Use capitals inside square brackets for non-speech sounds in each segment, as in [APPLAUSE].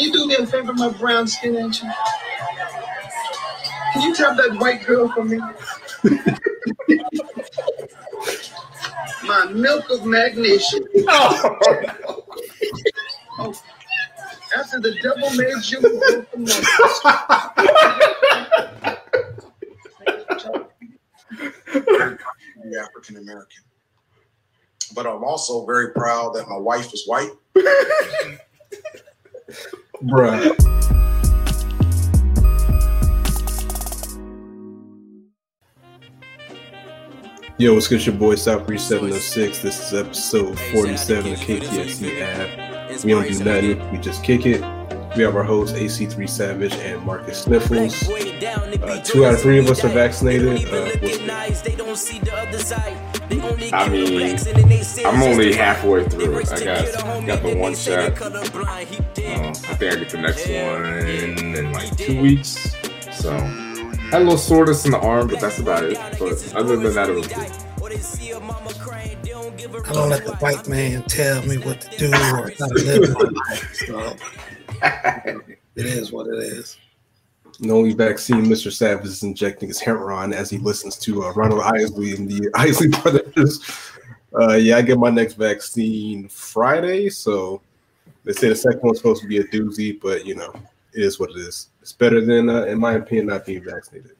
you do me a favor, my brown skin, ain't you? Can you tap that white girl for me? [LAUGHS] my milk of magnesia. [LAUGHS] Oh, oh, after the devil made you African American. But I'm also very proud that my wife is white. [LAUGHS] Bruh. Yo, what's good? Your boy South Breeze 706. This is episode 47 of KTSE app. We don't do nothing, we just kick it. We have our hosts AC3 Savage and Marcus Sniffles. Uh, two out of three of us are vaccinated. Uh, I mean, I'm only halfway through. I got got the one shot. Uh, I think I get the next one in like two weeks. So had a little soreness in the arm, but that's about it. But other than that, it was good. I don't let the white man tell me what to do or how to live my life. So [LAUGHS] it is what it is. The only vaccine Mr. Savage is injecting is heroin as he listens to uh, Ronald Isley and the [LAUGHS] Isley brothers. Uh, yeah, I get my next vaccine Friday, so they say the second one's supposed to be a doozy, but you know, it is what it is. It's better than, uh, in my opinion, not being vaccinated.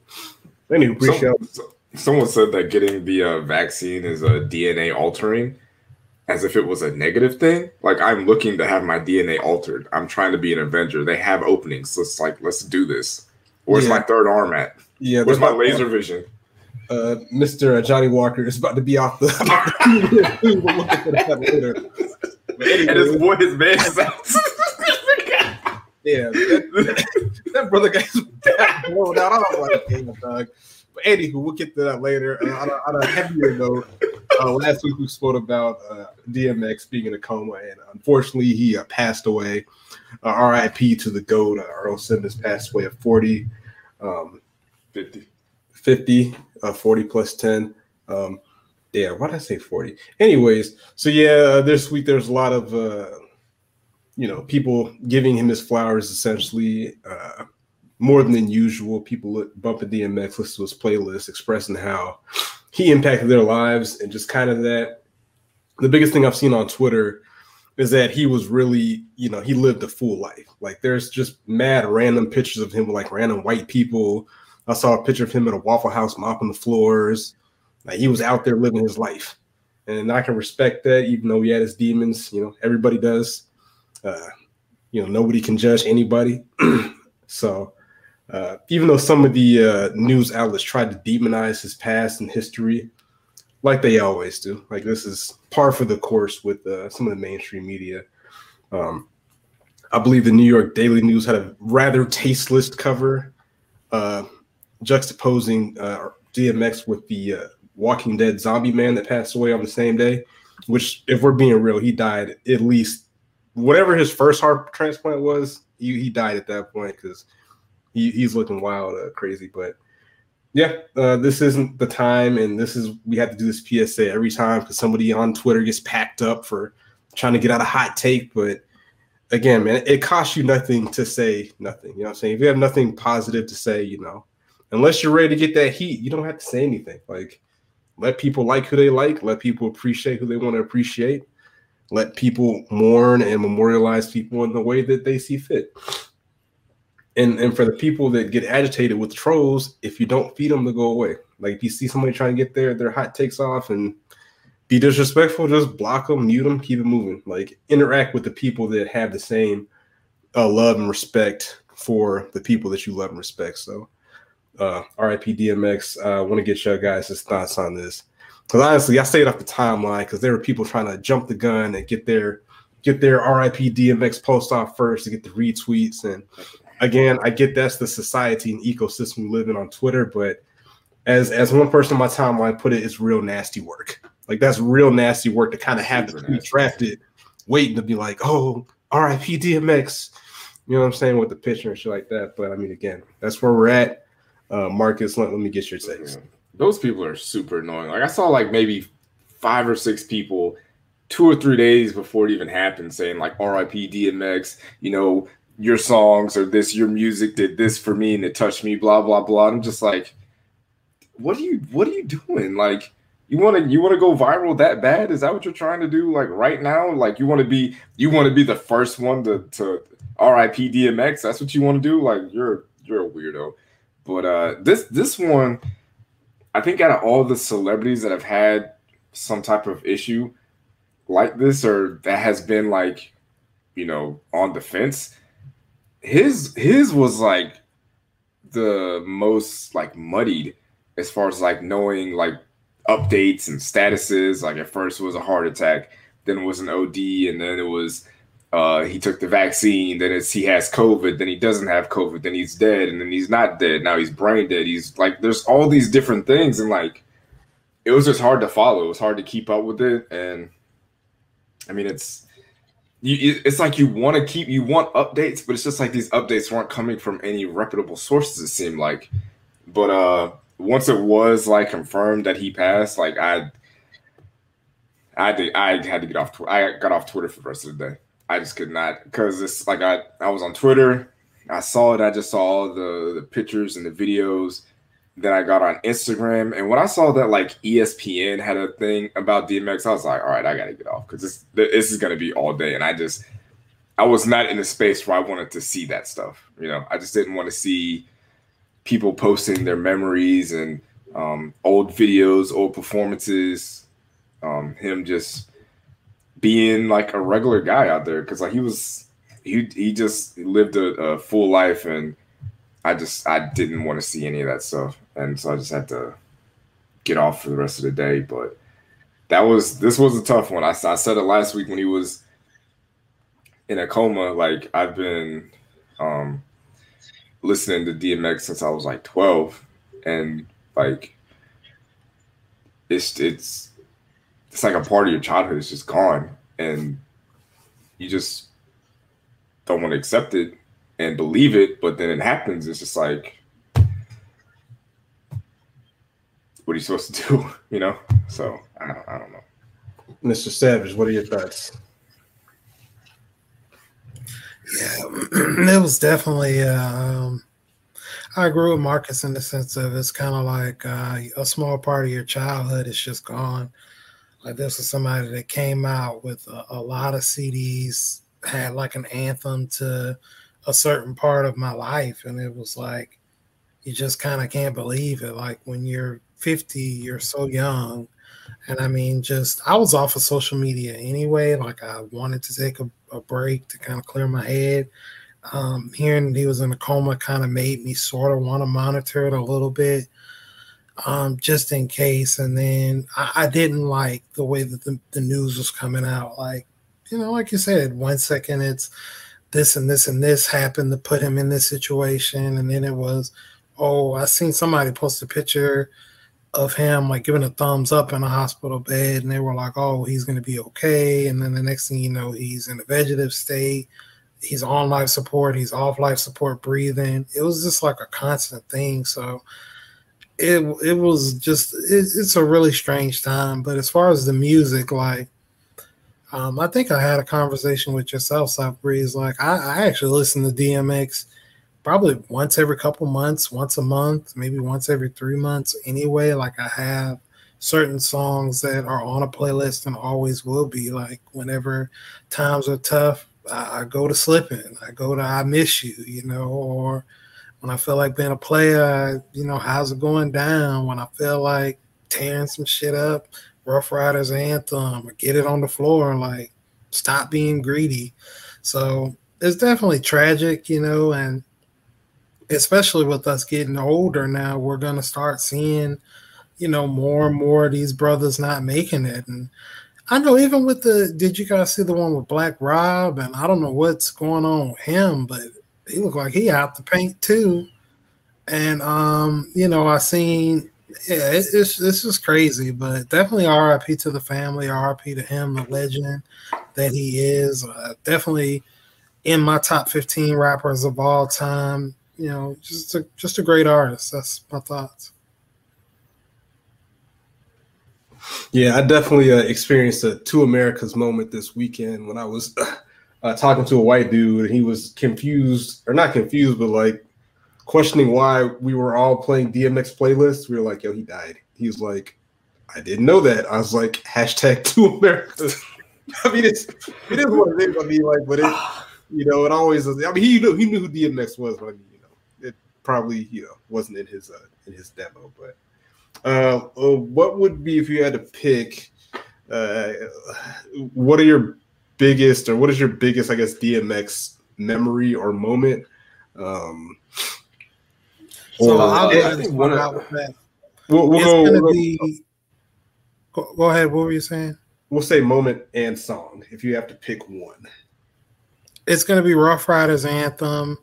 Anyway, appreciate. Some, someone said that getting the uh, vaccine is a DNA altering as if it was a negative thing. Like I'm looking to have my DNA altered. I'm trying to be an Avenger. They have openings. It's like, let's do this. Where's yeah. my third arm at? Yeah. Where's my laser vision? Uh, Mr. Johnny Walker is about to be off the. [LAUGHS] [LAUGHS] and his boy, his man is out. [LAUGHS] yeah, that, that brother guy's blown out. I don't like him, dog. But anywho, we'll get to that later. Uh, on, a, on, a, heavier note, uh, last week we spoke about uh, DMX being in a coma, and unfortunately, he uh, passed away. Uh, RIP to the GOAT. Uh, Earl Simmons passed away at 40. Um, 50. 50, uh, 40 plus 10. Um, yeah, why did I say 40? Anyways, so yeah, this week there's a lot of, uh, you know, people giving him his flowers essentially Uh, more than usual. People bumping DMX, listen to his playlist, expressing how he impacted their lives, and just kind of that. The biggest thing I've seen on Twitter is that he was really, you know, he lived a full life. Like there's just mad random pictures of him with like random white people. I saw a picture of him at a Waffle House mopping the floors. Like he was out there living his life. And I can respect that, even though he had his demons, you know, everybody does. Uh, you know, nobody can judge anybody. [CLEARS THROAT] so uh, even though some of the uh, news outlets tried to demonize his past and history, like they always do, like this is par for the course with uh, some of the mainstream media. Um, I believe the New York Daily News had a rather tasteless cover, uh, juxtaposing uh, DMX with the Walking Dead zombie man that passed away on the same day. Which, if we're being real, he died at least whatever his first heart transplant was. He, he died at that point because he, he's looking wild, uh, crazy. But yeah, uh, this isn't the time, and this is we have to do this PSA every time because somebody on Twitter gets packed up for trying to get out a hot take. But again, man, it costs you nothing to say nothing. You know what I'm saying? If you have nothing positive to say, you know, unless you're ready to get that heat, you don't have to say anything. Like, let people like who they like, let people appreciate who they want to appreciate, let people mourn and memorialize people in the way that they see fit and and for the people that get agitated with trolls, if you don't feed them, they go away. Like if you see somebody trying to get their their hot takes off and be disrespectful, just block them, mute them, keep it moving. Like interact with the people that have the same uh, love and respect for the people that you love and respect. So, uh, RIP DMX. I uh, want to get your guys' thoughts on this because honestly, I stayed off the timeline because there were people trying to jump the gun and get their get their RIP DMX post off first to get the retweets and again, I get that's the society and ecosystem we live in on Twitter, but as as one person on my timeline put it, it's real nasty work. Like that's real nasty work to kind of have to be drafted, waiting to be like, oh, R.I.P. DMX. You know what I'm saying with the picture and shit like that. But I mean, again, that's where we're at. Uh, Marcus, let, let me get your takes. Those people are super annoying. Like I saw like maybe five or six people two or three days before it even happened saying like RIP DMX, you know, your songs or this your music did this for me and it touched me blah blah blah. I'm just like what are you what are you doing? Like you want to you want to go viral that bad? Is that what you're trying to do like right now? Like you want to be you want to be the first one to to rip dmx that's what you want to do? Like you're you're a weirdo. But uh this this one i think out of all the celebrities that have had some type of issue like this or that has been like you know on the fence his his was like the most like muddied as far as like knowing like updates and statuses. Like at first it was a heart attack, then it was an OD, and then it was uh he took the vaccine, then it's he has COVID, then he doesn't have COVID, then he's dead, and then he's not dead. Now he's brain dead. He's like there's all these different things, and like it was just hard to follow. It was hard to keep up with it, and I mean it's you, it's like you want to keep you want updates, but it's just like these updates weren't coming from any reputable sources. It seemed like, but uh, once it was like confirmed that he passed, like I, I did, I had to get off. I got off Twitter for the rest of the day. I just could not because it's like I I was on Twitter. I saw it. I just saw all the the pictures and the videos then I got on Instagram, and when I saw that like ESPN had a thing about DMX, I was like, all right, I gotta get off because this this is gonna be all day, and I just I was not in a space where I wanted to see that stuff. You know, I just didn't want to see people posting their memories and um, old videos, old performances, um, him just being like a regular guy out there. Because like he was he he just lived a, a full life and I just I didn't want to see any of that stuff, and so I just had to get off for the rest of the day. But that was this was a tough one. I, I said it last week when he was in a coma. Like I've been um, listening to DMX since I was like twelve, and like it's it's it's like a part of your childhood is just gone, and you just don't want to accept it and believe it, but then it happens. It's just like, what are you supposed to do? [LAUGHS] You know? So I don't, I don't know. Mr. Savage, what are your thoughts? Yeah, [CLEARS THROAT] it was definitely. Um, I agree with Marcus in the sense of it's kind of like uh, a small part of your childhood is just gone. Like this was somebody that came out with a, a lot of CDs, had like an anthem to a certain part of my life and it was like you just kind of can't believe it like when you're 50 you're so young. And i mean just i was off of social media anyway like i wanted to take a, a break to kind of clear my head. Um, hearing he was in a coma kind of made me sort of want to monitor it a little bit um, just in case. And then I, I didn't like the way that the, the news was coming out. Like you know like you said one second it's this and this and this happened to put him in this situation. And then it was, oh, I seen somebody post a picture of him like giving a thumbs up in a hospital bed, and they were like, oh, he's going to be okay. And then the next thing you know, he's in a vegetative state. He's on life support. He's off life support, breathing. It was just like a constant thing. So it it was just it, it's a really strange time. But as far as the music, like um, I think I had a conversation with yourself, South Breeze. Like I, I actually listened to DMX probably once every couple months, once a month, maybe once every three months anyway. Like I have certain songs that are on a playlist and always will be. Like whenever times are tough, I, I go to Slipping, I go to I Miss You, you know, or when I feel like being a player, I, you know, how's it going down? When I feel like tearing some shit up, Ruff Ryders anthem or get it on the floor like stop being greedy. So it's definitely tragic, you know, and especially with us getting older now, we're gonna start seeing, you know, more and more of these brothers not making it. And I know even with the did you guys see the one with Black Rob? And I don't know what's going on with him, but he looked like he out the paint too. And um, you know, I seen yeah, it's it's just crazy, but definitely RIP to the family, RIP to him, the legend that he is. Uh, definitely in my top fifteen rappers of all time. You know, just a just a great artist. That's my thoughts. Yeah, I definitely uh, experienced a two Americas moment this weekend when I was [CLEARS THROAT] uh, talking to a white dude, and he was confused or not confused, but like questioning why we were all playing DMX playlists. We were like, "Yo, he died." He was like, "I didn't know that." I was like, "Hashtag [LAUGHS] two Americas." I mean, it's it is what it is. I mean, like, but it, you know, it always. I mean, he knew he knew who DMX was, but I mean, probably you know wasn't in his uh, in his demo. But uh, uh, what would be if you had to pick? Uh, what are your biggest, or what is your biggest, I guess, DMX memory or moment? Um, So or- I'll Yeah, I think one out with that. we'll, we'll go, gonna we'll be. Go, go ahead. What were you saying? we'll say moment and song if you have to pick one. It's gonna be Ruff Ryders anthem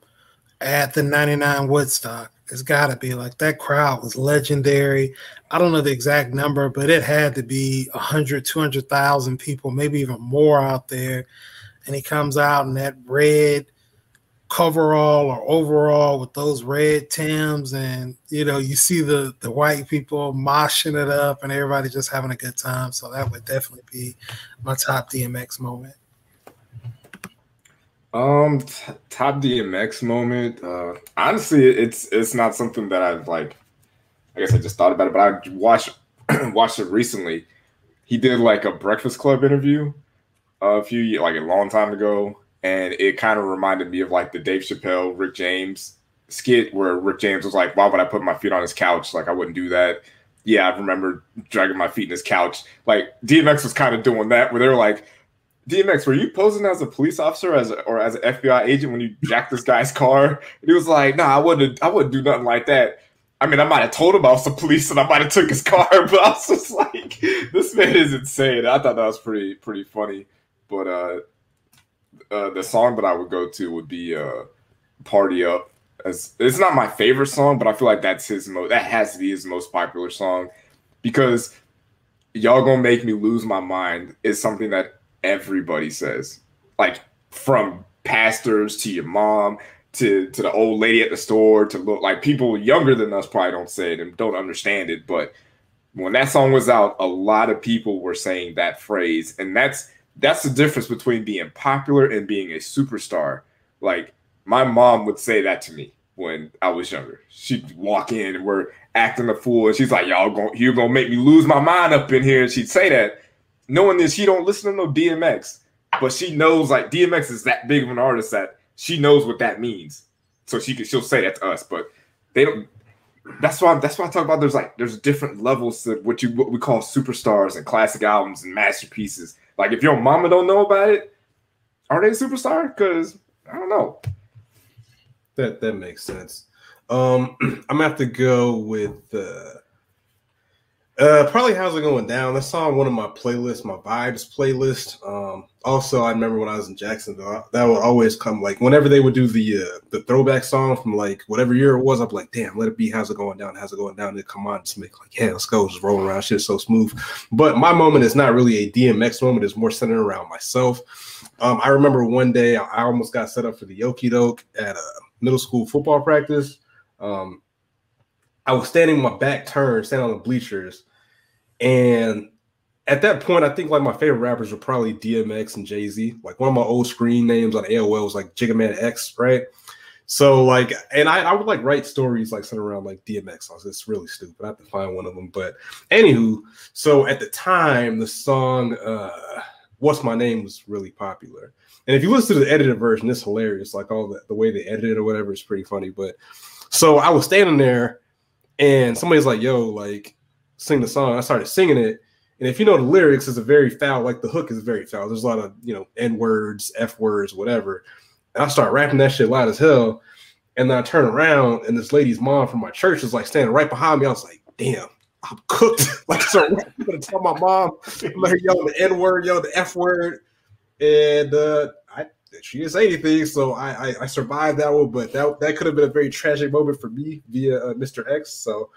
at the '99 Woodstock. It's got to be like that crowd was legendary. I don't know the exact number, but it had to be 100, 200,000 people, maybe even more out there. And he comes out in that red coverall or overall with those red Tims, and you know, you see the the white people moshing it up and everybody just having a good time. So that would definitely be my top DMX moment. Um, t- top DMX moment. Uh, honestly, it's it's not something that I've like. I guess I just thought about it, but I watched [CLEARS THROAT] watched it recently. He did like a Breakfast Club interview a few like a long time ago, and it kind of reminded me of like the Dave Chappelle, Rick James skit where Rick James was like, "Why would I put my feet on his couch? Like I wouldn't do that." Yeah, I remember dragging my feet in his couch. Like DMX was kind of doing that, where they were like. DMX, were you posing as a police officer as a, or as an FBI agent when you jacked this guy's car? And he was like, "Nah, I wouldn't. I wouldn't do nothing like that." I mean, I might have told him I was the police and I might have took his [LAUGHS] car, but I was just like, "This man is insane." I thought that was pretty pretty funny. But uh, uh, the song that I would go to would be uh, "Party Up." As it's not my favorite song, but I feel like that's his most. That has to be his most popular song because "Y'all Gonna Make Me Lose My Mind" is something that everybody says, like from pastors to your mom to to the old lady at the store to look like people younger than us probably don't say it and don't understand it. But when that song was out, a lot of people were saying that phrase, and that's that's the difference between being popular and being a superstar. Like my mom would say that to me when I was younger. She'd walk in and we're acting a fool, and she's like, "Y'all going you're gonna make me lose my mind up in here," and she'd say that knowing that she don't listen to no DMX, but she knows like DMX is that big of an artist that she knows what that means. So she could she'll say that to us, but they don't. That's why that's why I talk about there's like there's different levels to what you what we call superstars and classic albums and masterpieces. Like if your mama don't know about it, are they a superstar? Because I don't know. That that makes sense. Um, [CLEARS THROAT] I'm gonna have to go with uh, uh, probably how's it going down. That's on one of my playlists, my vibes playlist. Um, also, I remember when I was in Jacksonville, that would always come like whenever they would do the uh, the throwback song from like whatever year it was. I'd be like, damn, let it be. How's it going down? How's it going down? And come on, just make like, yeah, let's go, just rolling around, shit so smooth. But my moment is not really a DMX moment; it's more centered around myself. Um, I remember one day I I almost got set up for the Yoki Doke at a middle school football practice. Um, I was standing my back turned, standing on the bleachers, and at that point, I think like my favorite rappers were probably DMX and Jay Z. Like one of my old screen names on AOL was like Jigga Man X, right? So like, and I, I would like write stories like sitting around like DMX. I was just really stupid. I have to find one of them. But anywho, so at the time, the song uh "What's My Name" was really popular. And if you listen to the edited version, it's hilarious. Like all the, the way they edited it or whatever is pretty funny. But so I was standing there and somebody's like, yo, like sing the song. I started singing it. And if you know the lyrics, it's a very foul, like the hook is very foul. There's a lot of, you know, N words, F words, whatever. And I start rapping that shit loud as hell. And then I turn around and this lady's mom from my church is like standing right behind me. I was like, damn, I'm cooked. [LAUGHS] like, so I'm gonna tell my mom, [LAUGHS] let her yell the N word, yell the F word. And uh, she didn't say anything, so I, I I survived that one. But that that could have been a very tragic moment for me via uh, Mr. X. So,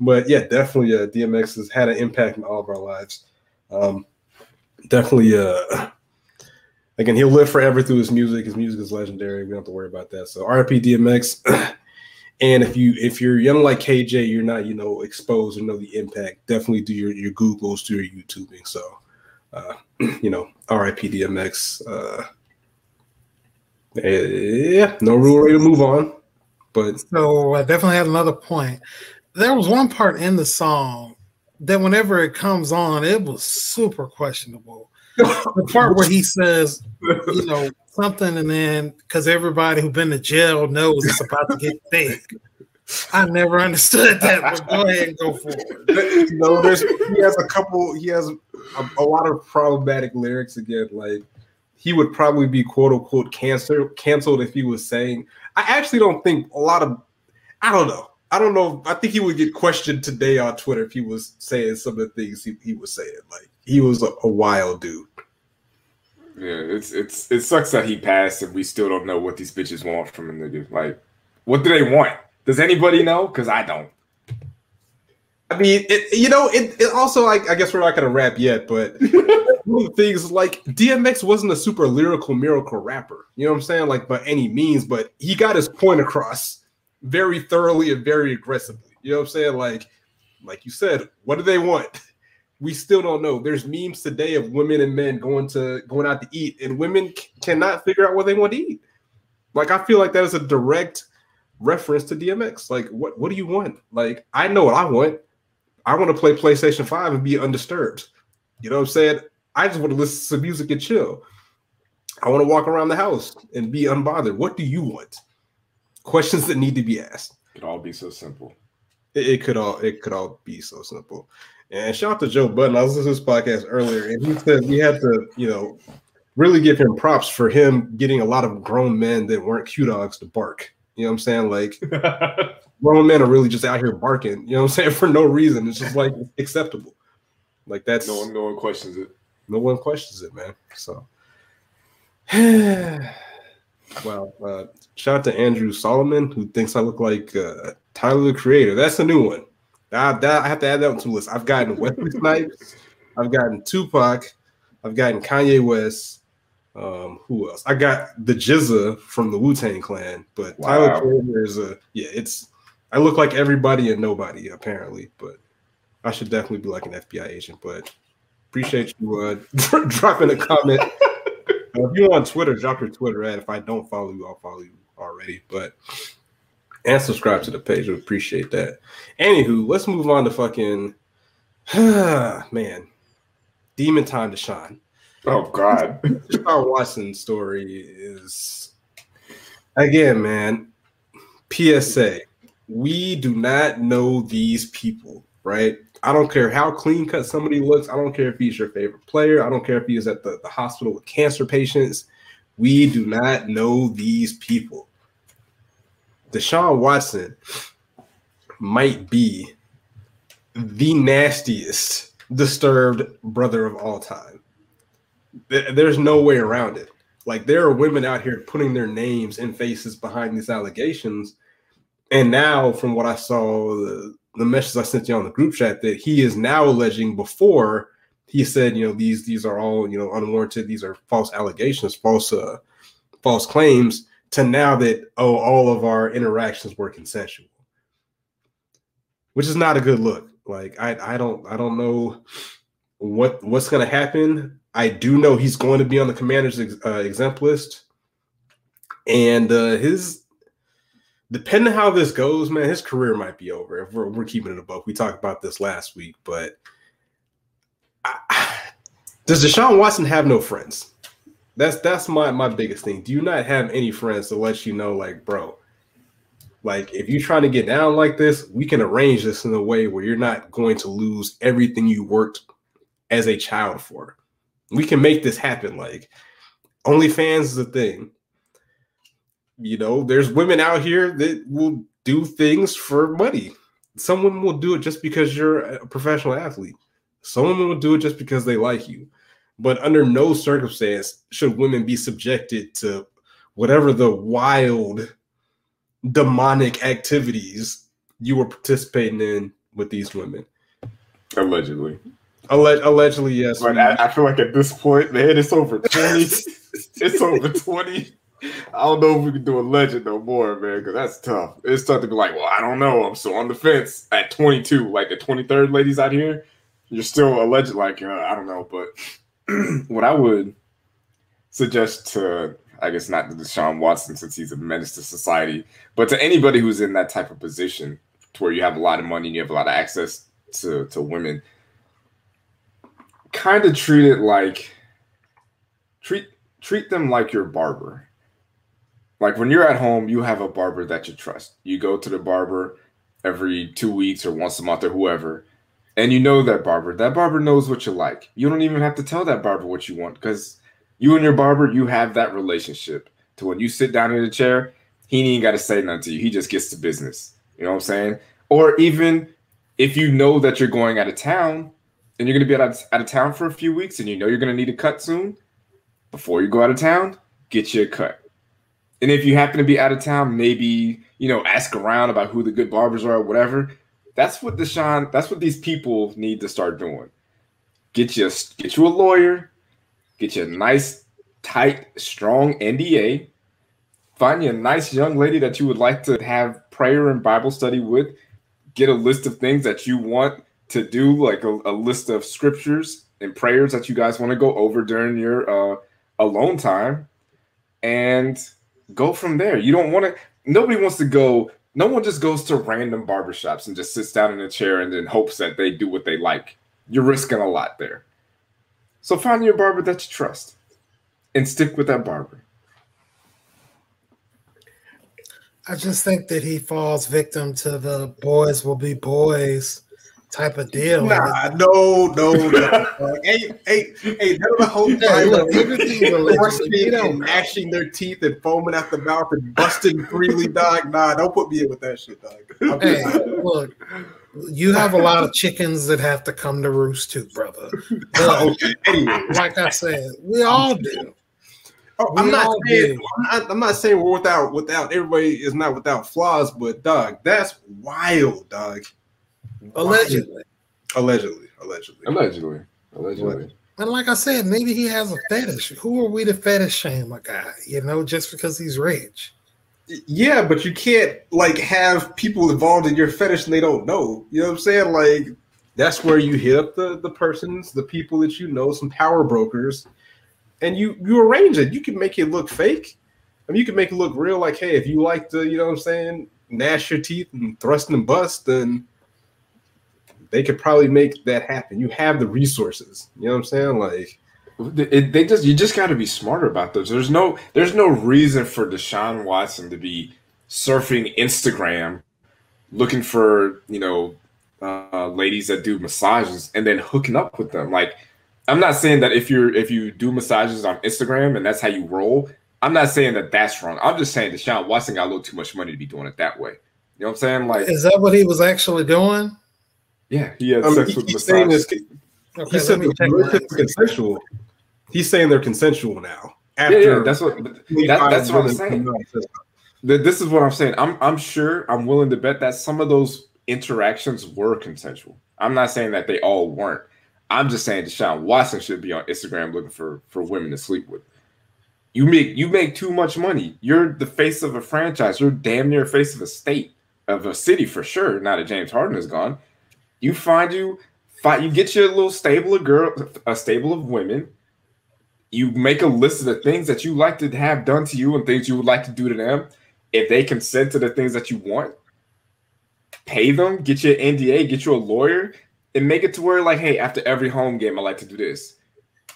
but yeah, definitely, uh, DMX has had an impact in all of our lives. Um, definitely, uh, again, he'll live forever through his music. His music is legendary. We don't have to worry about that. So, RIP DMX. [CLEARS THROAT] And if you if you're young like KJ, you're not you know exposed or know the impact. Definitely do your your Googles, do your YouTubing. So, uh, [CLEARS THROAT] you know, RIP DMX. Uh, Eh, yeah, no real way to move on. But so I definitely had another point. There was one part in the song that whenever it comes on, it was super questionable. [LAUGHS] the part where he says, you know, something, and then because everybody who's been to jail knows it's about to get thick. I never understood that, but go ahead and go forward. You know, there's he has a couple, he has a, a lot of problematic lyrics again. Like he would probably be quote unquote cancer canceled if he was saying. I actually don't think a lot of. I don't know. I don't know. I think he would get questioned today on Twitter if he was saying some of the things he, he was saying. Like he was a, a wild dude. Yeah, it's it's it sucks that he passed and we still don't know what these bitches want from a nigga. Like, what do they want? Does anybody know? Because I don't. I mean, it, you know, it, it also like I guess we're not gonna rap yet, but [LAUGHS] one of the things like DMX wasn't a super lyrical miracle rapper, you know what I'm saying? Like by any means, but he got his point across very thoroughly and very aggressively. You know what I'm saying? Like, like you said, what do they want? We still don't know. There's memes today of women and men going to going out to eat, and women c- cannot figure out what they want to eat. Like I feel like that is a direct reference to DMX. Like, what what do you want? Like, I know what I want. I want to play PlayStation 5 and be undisturbed. You know what I'm saying? I just want to listen to some music and chill. I want to walk around the house and be unbothered. What do you want? Questions that need to be asked. It could all be so simple. It, it could all it could all be so simple. And shout out to Joe Budden. I was listening to this podcast earlier, and he said we had to, you know, really give him props for him getting a lot of grown men that weren't Q dogs to bark. You know what I'm saying? Like [LAUGHS] grown men are really just out here barking, you know what I'm saying, [LAUGHS] for no reason. It's just like acceptable. Like that's no one, no one questions it. no one questions it, man. So [SIGHS] well, uh, shout out to Andrew Solomon who thinks I look like uh, Tyler the Creator. That's a new one. I, that, I have to add that one to the list. I've gotten Wesley [LAUGHS] Snipes, I've gotten Tupac, I've gotten Kanye West. Um, who else? I got the GZA from the Wu Tang Clan, but Tyler Wow. Creator is a yeah. It's I look like everybody and nobody apparently, but I should definitely be like an FBI agent. But appreciate you uh, [LAUGHS] dropping a comment. Uh, [LAUGHS] if you're on Twitter, drop your Twitter at. If I don't follow you, I'll follow you already. But and subscribe to the page. We appreciate that. Anywho, let's move on to fucking [SIGHS] man. Demon time Deshaun. Oh God. Deshaun Watson story is again, man. PSA: We do not know these people, right? I don't care how clean cut somebody looks. I don't care if he's your favorite player. I don't care if he is at the, the hospital with cancer patients. We do not know these people. Deshaun Watson might be the nastiest disturbed brother of all time. There's no way around it. Like there are women out here putting their names and faces behind these allegations. And now, from what I saw, the, the message I sent you on the group chat that he is now alleging before he said, you know, these these are all you know unwarranted. These are false allegations, false uh, false claims. To now that oh, all of our interactions were consensual, which is not a good look. Like I I don't I don't know what what's going to happen. I do know he's going to be on the commander's ex- uh, exempt list, and uh, his depending how this goes, man, his career might be over. If we're, we're keeping it a book, we talked about this last week, but I, [SIGHS] does Deshaun Watson have no friends? That's that's my my biggest thing. Do you not have any friends to let you know, like, bro, like if you're trying to get down like this, we can arrange this in a way where you're not going to lose everything you worked as a child for. We can make this happen. Like OnlyFans is a thing. You know, there's women out here that will do things for money. Some women will do it just because you're a professional athlete. Some women will do it just because they like you. But under no circumstance should women be subjected to whatever the wild demonic activities you were participating in with these women. Allegedly. Alleg- allegedly, yes. But I, I feel like at this point, man, it's over 20. [LAUGHS] it's over 20. I don't know if we can do a legend no more, man, because that's tough. It's tough to be like, well, I don't know. I'm still on the fence at 22. Like the 23rd ladies out here, you're still a legend. Like, uh, I don't know. But [CLEARS THROAT] what I would suggest to, I guess not to Deshaun Watson since he's a menace to society, but to anybody who's in that type of position to where you have a lot of money and you have a lot of access to, to women, kind of treat it like treat treat them like your barber. Like when you're at home, you have a barber that you trust. You go to the barber every two weeks or once a month or whoever, and you know that barber. That barber knows what you like. You don't even have to tell that barber what you want because you and your barber, you have that relationship. To when you sit down in the chair, he ain't got to say nothing to you. He just gets to business. You know what I'm saying? Or even if you know that you're going out of town and you're going to be out of, out of town for a few weeks and you know you're going to need a cut soon, before you go out of town, get you a cut. And if you happen to be out of town, maybe you know ask around about who the good barbers are or whatever. That's what Deshaun. That's what these people need to start doing. Get you get you a lawyer, get you a nice, tight, strong NDA. Find you a nice young lady that you would like to have prayer and Bible study with. Get a list of things that you want to do, like a, a list of scriptures and prayers that you guys want to go over during your uh, alone time, and go from there. You don't want to. Nobody wants to go. No one just goes to random barbershops and just sits down in a chair and then hopes that they do what they like. You're risking a lot there. So find your barber that you trust and stick with that barber. I just think that he falls victim to the boys will be boys type of deal. Nah, no, no, no. [LAUGHS] hey, hey, hey, none of the whole [LAUGHS] time and gnashing their teeth and foaming at the mouth and busting freely, dog. Nah, don't put me in with that shit, dog. hey, look, you have a lot of chickens that have to come to roost too, brother. But. [LAUGHS] Like I said, we all do. Oh, I'm not saying I'm not, I'm not saying we're without without everybody is not without flaws, but dog, that's wild, dog. Allegedly. Allegedly. Allegedly. Allegedly. Allegedly. And like I said, maybe he has a fetish. Who are we to fetish shame a guy, you know, just because he's rich? Yeah, but you can't like have people involved in your fetish and they don't know. You know what I'm saying? Like that's where you hit up the the persons, the people that you know, some power brokers, and you you arrange it. You can make it look fake. I mean, you can make it look real. Like, hey, if you like to, you know what I'm saying, gnash your teeth and thrust and bust, then they could probably make that happen. You have the resources. You know what I'm saying? Like it, they just you just got to be smarter about those. There's no there's no reason for Deshaun Watson to be surfing Instagram looking for you know uh, ladies that do massages and then hooking up with them. Like I'm not saying that if you're if you do massages on Instagram and that's how you roll. I'm not saying that that's wrong. I'm just saying Deshaun Watson got a little too much money to be doing it that way. You know what I'm saying? Like, is that what he was actually doing? Yeah, he had sex with he's saying this, okay, he said the consensual. He's saying they're consensual now. After yeah, yeah, that's what that, that's what I'm saying. This is what I'm saying. I'm I'm sure I'm willing to bet that some of those interactions were consensual. I'm not saying that they all weren't. I'm just saying Deshaun Watson should be on Instagram looking for for women to sleep with. You make you make too much money. You're the face of a franchise. You're damn near face of a state of a city for sure. Now that James Harden is gone, you find you find you get your little stable of girl, a stable of women. You make a list of the things that you like to have done to you and things you would like to do to them. If they consent to the things that you want, pay them, get your NDA, get you a lawyer, and make it to where like, hey, after every home game, I like to do this.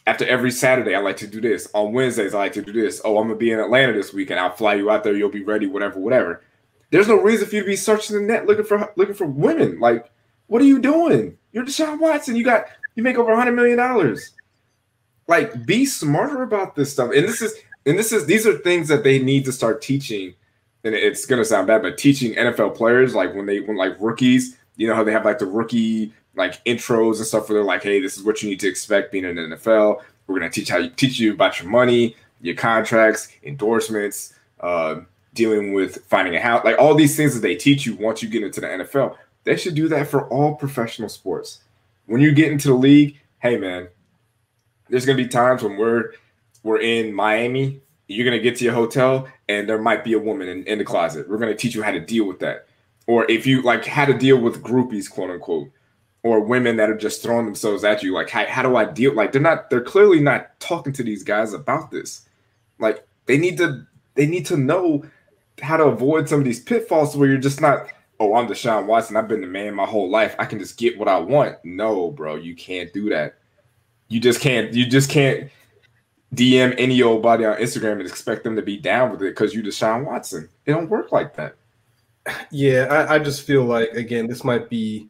After every Saturday, I like to do this. On Wednesdays, I like to do this. Oh, I'm gonna be in Atlanta this weekend. I'll fly you out there. You'll be ready. Whatever, whatever. There's no reason for you to be searching the net looking for looking for women. Like what are you doing? You're Deshaun Watson. You got you make over hundred million dollars. Like, be smarter about this stuff. And this is and this is these are things that they need to start teaching. And it's gonna sound bad, but teaching NFL players like when they when like rookies, you know how they have like the rookie like intros and stuff where they're like, hey, this is what you need to expect being in the NFL. We're gonna teach how you teach you about your money, your contracts, endorsements, uh, dealing with finding a house, like all these things that they teach you once you get into the NFL. They should do that for all professional sports. When you get into the league, hey man, there's gonna be times when we're we're in Miami. You're gonna get to your hotel and there might be a woman in, in the closet. We're gonna teach you how to deal with that. Or if you like how to deal with groupies, quote unquote, or women that are just throwing themselves at you. Like, how, how do I deal? Like, they're not, they're clearly not talking to these guys about this. Like, they need to they need to know how to avoid some of these pitfalls where you're just not oh i'm deshaun watson. I've been the man my whole life. I can just get what i want. No bro you can't do that. You just can't you just can't dm any old body on instagram and expect them to be down with it because you deshaun watson. It don't work like that. Yeah, I, I just feel like again, this might be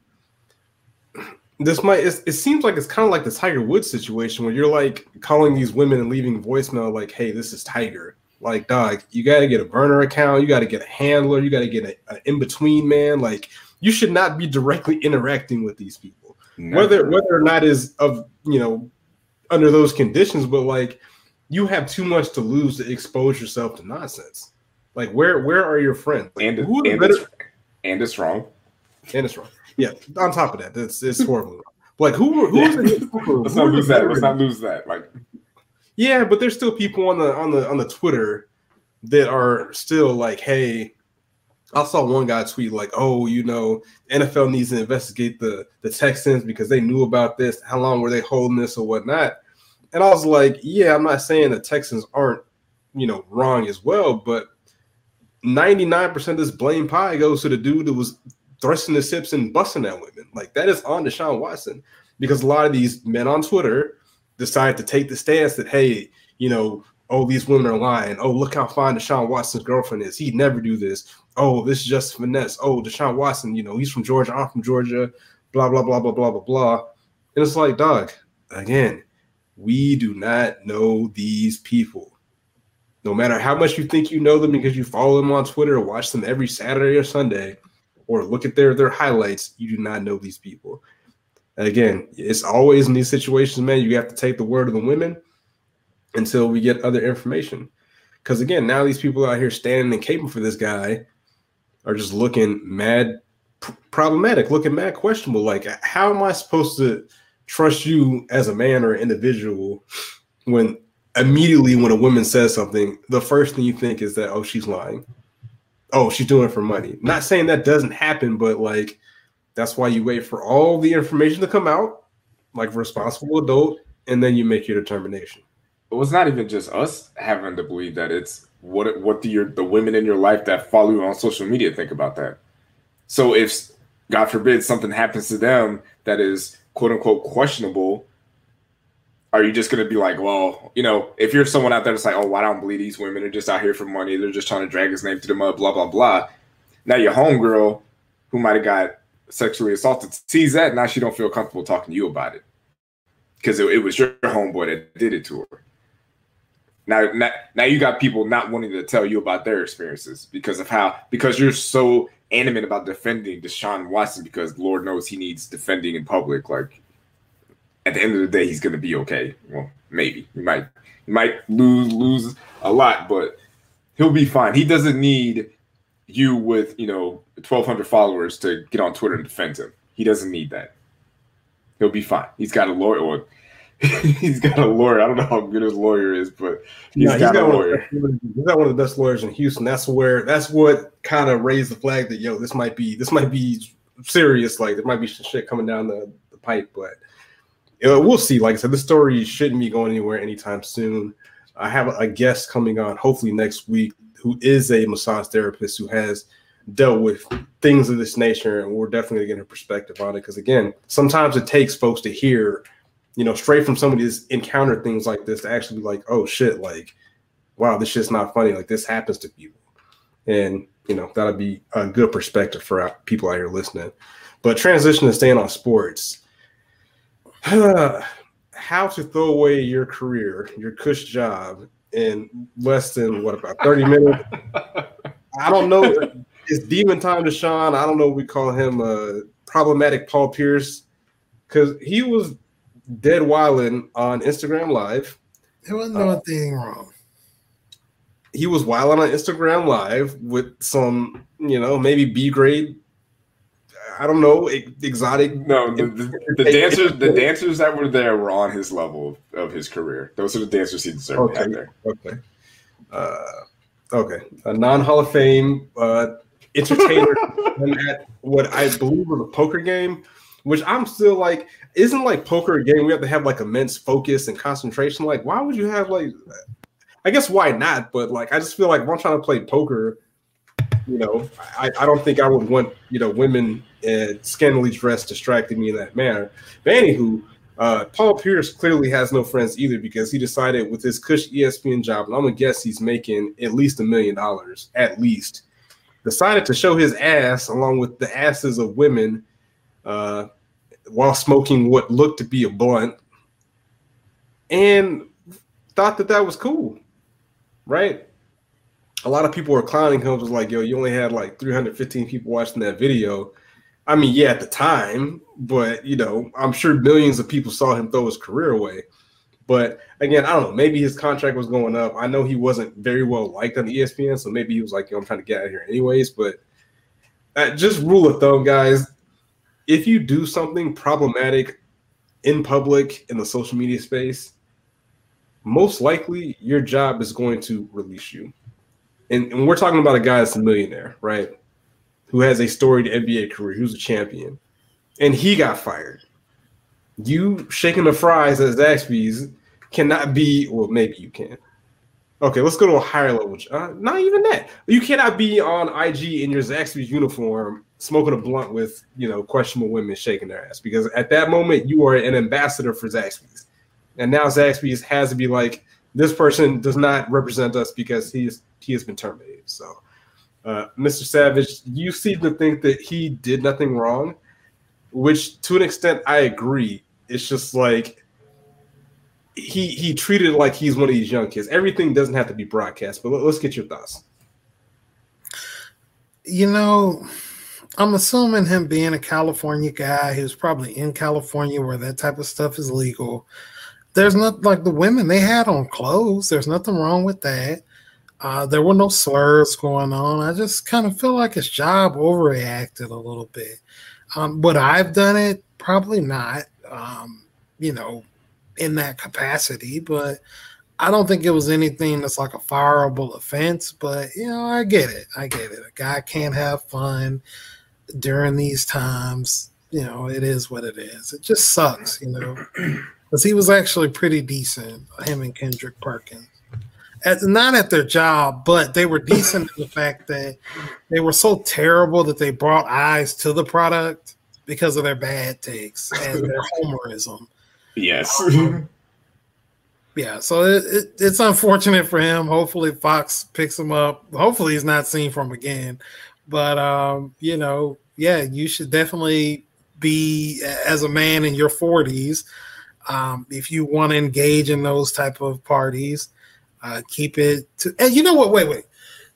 this might it, seems like it's kind of like the Tiger Woods situation where you're like calling these women and leaving voicemail like, hey, this is Tiger. Like, dog, you gotta get a burner account, you gotta get a handler, you gotta get an in-between man. Like, you should not be directly [LAUGHS] interacting with these people. Whether whether or not is of you know under those conditions, but like you have too much to lose to expose yourself to nonsense. Like where where are your friends? Like, and, who and, better it's, and it's wrong and it's wrong. Yeah. On top of that, that's it's horrible. Like who who's [LAUGHS] Yeah. let's not lose that let's not lose that like Yeah, but there's still people on the on the on the Twitter that are still like, hey, I saw one guy tweet like, oh, you know, NFL needs to investigate the the Texans because they knew about this. How long were they holding this or whatnot? And I was like, yeah, I'm not saying the Texans aren't, you know, wrong as well, but 99% of this blame pie goes to the dude that was thrusting his hips and busting at women. Like that is on Deshaun Watson because a lot of these men on Twitter decide to take the stance that, hey, you know, oh, these women are lying. Oh, look how fine Deshaun Watson's girlfriend is. He'd never do this. Oh, this is just finesse. Oh, Deshaun Watson, you know, he's from Georgia. I'm from Georgia. Blah, blah, blah, blah, blah, blah, blah. And it's like, dog, again, we do not know these people. No matter how much you think you know them because you follow them on Twitter or watch them every Saturday or Sunday, or look at their their highlights, you do not know these people. Again, it's always in these situations, man. You have to take the word of the women until we get other information. Because again, now these people out here standing and caping for this guy are just looking mad pr- problematic, looking mad questionable. Like, how am I supposed to trust you as a man or an individual when immediately when a woman says something, the first thing you think is that, oh, she's lying. Oh, she's doing it for money. Not saying that doesn't happen, but like that's why you wait for all the information to come out, like responsible adult, and then you make your determination. it was not even just us having to believe that. It's what what do your the women in your life that follow you on social media think about that. So if god forbid something happens to them that is quote unquote questionable are you just going to be like well you know if you're someone out there that's like oh i don't believe these women are just out here for money they're just trying to drag his name to the mud blah blah blah. Now your homegirl who might have got sexually assaulted sees that now she don't feel comfortable talking to you about it because it, it was your homeboy that did it to her now, now, now you got people not wanting to tell you about their experiences because of how because you're so animate about defending Deshaun Watson because Lord knows he needs defending in public. Like at the end of the day, he's gonna be okay. Well, maybe he might he might lose lose a lot, but he'll be fine. He doesn't need you with you know 1,200 followers to get on Twitter and defend him. He doesn't need that. He'll be fine. He's got a lawyer. Or [LAUGHS] he's got a lawyer. I don't know how good his lawyer is, but he's No, got a one of lawyer. the- he's got one of the best lawyers in Houston. That's where that's what kind of raised the flag that yo, this might be this might be serious. Like there might be some shit coming down the, the pipe, but uh, we'll see. Like I said, this story shouldn't be going anywhere anytime soon. I have a guest coming on hopefully next week who is a massage therapist who has dealt with things of this nature, and we're definitely gonna get her perspective on it. Because again, sometimes it takes folks to hear, you know, straight from somebody that's encountered things like this to actually be like, oh shit, like, wow, this shit's not funny. Like this happens to people, and you know that'll be a good perspective for people out here listening. But transition to staying on sports. [SIGHS] How to throw away your career, your cush job in less than what about 30 minutes? I don't know. It's demon time Deshaun. I don't know. We call him uh, problematic Paul Pierce because he was dead wilding on Instagram Live. There wasn't Uh, anything wrong. He was wilding on Instagram Live with some, you know, maybe B grade. I don't know, exotic. No, the, the, the dancers, the dancers that were there were on his level of, his career. Those are the dancers he deserved to have Okay. there. Okay. Uh, okay. A non Hall of Fame uh, entertainer [LAUGHS] at what I believe was a poker game, which I'm still like, isn't like poker a game? We have to have like immense focus and concentration. Like, why would you have like, I guess why not? But like, I just feel like if I'm trying to play poker, you know, I, I don't think I would want you know women uh, scantily dressed distracted me in that manner. But anywho, uh, Paul Pierce clearly has no friends either because he decided with his cush ESPN job, and I'm gonna guess he's making at least a million dollars, at least. Decided to show his ass along with the asses of women uh, while smoking what looked to be a blunt, and thought that that was cool, right? A lot of people were clowning him. Was like, "Yo, you only had like 315 people watching that video." I mean, yeah, at the time, but you know, I'm sure millions of people saw him throw his career away. But again, I don't know. Maybe his contract was going up. I know he wasn't very well liked on ESPN, so maybe he was like, "Yo, I'm trying to get out of here anyways." But uh, just rule of thumb, guys: if you do something problematic in public in the social media space, most likely your job is going to release you. And, and we're talking about a guy that's a millionaire, right? Who has a storied NBA career, who's a champion, and he got fired. You shaking the fries at Zaxby's cannot be, well, maybe you can. Okay, let's go to a higher level. Uh, not even that. You cannot be on IG in your Zaxby's uniform smoking a blunt with, you know, questionable women shaking their ass because at that moment you are an ambassador for Zaxby's. And now Zaxby's has to be like, this person does not represent us because he's he has been terminated. So uh, Mr. Savage, you seem to think that he did nothing wrong, which to an extent I agree. It's just like he he treated it like he's one of these young kids. Everything doesn't have to be broadcast, but let's get your thoughts. You know, I'm assuming him being a California guy, he was probably in California where that type of stuff is legal. There's not like the women they had on clothes. There's nothing wrong with that. Uh, there were no slurs going on. I just kind of feel like his job overreacted a little bit. Um, would I've done it? Probably not. Um, you know, in that capacity, but I don't think it was anything that's like a fireable offense. But you know, I get it. I get it. A guy can't have fun during these times. You know, it is what it is. It just sucks. You know, because he was actually pretty decent. Him and Kendrick Perkins at, not at their job, but they were decent in the fact that they were so terrible that they brought eyes to the product because of their bad takes and their [LAUGHS] homerism. Yes. Um, [LAUGHS] yeah, so it, it, it's unfortunate for him. Hopefully, Fox picks him up. Hopefully, he's not seen from again. But um, you know, yeah, you should definitely be as a man in your forties. Um, if you want to engage in those type of parties, uh, keep it to, and you know what? Wait, wait.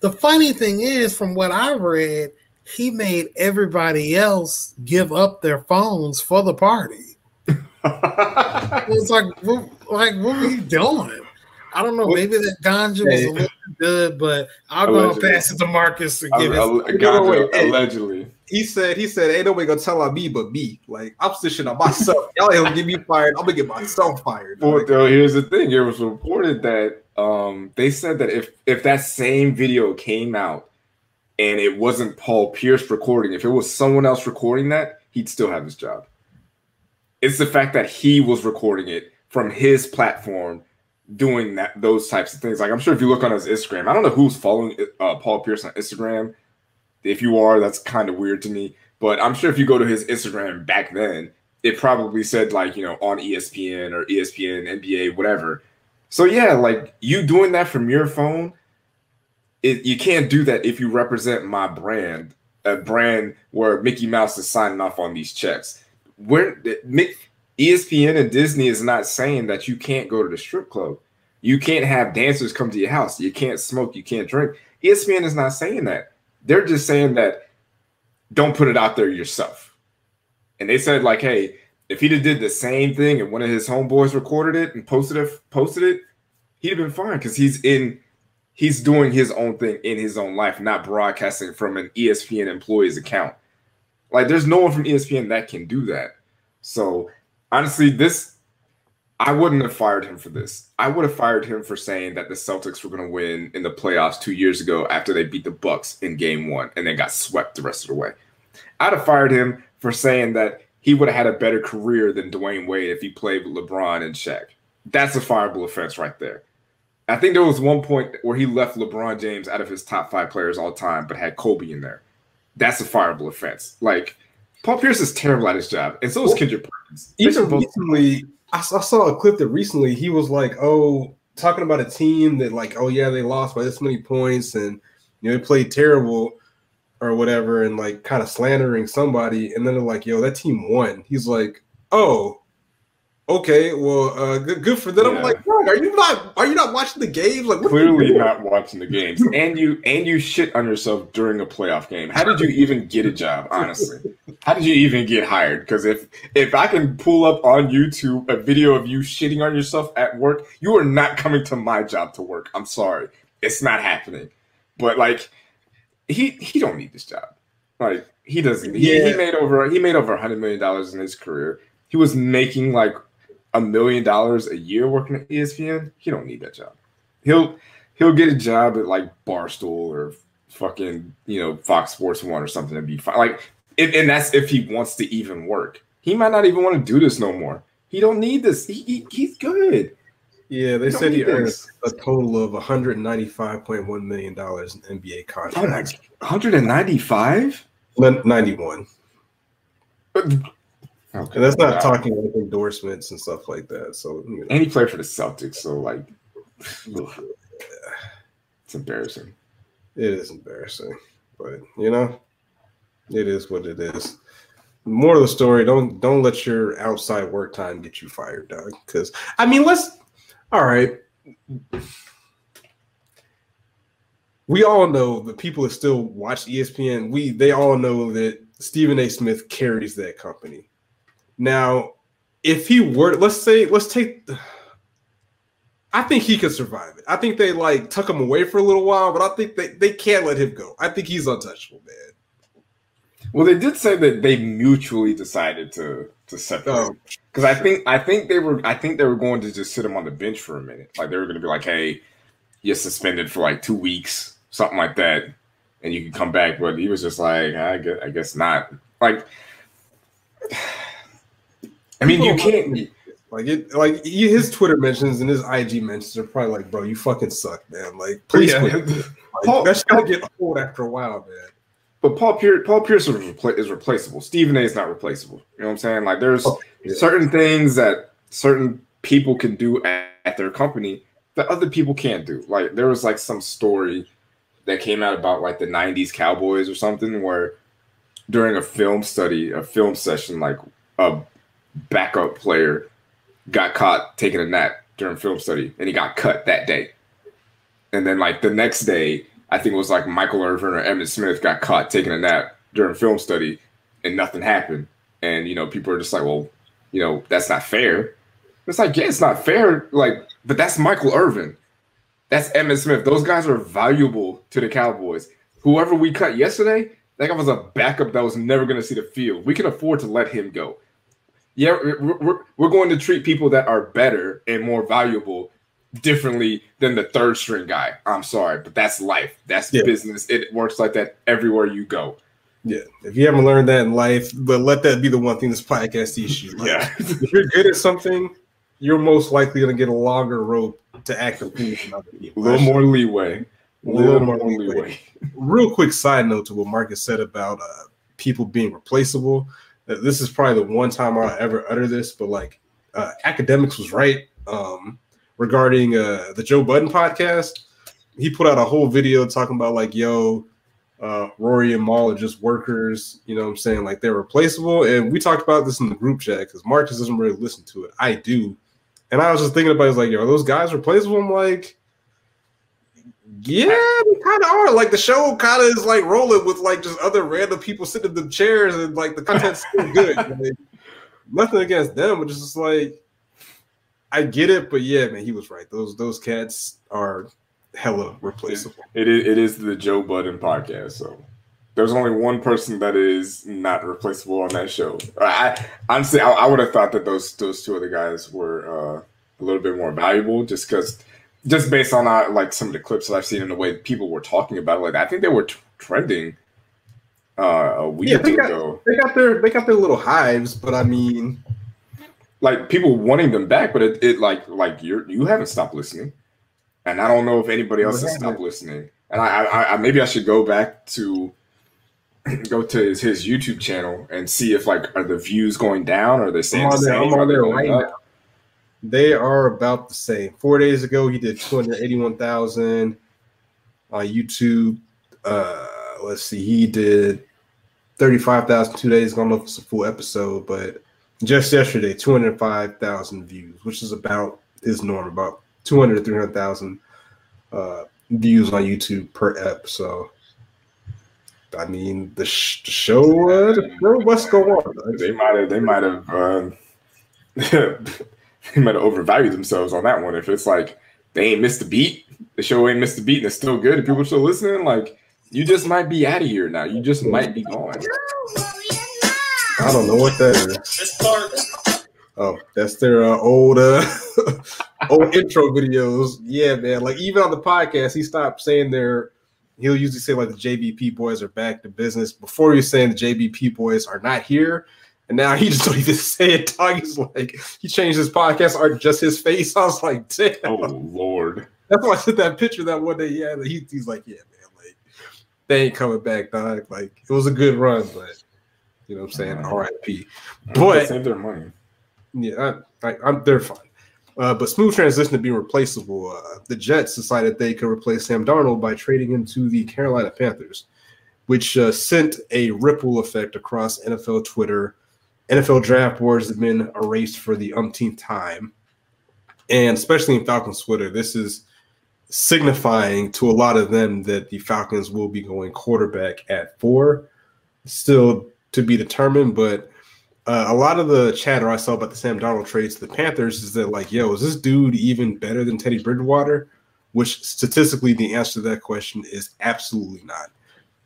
The funny thing is, from what I read, he made everybody else give up their phones for the party. it's like, what, like, what were you doing? I don't know. Maybe that ganja was a little good, but I'm gonna pass it to Marcus to give it. Ganja, allegedly. He said, he said, ain't nobody gonna tell on me but me. Like I'm stitching on myself. Y'all ain't gonna get me fired. I'm gonna get myself fired. Well, though, here's the thing. It was reported that um, they said that if if that same video came out and it wasn't Paul Pierce recording, if it was someone else recording that, he'd still have his job. It's the fact that he was recording it from his platform, doing that those types of things. Like I'm sure if you look on his Instagram, I don't know who's following uh, Paul Pierce on Instagram. If you are, that's kind of weird to me. But I'm sure if you go to his Instagram back then, it probably said like you know on ESPN or ESPN, NBA, whatever so yeah, like you doing that from your phone, it, you can't do that if you represent my brand, a brand where Mickey Mouse is signing off on these checks. Where ESPN and Disney is not saying that you can't go to the strip club. You can't have dancers come to your house. You can't smoke. You can't drink. ESPN is not saying that. They're just saying that don't put it out there yourself. And they said like, hey, if have did the same thing and one of his homeboys recorded it and posted it, posted it, he'd have been fine because he's in, he's doing his own thing in his own life, not broadcasting from an ESPN employee's account. Like, there's no one from ESPN that can do that. So, honestly, this, I wouldn't have fired him for this. I would have fired him for saying that the Celtics were going to win in the playoffs two years ago after they beat the Bucks in Game One and then got swept the rest of the way. I'd have fired him for saying that he would have had a better career than Dwyane Wade if he played with LeBron and Shaq. That's a fireable offense right there. I think there was one point where he left LeBron James out of his top five players all time, but had Kobe in there. That's a fireable offense. Like Paul Pierce is terrible at his job, and so is Well, Kendrick Perkins. even Both- recently, I, s- I saw a clip that recently he was like, "Oh, talking about a team that like, oh yeah, they lost by this many points, and you know they played terrible or whatever, and like kind of slandering somebody, and then they're like, yo, that team won. He's like, oh." Okay, well, uh, good, good for them. Yeah. I'm like, are you not? Are you not watching the game? Like, what are you clearly not watching the games, [LAUGHS] and you and you shit on yourself during a playoff game. How did you even get a job? Honestly, how did you even get hired? Because if if I can pull up on YouTube a video of you shitting on yourself at work, you are not coming to my job to work. I'm sorry, it's not happening. But like, he he don't need this job. Like he doesn't. He, he made over he made over a hundred million dollars in his career. He was making like a million dollars a year working at ESPN. He don't need that job. He'll he'll get a job at like Barstool or fucking you know Fox Sports One or something and be fine. Like, if, and that's if he wants to even work. He might not even want to do this no more. He don't need this. He, he he's good. Yeah, they He said he earned a total of 195.1 million dollars in NBA contracts. 195. Nin- 91. Okay, And that's not talking like endorsements and stuff like that. So you know, And he played for the Celtics, so like, it's embarrassing. it is embarrassing, but you know, it is what it is. More of the story: don't don't let your outside work time get you fired, dog. Because I mean, let's. All right. We all know the people that still watch ESPN. We they all know that Stephen A. Smith carries that company. Now, if he were, let's say, let's take. I think he could survive it. I think they like tuck him away for a little while, but I think they, they can't let him go. I think he's untouchable, man. Well, they did say that they mutually decided to to separate. Oh, Because I think I think they were I think they were going to just sit him on the bench for a minute. Like they were going to be like, "Hey, you're suspended for like two weeks, something like that, and you can come back." But he was just like, "I guess, I guess not." Like, I mean, you can't. like it, like he- his Twitter mentions and his IG mentions are probably like, bro, you fucking suck, man. Like, [LAUGHS] please, Yeah. quit. [LAUGHS] Like, Paul- that's gonna get old after a while, man. But Paul Pierce, Paul Pierce is, repla- is replaceable. Stephen A. is not replaceable. You know what I'm saying? Like, there's Oh, yeah. certain things that certain people can do at, at their company that other people can't do. Like, there was like some story that came out about like the '90s Cowboys or something, where during a film study, a film session, like a backup player got caught taking a nap during film study, and he got cut that day. And then like the next day, I think it was like Michael Irvin or Emmitt Smith got caught taking a nap during film study, and nothing happened. And you know, people are just like, well, you know, that's not fair. It's like, yeah, it's not fair. Like, but that's Michael Irvin. That's Emmitt Smith. Those guys are valuable to the Cowboys. Whoever we cut yesterday, that guy was a backup that was never going to see the field. We can afford to let him go. Yeah, we're, we're, going to treat people that are better and more valuable differently than the third string guy. I'm sorry, but that's life. That's Yeah. business. It works like that everywhere you go. Yeah, if you haven't learned that in life, but let that be the one thing this podcast teaches you. Like, Yeah. [LAUGHS] if you're good at something, you're most likely going to get a longer rope to act A little more leeway. A Little little more more leeway. leeway. real quick side note to what Marcus said about uh, people being replaceable. This is probably the one time I'll ever utter this, but like uh, Akademiks was right um, regarding uh, the Joe Budden podcast. He put out a whole video talking about like, yo, uh, Rory and Mal are just workers. You know what I'm saying? Like they're replaceable. And we talked about this in the group chat because Marcus doesn't really listen to it. I do. And I was just thinking about it, I was like, yo, those guys replaceable? I'm like, yeah, they kind of are. Like the show kind of is like rolling with like just other random people sitting in the chairs and like the content's still [LAUGHS] good. Like, nothing against them, but just like I get it, but yeah, man, he was right. Those those cats are hella replaceable. It is, it is the Joe Budden podcast. So there's only one person that is not replaceable on that show. I honestly, I, I would have thought that those those two other guys were uh, a little bit more valuable, just because, just based on uh, like some of the clips that I've seen and the way people were talking about it. Like I think they were t- trending uh, a week Yeah, they got- ago. They got their they got their little hives, but I mean, Like people wanting them back, but it, it like like you're you haven't stopped listening. and I don't know if anybody else has stopped listening. And I, I, I maybe I should go back to [CLEARS THROAT] go to his, his YouTube channel and see if like are the views going down or are they staying I'm the on there, same? I'm Are on they there going right up? now. They are about the same. Four days ago, he did 281,000 on YouTube. Uh, let's see, he did 35,000 two days ago. I don't know if it's a full episode, but just yesterday, 205,000 views, which is about his norm, about 200 to 300,000 uh, views on YouTube per ep. So, I mean, the, sh- the show, uh, the show must go on. They might have. They might have. Uh, [LAUGHS] [LAUGHS] [LAUGHS] they might have overvalued themselves on that one. If it's like they ain't missed a beat, the show ain't missed a beat, and it's still good, and people are still listening, like you just might be out of here now. You just might be gone. I don't know what that is. Oh, that's their uh, old uh, [LAUGHS] old intro videos. Yeah, man. Like even on the podcast, he stopped saying their. He'll usually say like the JBP boys are back to business. Before he was saying the JBP boys are not here, and now he just don't even say it. Dog, he's like he changed his podcast art just his face. [LAUGHS] I was like, damn. Oh Lord. That's why I sent that picture that one day. Yeah, he, he's like, yeah, man, like they ain't coming back, dog. Like it was a good run, but you know what I'm saying. R.I.P. But- save their money. Yeah, I, I, I'm they're fine. Uh, but smooth transition to being replaceable. Uh, the Jets decided they could replace Sam Darnold by trading him to the Carolina Panthers, which uh, sent a ripple effect across NFL Twitter. NFL draft boards have been erased for the umpteenth time, and especially in Falcons Twitter, this is signifying to a lot of them that the Falcons will be going quarterback at four. Still to be determined, but uh, a lot of the chatter I saw about the Sam Darnold trades to the Panthers is that like, yo, is this dude even better than Teddy Bridgewater? Which statistically, the answer to that question is absolutely not.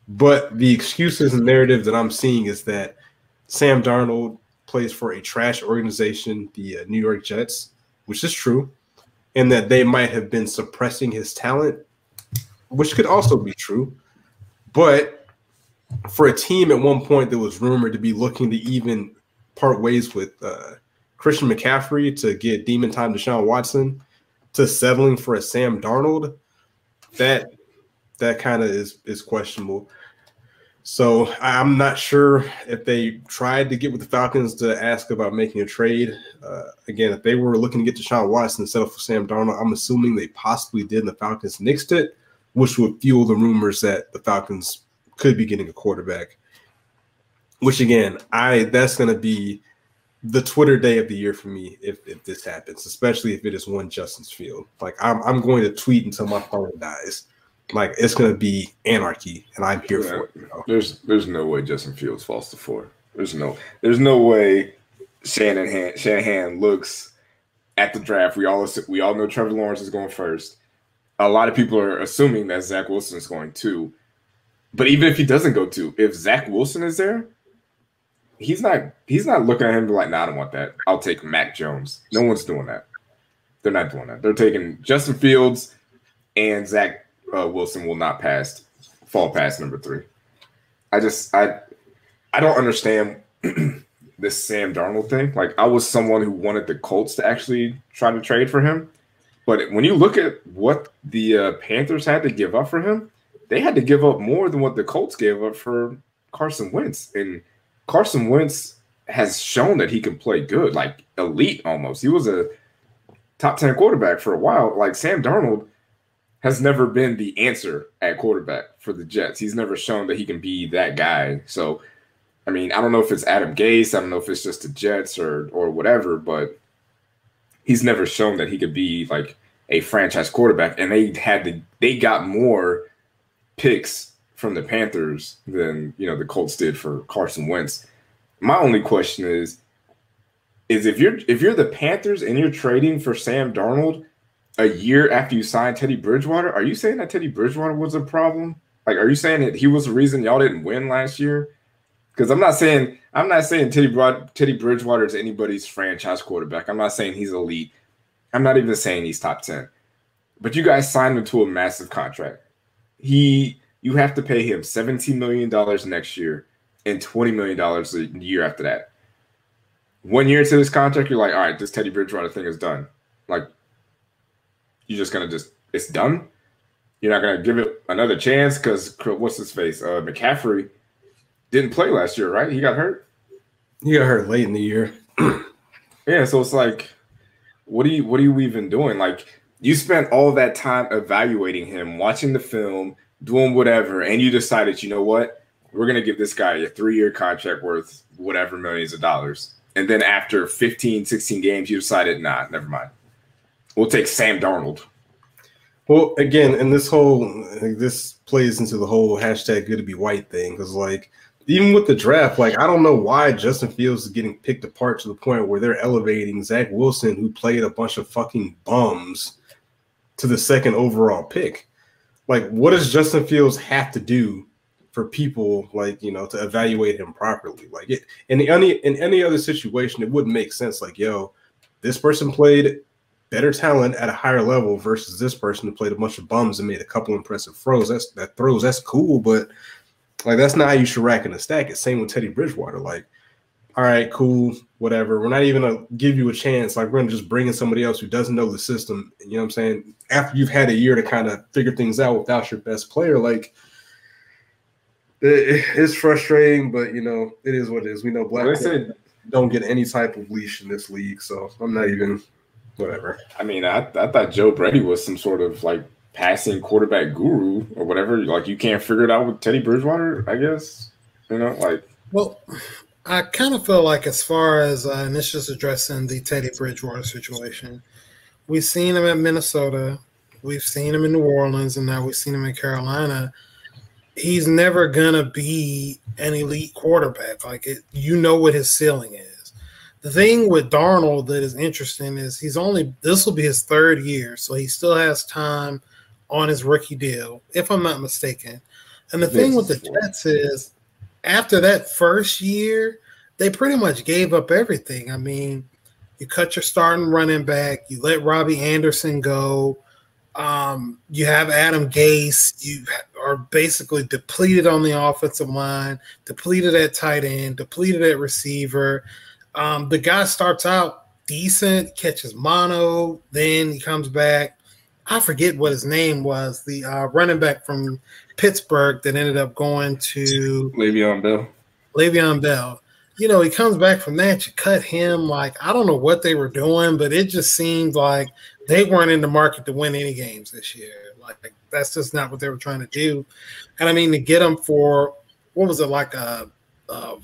But the excuses and narrative that I'm seeing is that Sam Darnold plays for a trash organization, the uh, New York Jets, which is true, and that they might have been suppressing his talent, which could also be true. But for a team at one point that was rumored to be looking to even part ways with uh, Christian McCaffrey to get demon time Deshaun Watson to settling for a Sam Darnold, that that kind of is is questionable. So I'm not sure if they tried to get with the Falcons to ask about making a trade. Uh, again, if they were looking to get Deshaun Watson instead of Sam Darnold, I'm assuming they possibly did, and the Falcons nixed it, which would fuel the rumors that the Falcons could be getting a quarterback. Which again, I that's going to be the Twitter day of the year for me if, if this happens, especially if it is one Justin Fields. Like I'm I'm going to tweet until my phone dies. Like it's going to be anarchy, and I'm here for it. You know? There's there's no way Justin Fields falls to four. There's no there's no way Shanahan Shanahan looks at the draft. We all we all know Trevor Lawrence is going first. A lot of people are assuming that Zach Wilson is going two. But even if he doesn't go two, if Zach Wilson is there, he's not he's not looking at him like, nah, I don't want that. I'll take Mac Jones. No one's doing that. They're not doing that. They're taking Justin Fields and Zach uh, Wilson will not pass fall past number three. I just I I don't understand [CLEARS THROAT] this Sam Darnold thing. Like I was someone who wanted the Colts to actually try to trade for him, but when you look at what the uh, Panthers had to give up for him, they had to give up more than what the Colts gave up for Carson Wentz, and Carson Wentz has shown that he can play good, like elite almost. He was a top 10 quarterback for a while. Like Sam Darnold has never been the answer at quarterback for the Jets. He's never shown that he can be that guy. So, I mean, I don't know if it's Adam Gase, I don't know if it's just the Jets or or whatever, but he's never shown that he could be like a franchise quarterback. And they had to they got more picks from the Panthers than you know the Colts did for Carson Wentz. My only question is is if you're if you're the Panthers and you're trading for Sam Darnold a year after you signed Teddy Bridgewater, are you saying that Teddy Bridgewater was a problem? Like, are you saying that he was the reason y'all didn't win last year? Because I'm not saying I'm not saying Teddy Broad, Teddy Bridgewater is anybody's franchise quarterback. I'm not saying he's elite. I'm not even saying he's top ten. But you guys signed him to a massive contract. He you have to pay him 17 million dollars next year and 20 million dollars a year after that. One year into this contract, you're like, all right, this Teddy Bridgewater thing is done. Like, you're just gonna just it's done. You're not gonna give it another chance because what's his face? Uh, McCaffrey didn't play last year, right? He got hurt. He got hurt late in the year. [CLEARS THROAT] yeah, so it's like, what are you what are you even doing? Like you spent all that time evaluating him, watching the film, doing whatever, and you decided, you know what? We're gonna give this guy a three-year contract worth whatever millions of dollars. And then after 15, 16 games, you decided, nah, never mind. We'll take Sam Darnold. Well, again, and this whole this plays into the whole hashtag good to be white thing because like even with the draft, like I don't know why Justin Fields is getting picked apart to the point where they're elevating Zach Wilson, who played a bunch of fucking bums, to the second overall pick. Like, what does Justin Fields have to do for people like you know to evaluate him properly? Like it in any in any other situation, it wouldn't make sense. Like, yo, this person played better talent at a higher level versus this person who played a bunch of bums and made a couple impressive throws. That's that throws. That's cool, but like that's not how you should rack in and stack it. Same with Teddy Bridgewater. Like, all right, cool, whatever. We're not even gonna give you a chance. Like we're gonna just bring in somebody else who doesn't know the system. You know what I'm saying? After you've had a year to kind of figure things out without your best player, like it, it's frustrating, but you know it is what it is. We know black well, don't get any type of leash in this league, so I'm not even whatever. I mean, I, I thought Joe Brady was some sort of like passing quarterback guru or whatever. Like you can't figure it out with Teddy Bridgewater, I guess. You know, like well, I kind of feel like as far as uh, and this just addressing the Teddy Bridgewater situation, we've seen him at Minnesota, we've seen him in New Orleans, and now we've seen him in Carolina. He's never gonna be an elite quarterback. Like it, you know what his ceiling is. The thing with Darnold that is interesting is he's only this will be his third year, so he still has time on his rookie deal, if I'm not mistaken. And the thing with the Jets is, after that first year, they pretty much gave up everything. I mean, you cut your starting running back, you let Robbie Anderson go, um, you have Adam Gase, you are basically depleted on the offensive line, depleted at tight end, depleted at receiver. Um, the guy starts out decent, catches mono, then he comes back I forget what his name was, the uh, running back from Pittsburgh that ended up going to Le'Veon Bell. Le'Veon Bell. You know, he comes back from that. You cut him. Like I don't know what they were doing, but it just seemed like they weren't in the market to win any games this year. Like that's just not what they were trying to do. And I mean, to get them for what was it like a, a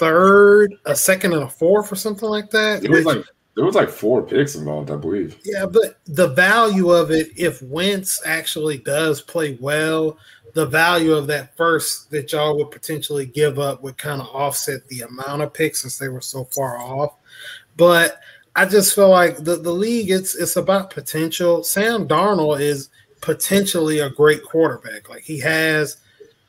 third, a second, and a fourth, or something like that? It was like there was like four picks involved, I believe. Yeah, but the value of it, if Wentz actually does play well, the value of that first that y'all would potentially give up would kind of offset the amount of picks since they were so far off. But I just feel like the, the league, it's it's about potential. Sam Darnold is potentially a great quarterback. Like he has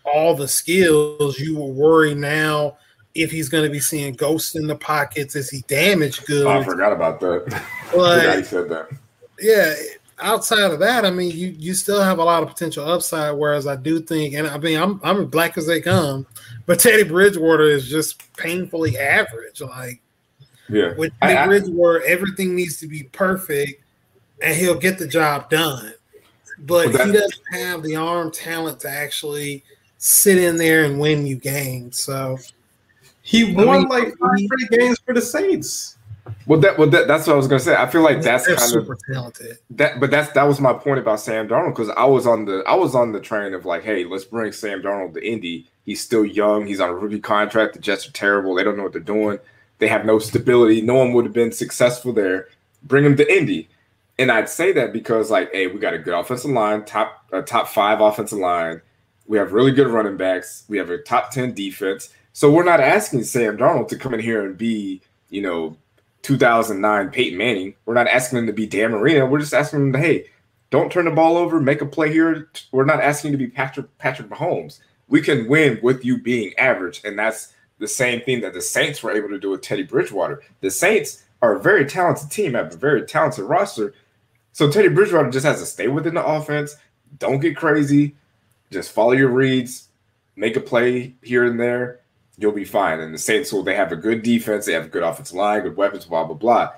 all the skills. You will worry now if he's going to be seeing ghosts in the pockets. Is he damaged goods? Oh, I forgot about that. [LAUGHS] He said that. Yeah. Outside of that, I mean, you you still have a lot of potential upside. Whereas I do think, and I mean, I'm I'm black as they come, but Teddy Bridgewater is just painfully average. Like, yeah, with Teddy I, Bridgewater, everything needs to be perfect, and he'll get the job done. But he doesn't have the arm talent to actually sit in there and win you games. So he won I mean, like five straight games for the Saints. Well, that well that, that's what I was gonna say. I feel like that's They're kind super of talented. That, but that's that was my point about Sam Darnold because I was on the I was on the train of like, hey, let's bring Sam Darnold to Indy. He's still young. He's on a rookie contract. The Jets are terrible. They don't know what they're doing. They have no stability. No one would have been successful there. Bring him to Indy. And I'd say that because like, hey, we got a good offensive line, top uh, top five offensive line. We have really good running backs. We have a top ten defense so we're not asking Sam Darnold to come in here and be, you know, 2009 Peyton Manning. We're not asking him to be Dan Marino. We're just asking him to, hey, don't turn the ball over, make a play here. We're not asking you to be Patrick Patrick Mahomes. We can win with you being average, and that's the same thing that the Saints were able to do with Teddy Bridgewater. The Saints are a very talented team, have a very talented roster. So Teddy Bridgewater just has to stay within the offense. Don't get crazy. Just follow your reads, make a play here and there, you'll be fine. And the Saints will they have a good defense, they have a good offensive line, good weapons, blah blah blah.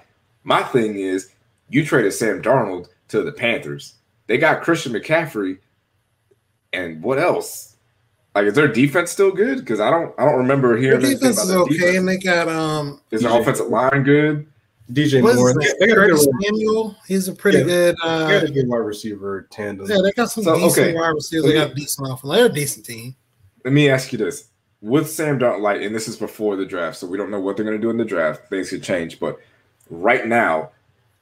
My thing is, you traded Sam Darnold to the Panthers. they got Christian McCaffrey, and what else? Like, is their defense still good? Because I don't, I don't remember Their hearing anything defense about is okay, defense. and they got um. Is their offensive line good? DJ What is Moore. that? They got a good, Samuel. He's a pretty Yeah. good. they Uh, got a good wide receiver tandem. yeah, they got some So, decent okay. wide receivers. They got a decent offense. They're a decent team. Let me ask you this: With Sam Darnold, like, and this is before the draft, so we don't know what they're going to do in the draft. Things could change, but right now,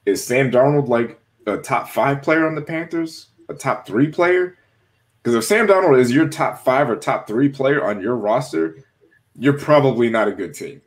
is Sam Darnold like a top five player on the Panthers? A top three player? Because if Sam Darnold is your top five or top three player on your roster, you're probably not a good team.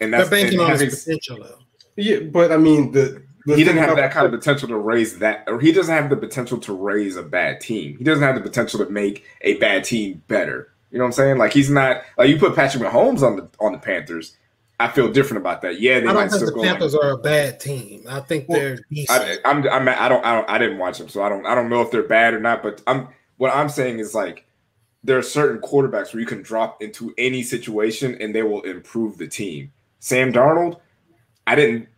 And They're that's banking and on having- his potential, though. Yeah, but I mean the, the he thing didn't have that kind of potential to raise that, or he doesn't have the potential to raise a bad team. He doesn't have the potential to make a bad team better. You know what I'm saying? Like he's not like you put Patrick Mahomes on the on the Panthers. I feel different about that. Yeah, they I might don't think still the go. Like, Panthers are a bad team. I think Well, they're decent. I, I'm, I'm, I don't, I don't, I didn't watch them, so I don't, I don't know if they're bad or not. But I'm, what I'm saying is like, there are certain quarterbacks where you can drop into any situation and they will improve the team. Sam Darnold, I didn't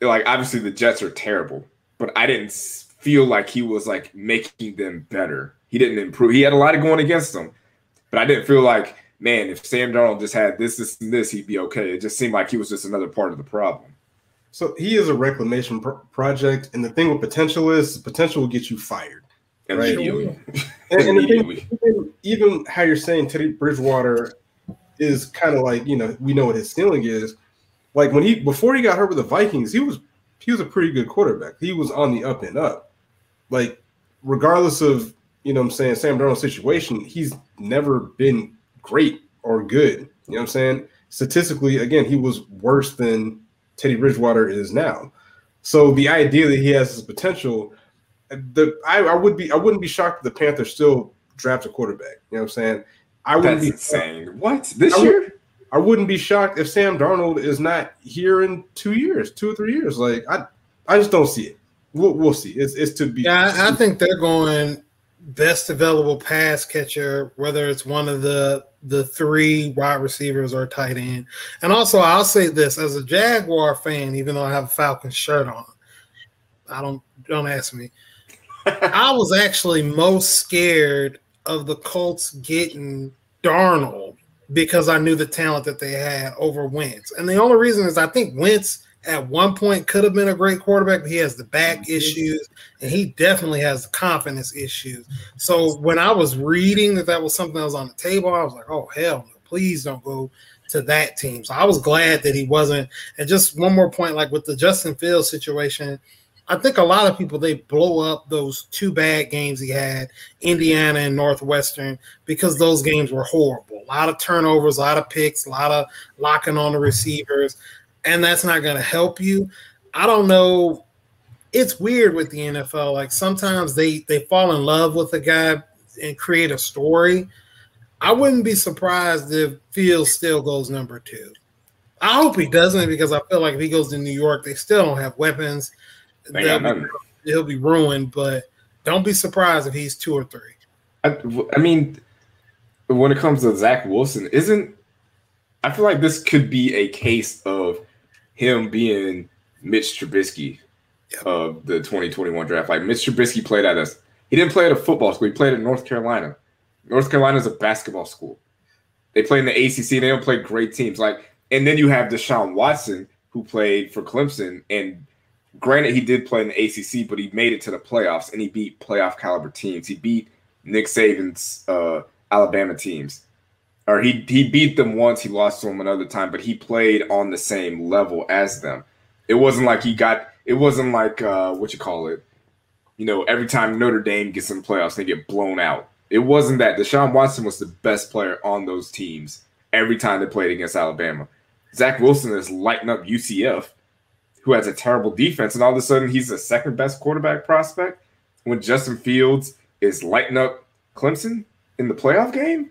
like. Obviously, the Jets are terrible, but I didn't feel like he was like making them better. He didn't improve. He had a lot of going against them, but I didn't feel like, man, if Sam Darnold just had this, this, and this, he'd be okay. It just seemed like he was just another part of the problem. So he is a reclamation pro- project, and the thing with potential is potential will get you fired. Right. Immediately. And, and thing, even, even how you're saying Teddy Bridgewater is kind of like you know we know what his ceiling is. Like when he before he got hurt with the Vikings, he was he was a pretty good quarterback. He was on the up and up. Like regardless of you know what I'm saying Sam Darnold's situation, he's never been great or good. You know what I'm saying? Statistically, again, he was worse than Teddy Bridgewater is now. So the idea that he has this potential, the I, I would be I wouldn't be shocked if the Panthers still draft a quarterback. You know what I'm saying? I wouldn't That's be insane. What this I would- year? I wouldn't be shocked if Sam Darnold is not here in two years, two or three years. Like I I just don't see it. We'll, we'll see. It's it's to be. Yeah, I, I think they're going best available pass catcher, whether it's one of the the three wide receivers or tight end. And also, I'll say this as a Jaguar fan, even though I have a Falcons shirt on, I don't don't ask me. [LAUGHS] I was actually most scared of the Colts getting Darnold because I knew the talent that they had over Wentz. And the only reason is I think Wentz at one point could have been a great quarterback, but he has the back mm-hmm. issues and he definitely has the confidence issues. So when I was reading that that was something that was on the table, I was like, oh, hell no, please don't go to that team. So I was glad that he wasn't. And just one more point like with the Justin Fields situation, I think a lot of people they blow up those two bad games he had, Indiana and Northwestern, because those games were horrible. A lot of turnovers, a lot of picks, a lot of locking on the receivers, and that's not going to help you. I don't know. It's weird with the NFL. Like sometimes they they fall in love with a guy and create a story. I wouldn't be surprised if Fields still goes number two. I hope he doesn't because I feel like if he goes to New York, they still don't have weapons. They got They'll be- he'll be ruined. But don't be surprised if he's two or three. I, I mean, when it comes to Zach Wilson, isn't I feel like this could be a case of him being Mitch Trubisky of the 2021 draft. Like Mitch Trubisky played at us. He didn't play at a football school. He played at North Carolina. North Carolina is a basketball school. They play in the ACC. And they don't play great teams. Like, and then you have Deshaun Watson who played for Clemson. And granted, he did play in the ACC, but he made it to the playoffs and he beat playoff caliber teams. He beat Nick Saban's uh, Alabama teams. Or he he beat them once, he lost to them another time, but he played on the same level as them. It wasn't like he got it wasn't like uh what you call it. You know, every time Notre Dame gets in the playoffs, they get blown out. It wasn't that. Deshaun Watson was the best player on those teams every time they played against Alabama. Zach Wilson is lighting up UCF, who has a terrible defense, and all of a sudden he's the second best quarterback prospect when Justin Fields is lighting up Clemson in the playoff game.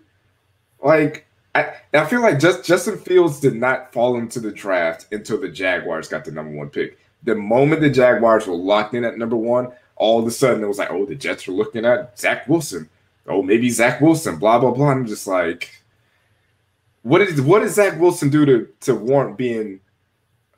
Like I, I feel like just Justin Fields did not fall into the draft until the Jaguars got the number one pick. The moment the Jaguars were locked in at number one, all of a sudden it was like, oh, the Jets were looking at Zach Wilson. Oh, maybe Zach Wilson. Blah blah blah. I'm just like, what is what does Zach Wilson do to to warrant being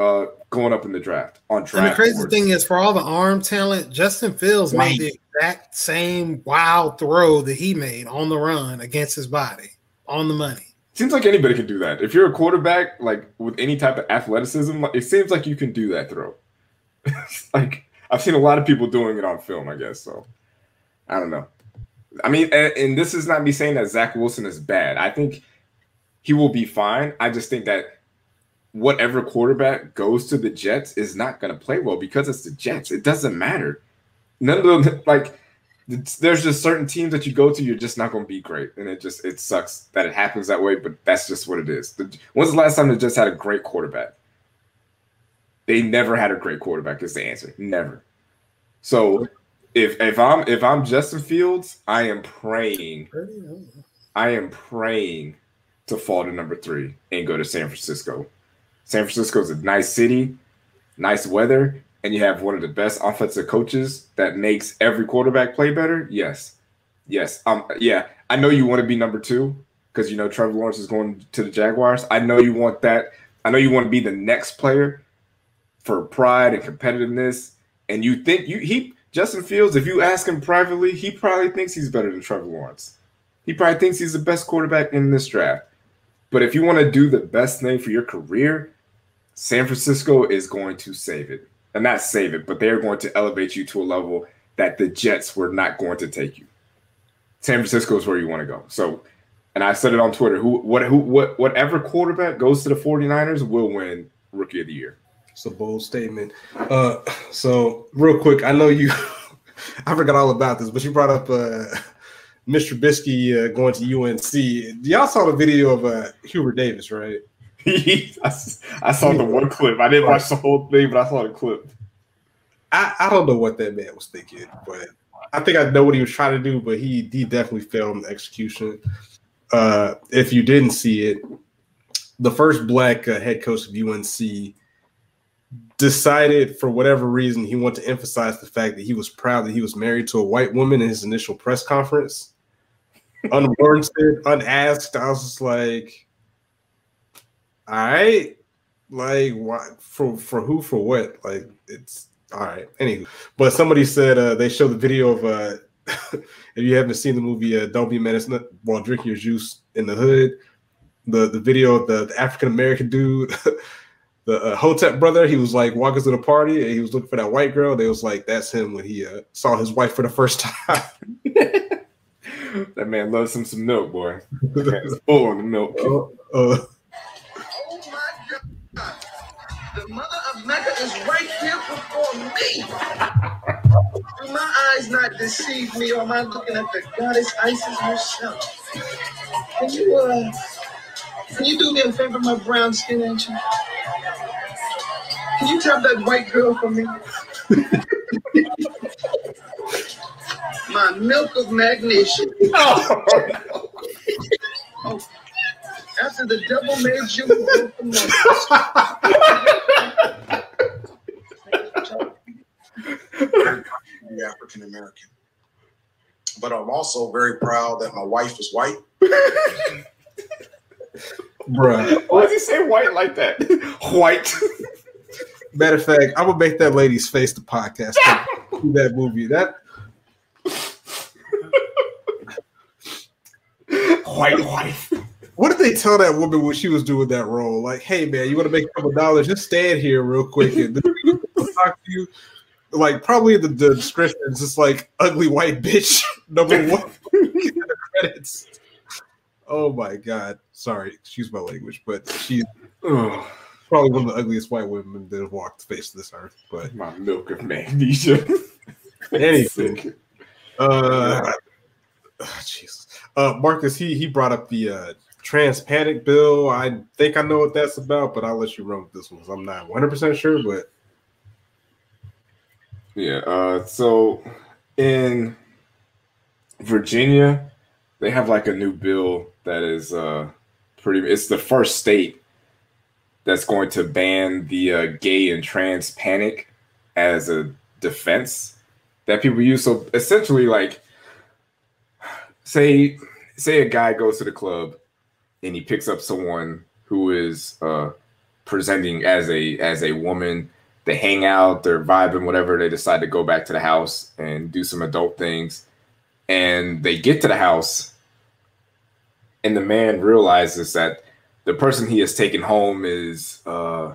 uh, going up in the draft on draft. And the crazy boards. thing is, for all the arm talent, Justin Fields Right. made the exact same wild throw that he made on the run against his body on the money. seems like anybody can do that. If you're a quarterback, like with any type of athleticism, it seems like you can do that throw. [LAUGHS] like I've seen a lot of people doing it on film. I guess so. I don't know. I mean, and, and this is not me saying that Zach Wilson is bad. I think he will be fine. I just think that whatever quarterback goes to the Jets is not going to play well because it's the Jets. It doesn't matter. None of them like. There's just certain teams that you go to, you're just not going to be great, and it just it sucks that it happens that way. But that's just what it is. The, when's the last time the Jets had a great quarterback? They never had a great quarterback. Is the answer? Never. So if if I'm if I'm Justin Fields, I am praying I am praying to fall to number three and go to San Francisco. San Francisco is a nice city, nice weather, and you have one of the best offensive coaches that makes every quarterback play better. Yes, yes, um, yeah. I know you want to be number two because you know Trevor Lawrence is going to the Jaguars. I know you want that. I know you want to be the next player for pride and competitiveness. And you think you he Justin Fields, if you ask him privately, he probably thinks he's better than Trevor Lawrence. He probably thinks he's the best quarterback in this draft. But if you want to do the best thing for your career, San Francisco is going to save it. And not save it, but they're going to elevate you to a level that the Jets were not going to take you. San Francisco is where you want to go. So, and I said it on Twitter, who what who what whatever quarterback goes to the 49ers will win rookie of the year. It's a bold statement. Uh, so real quick, I know you. [LAUGHS] I forgot all about this, but you brought up uh, Mr. Trubisky uh, going to UNC. Y'all saw the video of uh, Hubert Davis, right? I, I saw the one clip. I didn't watch the whole thing, but I saw the clip. I, I don't know what that man was thinking, but I think I know what he was trying to do, but he he definitely failed in the execution. Uh, if you didn't see it, the first black uh, head coach of UNC decided for whatever reason he wanted to emphasize the fact that he was proud that he was married to a white woman in his initial press conference. [LAUGHS] Unwarranted, unasked. I was just like, all right, like what for for who for what? Like it's all right. Anywho, but somebody said uh, they showed the video of uh, [LAUGHS] if you haven't seen the movie uh, "Don't Be Menace" not- while drinking your juice in the hood. The the video of the, the African American dude, [LAUGHS] the uh, Hotep brother, he was like walking to the party and he was looking for that white girl. They was like, "That's him" when he uh, saw his wife for the first [LAUGHS] time. That man loves him some milk, boy. Full on the milk. Uh, The mother of Mecca is right here before me. Do [LAUGHS] my eyes not deceive me, or am I looking at the goddess Isis herself? Can you, uh, can you do me a favor, my brown skin angel? Can you tap that white girl for me? [LAUGHS] my milk of magnesia. [LAUGHS] After the devil made you, the African American. But I'm also very proud that my wife is white. bruh. Why does he say white like that? [LAUGHS] White. Matter of fact, I'm gonna make that lady's face the podcast. [LAUGHS] See that movie. That white wife. What did they tell that woman when she was doing that role? Like, hey man, you want to make a couple dollars? Just stand here real quick and talk to you. Like, probably the, the description is just like ugly white bitch [LAUGHS] number one [LAUGHS] credits. Oh my god. Sorry, excuse my language, but she's Ugh, probably one of the ugliest white women that have walked the face of this earth. But my milk of magnesia. [LAUGHS] Anything. Uh, Jesus. Uh, Marcus, he he brought up the uh, trans panic bill. I think I know what that's about, but I'll let you run with this one. I'm not 100 percent sure, but Yeah. Uh, so in Virginia, they have like a new bill that is uh, pretty. It's the first state that's going to ban the uh, gay and trans panic as a defense that people use. So essentially, like, say say a guy goes to the club and he picks up someone who is uh, presenting as a as a woman. They hang out, they're vibing, whatever. They decide to go back to the house and do some adult things. And they get to the house, and the man realizes that the person he has taken home is uh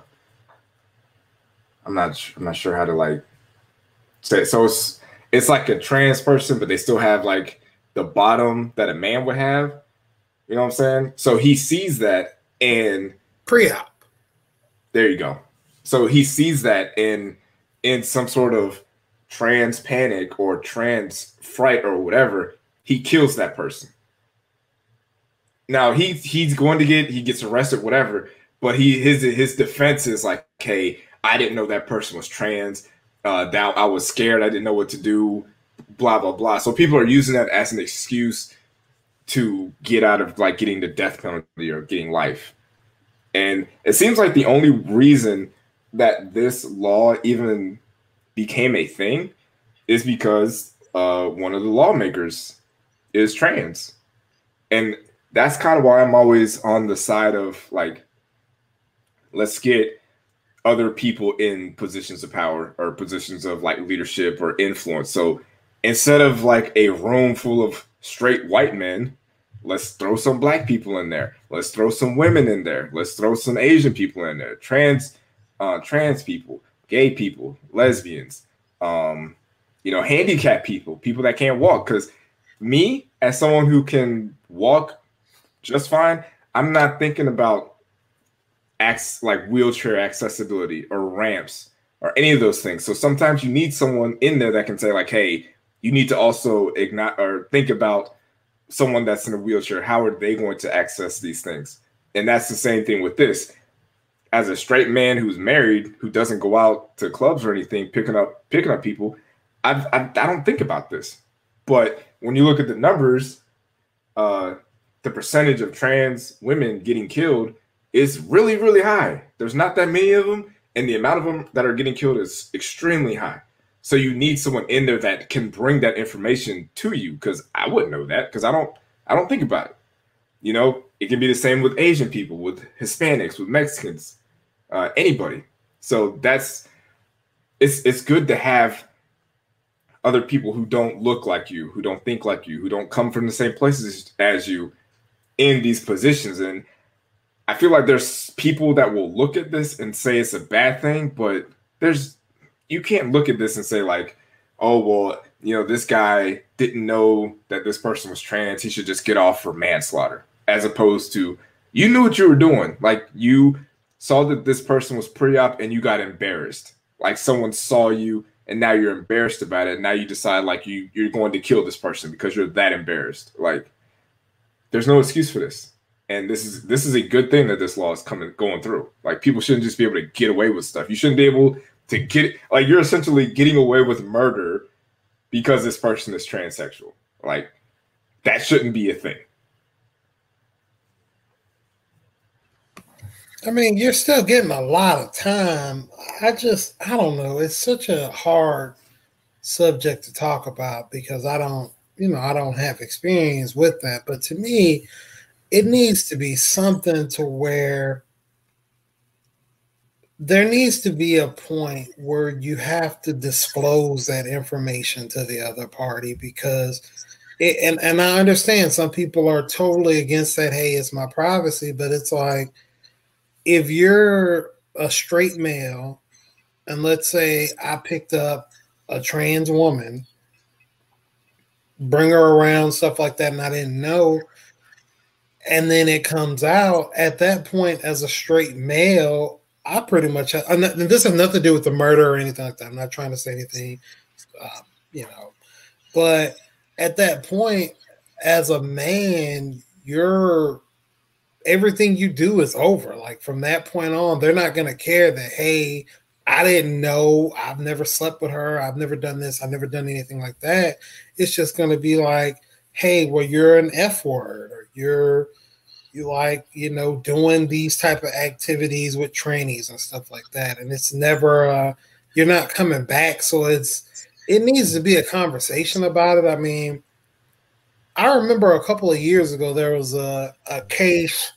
I'm not I'm not sure how to like say so it's it's like a trans person, but they still have like the bottom that a man would have. You know what I'm saying? So he sees that and pre-op. There you go. So he sees that in in some sort of trans panic or trans fright or whatever, he kills that person. Now he he's going to get he gets arrested, whatever. But he his his defense is like, okay, I didn't know that person was trans. Uh, that I was scared. I didn't know what to do. Blah blah blah. So people are using that as an excuse to get out of like getting the death penalty or getting life. And it seems like the only reason that this law even became a thing is because uh, one of the lawmakers is trans. And that's kind of why I'm always on the side of like, let's get other people in positions of power or positions of like leadership or influence. So instead of like a room full of straight white men, let's throw some black people in there. Let's throw some women in there. Let's throw some Asian people in there. Trans, uh, trans people, gay people, lesbians, um, you know, handicapped people, people that can't walk. Because me, as someone who can walk just fine, I'm not thinking about acts like wheelchair accessibility or ramps or any of those things. So sometimes you need someone in there that can say like, "Hey, you need to also ignite or think about someone that's in a wheelchair. How are they going to access these things?" And that's the same thing with this. As a straight man who's married, who doesn't go out to clubs or anything, picking up picking up people, I I, I don't think about this. But when you look at the numbers, uh, the percentage of trans women getting killed is really, really high. There's not that many of them, and the amount of them that are getting killed is extremely high. So you need someone in there that can bring that information to you because I wouldn't know that because I don't I don't think about it. You know, it can be the same with Asian people, with Hispanics, with Mexicans, uh, anybody. So that's it's it's good to have other people who don't look like you, who don't think like you, who don't come from the same places as you in these positions. And I feel like there's people that will look at this and say it's a bad thing, but there's you can't look at this and say like, oh well, you know, this guy didn't know that this person was trans. He should just get off for manslaughter, as opposed to you knew what you were doing. Like you saw that this person was pre-op and you got embarrassed. Like someone saw you and now you're embarrassed about it. And Now you decide like you you're going to kill this person because you're that embarrassed. Like there's no excuse for this. And this is this is a good thing that this law is coming going through. Like people shouldn't just be able to get away with stuff. You shouldn't be able to get like you're essentially getting away with murder because this person is transsexual. Like that shouldn't be a thing. I mean, you're still getting a lot of time. I just, I don't know. It's such a hard subject to talk about because I don't, you know, I don't have experience with that. But to me, it needs to be something to where there needs to be a point where you have to disclose that information to the other party because it, and and I understand some people are totally against that hey it's my privacy but it's like if you're a straight male and let's say I picked up a trans woman bring her around stuff like that and I didn't know and then it comes out at that point as a straight male I pretty much not, this has nothing to do with the murder or anything like that. I'm not trying to say anything, uh, you know, but at that point, as a man, you're everything you do is over. Like from that point on, they're not going to care that, hey, I didn't know, I've never slept with her, I've never done this, I've never done anything like that. It's just going to be like, hey, well, you're an F word or you're you like you know doing these type of activities with trainees and stuff like that. And it's never uh you're not coming back. So it's it needs to be a conversation about it. I mean i remember a couple of years ago there was a, a case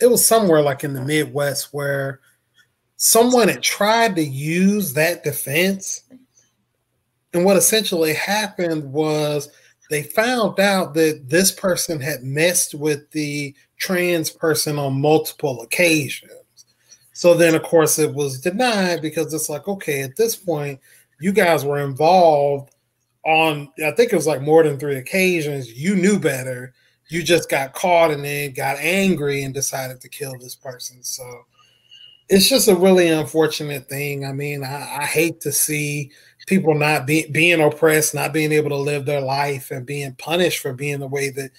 it was somewhere like in the midwest where someone had tried to use that defense. And what essentially happened was they found out that this person had messed with the trans person on multiple occasions. So then, of course, it was denied because it's like, okay, at this point, you guys were involved on, I think it was like more than three occasions. You knew better. You just got caught and then got angry and decided to kill this person. So it's just a really unfortunate thing. I mean, I, I hate to see people not be, being oppressed, not being able to live their life, and being punished for being the way that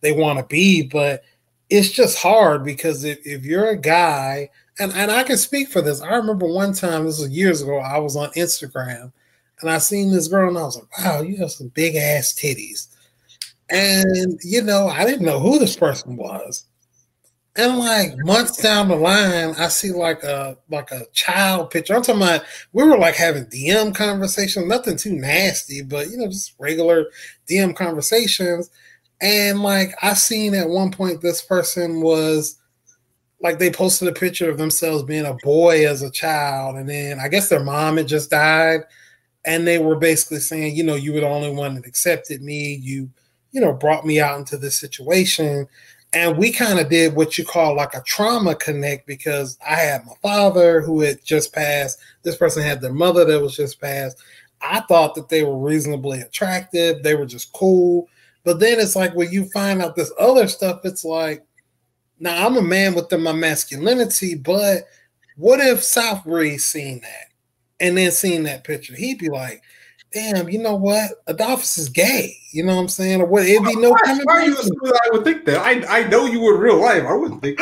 they want to be. But it's just hard because if, if you're a guy and, and I can speak for this. I remember one time, this was years ago, I was on Instagram and I seen this girl and I was like, wow, you have some big ass titties. And you know, I didn't know who this person was. And like months down the line, I see like a like a child picture. I'm talking about we were like having DM conversations, nothing too nasty, but you know, just regular DM conversations. And like I seen at one point this person was like they posted a picture of themselves being a boy as a child, and then I guess their mom had just died, and they were basically saying, you know, you were the only one that accepted me. You, you know, brought me out into this situation. And we kind of did what you call like a trauma connect because I had my father who had just passed. This person had their mother that was just passed. I thought that they were reasonably attractive. They were just cool. But then it's like when you find out this other stuff, it's like, now I'm a man within my masculinity, but what if South Breeze seen that and then seen that picture? He'd be like, damn, you know what? Adolphus is gay. You know what I'm saying? Or what it'd be no coming Why you I would think that? I I know you in real life. I wouldn't think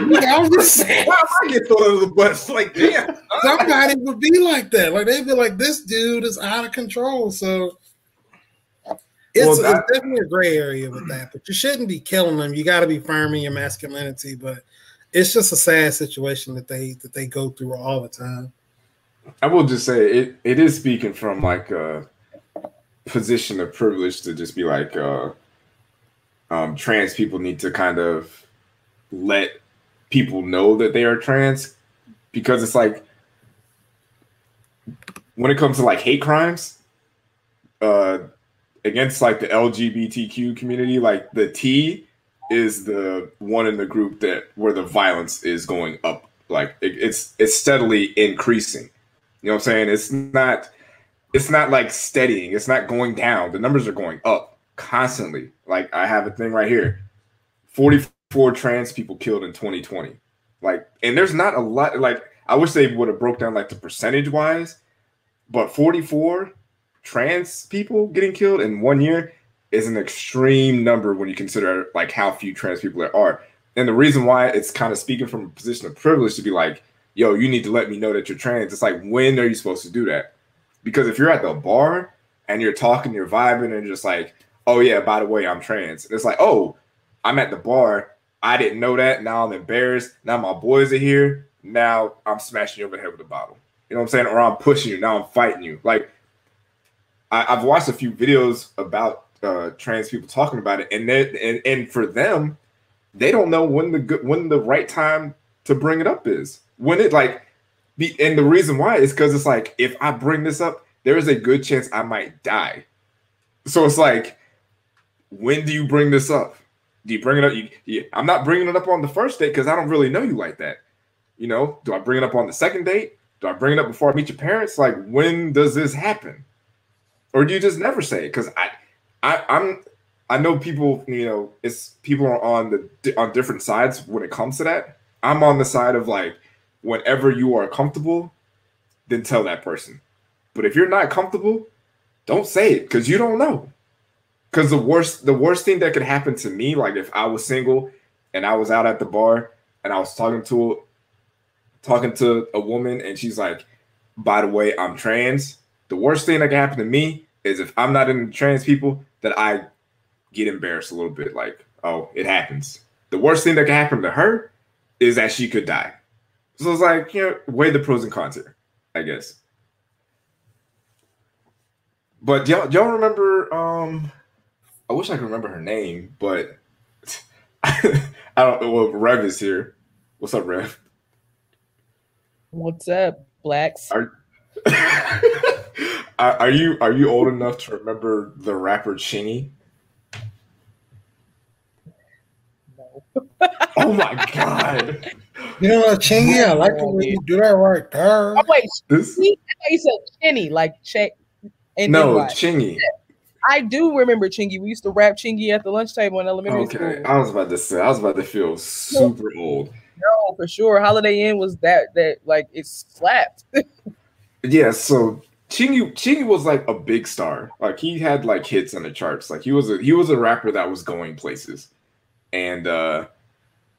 yeah, I was just [LAUGHS] saying. Why I get thrown under the bus? Like, damn. Somebody would be like that. Like they'd be like, this dude is out of control. So it's, well, it's definitely a gray area with that, but you shouldn't be killing them. You got to be firm in your masculinity, but it's just a sad situation that they that they go through all the time. I will just say it it is speaking from like a position of privilege to just be like uh um trans people need to kind of let people know that they are trans because it's like when it comes to like hate crimes uh against like the LGBTQ community, like the T is the one in the group that where the violence is going up. Like it, it's it's steadily increasing. You know what I'm saying? It's not it's not like steadying. It's not going down. The numbers are going up constantly. Like I have a thing right here. 44 trans people killed in 2020. Like and there's not a lot like I wish they would have broke down like the percentage wise, but 44 trans people getting killed in one year is an extreme number when you consider like how few trans people there are. And the reason why it's kind of speaking from a position of privilege to be like, yo, you need to let me know that you're trans. It's like, when are you supposed to do that? Because if you're at the bar and you're talking, you're vibing, and just like, oh yeah, by the way, I'm trans. And it's like, oh, I'm at the bar. I didn't know that. Now I'm embarrassed. Now my boys are here. Now I'm smashing you over the head with a bottle. You know what I'm saying? Or I'm pushing you. Now I'm fighting you. Like I, have watched a few videos about uh, trans people talking about it, and that, and and for them, they don't know when the good when the right time to bring it up is. When it like be, and the reason why is because it's like if I bring this up, there is a good chance I might die. So it's like, when do you bring this up? Do you bring it up? You, you, I'm not bringing it up on the first date because I don't really know you like that. You know, do I bring it up on the second date? Do I bring it up before I meet your parents? Like, when does this happen? Or do you just never say it? Because I, I, I'm, I know people. You know, it's people are on the on different sides when it comes to that. I'm on the side of like, whenever you are comfortable, then tell that person. But if you're not comfortable, don't say it because you don't know. Because the worst, the worst thing that could happen to me, like if I was single and I was out at the bar and I was talking to, talking to a woman and she's like, "By the way, I'm trans." The worst thing that can happen to me is if I'm not in trans people, that I get embarrassed a little bit. Like, oh, it happens. The worst thing that can happen to her is that she could die. So it's like, you know, weigh the pros and cons here, I guess. But y'all, y'all remember? Um, I wish I could remember her name, but [LAUGHS] I don't know. Well, Rev is here. What's up, Rev? What's up, blacks? Are, [LAUGHS] are are you are you old enough to remember the rapper Chingy? No. Oh my god! You know what, Chingy? I like the way you do that right there. Oh wait, This Chingy? I thought you said Chinny, like check. And no NY. Chingy. I do remember Chingy. We used to rap Chingy at the lunch table in elementary Okay, school. I was about to say I was about to feel super old. No, for sure. Holiday Inn was that that like it slapped. [LAUGHS] Yeah, so Chingy Chingy was like a big star. Like he had like hits on the charts. Like he was a he was a rapper that was going places. And uh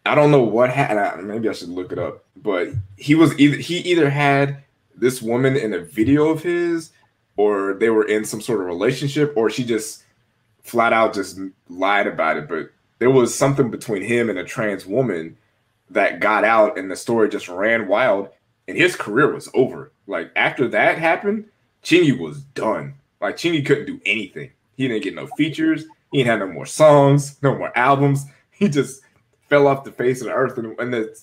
I don't know what had maybe I should look it up, but he was either he either had this woman in a video of his or they were in some sort of relationship or she just flat out just lied about it, but there was something between him and a trans woman that got out and the story just ran wild and his career was over. Like after that happened, Chingy was done. Like Chingy couldn't do anything. He didn't get no features. He didn't have no more songs, no more albums. [LAUGHS] He just fell off the face of the earth. And, and the,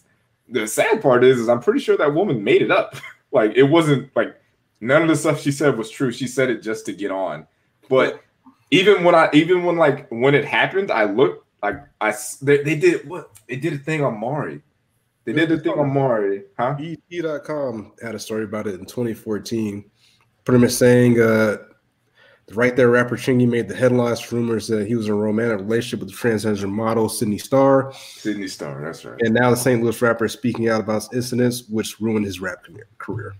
the sad part is, is I'm pretty sure that woman made it up. [LAUGHS] like it wasn't like none of the stuff she said was true. She said it just to get on. But even when I even when like when it happened, I looked like I they, they did what they did a thing on Maury. They did the thing on Maury, huh? ET.com had a story about it in 2014, pretty much saying uh, the right there rapper Chingy made the headlines rumors that he was in a romantic relationship with the transgender model Sidney Starr, Sidney Starr, that's right. and now the St. Louis rapper is speaking out about incidents which ruined his rap career.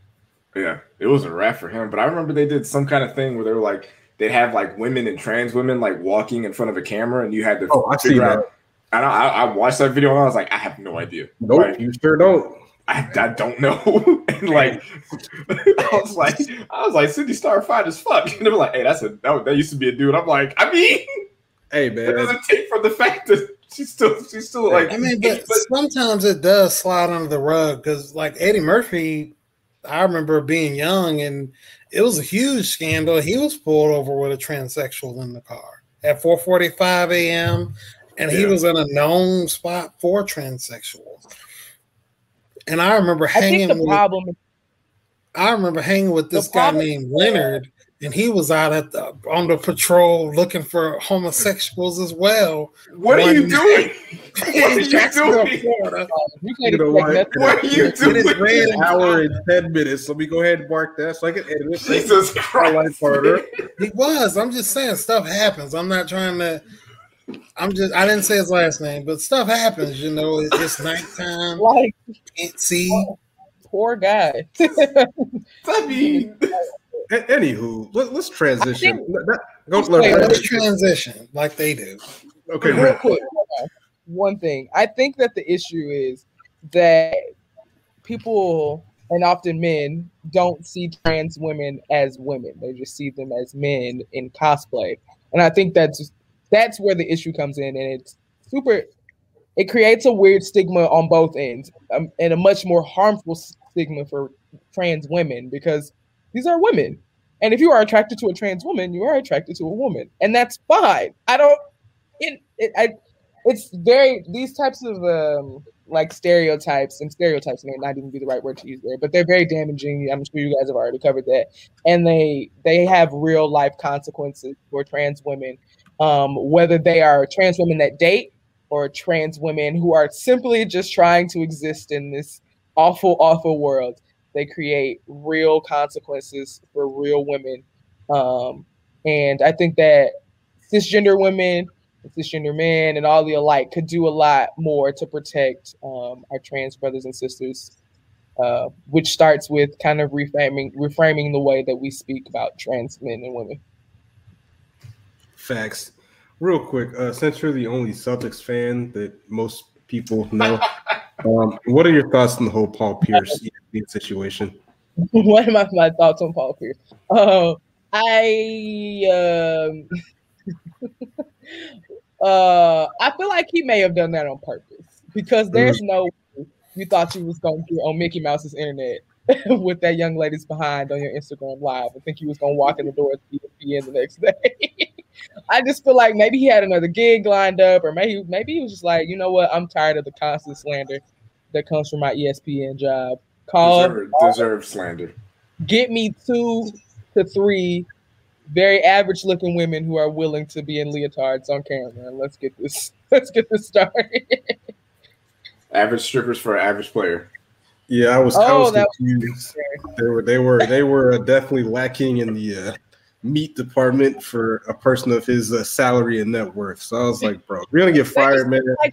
Yeah, it was a rap for him. But I remember they did some kind of thing where they were like they'd have like women and trans women like walking in front of a camera, and you had to Oh, I see that. out. I, I watched that video and I was like, I have no idea. Nope, Like, you sure don't. I, I don't know. [LAUGHS] and like, [LAUGHS] I was like, I was like, Cindy Star fine as fuck. [LAUGHS] And they were like, hey, that's a that, that used to be a dude. I'm like, I mean, Hey man. it doesn't take from the fact that she's still she's still like. I mean, but sometimes it does slide under the rug because, like Eddie Murphy, I remember being young and it was a huge scandal. He was pulled over with a transsexual in the car at 4:45 a.m. and he was in a known spot for transsexuals. And I remember I think hanging the with problem I remember hanging with this guy named Leonard, and he was out at the on the patrol looking for homosexuals as well. what are you One- doing? [LAUGHS] What are you doing? Florida. you can't You know what? What are you it is doing? red an hour and ten minutes. So we go ahead and mark that so I can edit it. Jesus Christ! further. He was. I'm just saying stuff happens. I'm not trying to. I'm just. I didn't say his last name, but stuff happens. You know, It- it's nighttime. Like Can't see. poor guy. [LAUGHS] I mean, A- Anywho, let, let's transition. think- Let- let- go, Let's let- Wait, let- let's transition like they do. okay, real quick, one thing. I think that the issue is that people and often men don't see trans women as women. They just see them as men in cosplay. And I think that's that's where the issue comes in and it's super it creates a weird stigma on both ends um, and a much more harmful stigma for trans women because these are women. And if you are attracted to a trans woman, you are attracted to a woman. And that's fine. I don't it, it I it's very these types of um like stereotypes and stereotypes may not even be the right word to use there, but they're very damaging. I'm sure you guys have already covered that. And they they have real life consequences for trans women, um, whether they are trans women that date or trans women who are simply just trying to exist in this awful, awful world. They create real consequences for real women. Um, and I think that cisgender women cisgender men and all the alike could do a lot more to protect um, our trans brothers and sisters, uh, which starts with kind of reframing reframing the way that we speak about trans men and women. Facts. Real quick, uh, since you're the only Celtics fan that most people know, [LAUGHS] um, what are your thoughts on the whole Paul Pierce situation? [LAUGHS] what are my, my thoughts on Paul Pierce? Uh, I um, [LAUGHS] uh, I feel like he may have done that on purpose because there's no you thought you was going to get on Mickey Mouse's internet with that young lady's behind on your Instagram live. I think he was going to walk in the door at ESPN the next day. I just feel like maybe he had another gig lined up, or maybe maybe he was just like, you know what, I'm tired of the constant slander that comes from my ESPN job. Call Deserved, deserved slander. get me two to three very average looking women who are willing to be in leotards on camera let's get this [LAUGHS] let's get this started. Average strippers for an average player. Yeah, I was. I Oh, was that was. They were. They were. They were definitely lacking in the uh, meat department for a person of his uh, salary and net worth. So I was like, bro, we're gonna get fired, man. like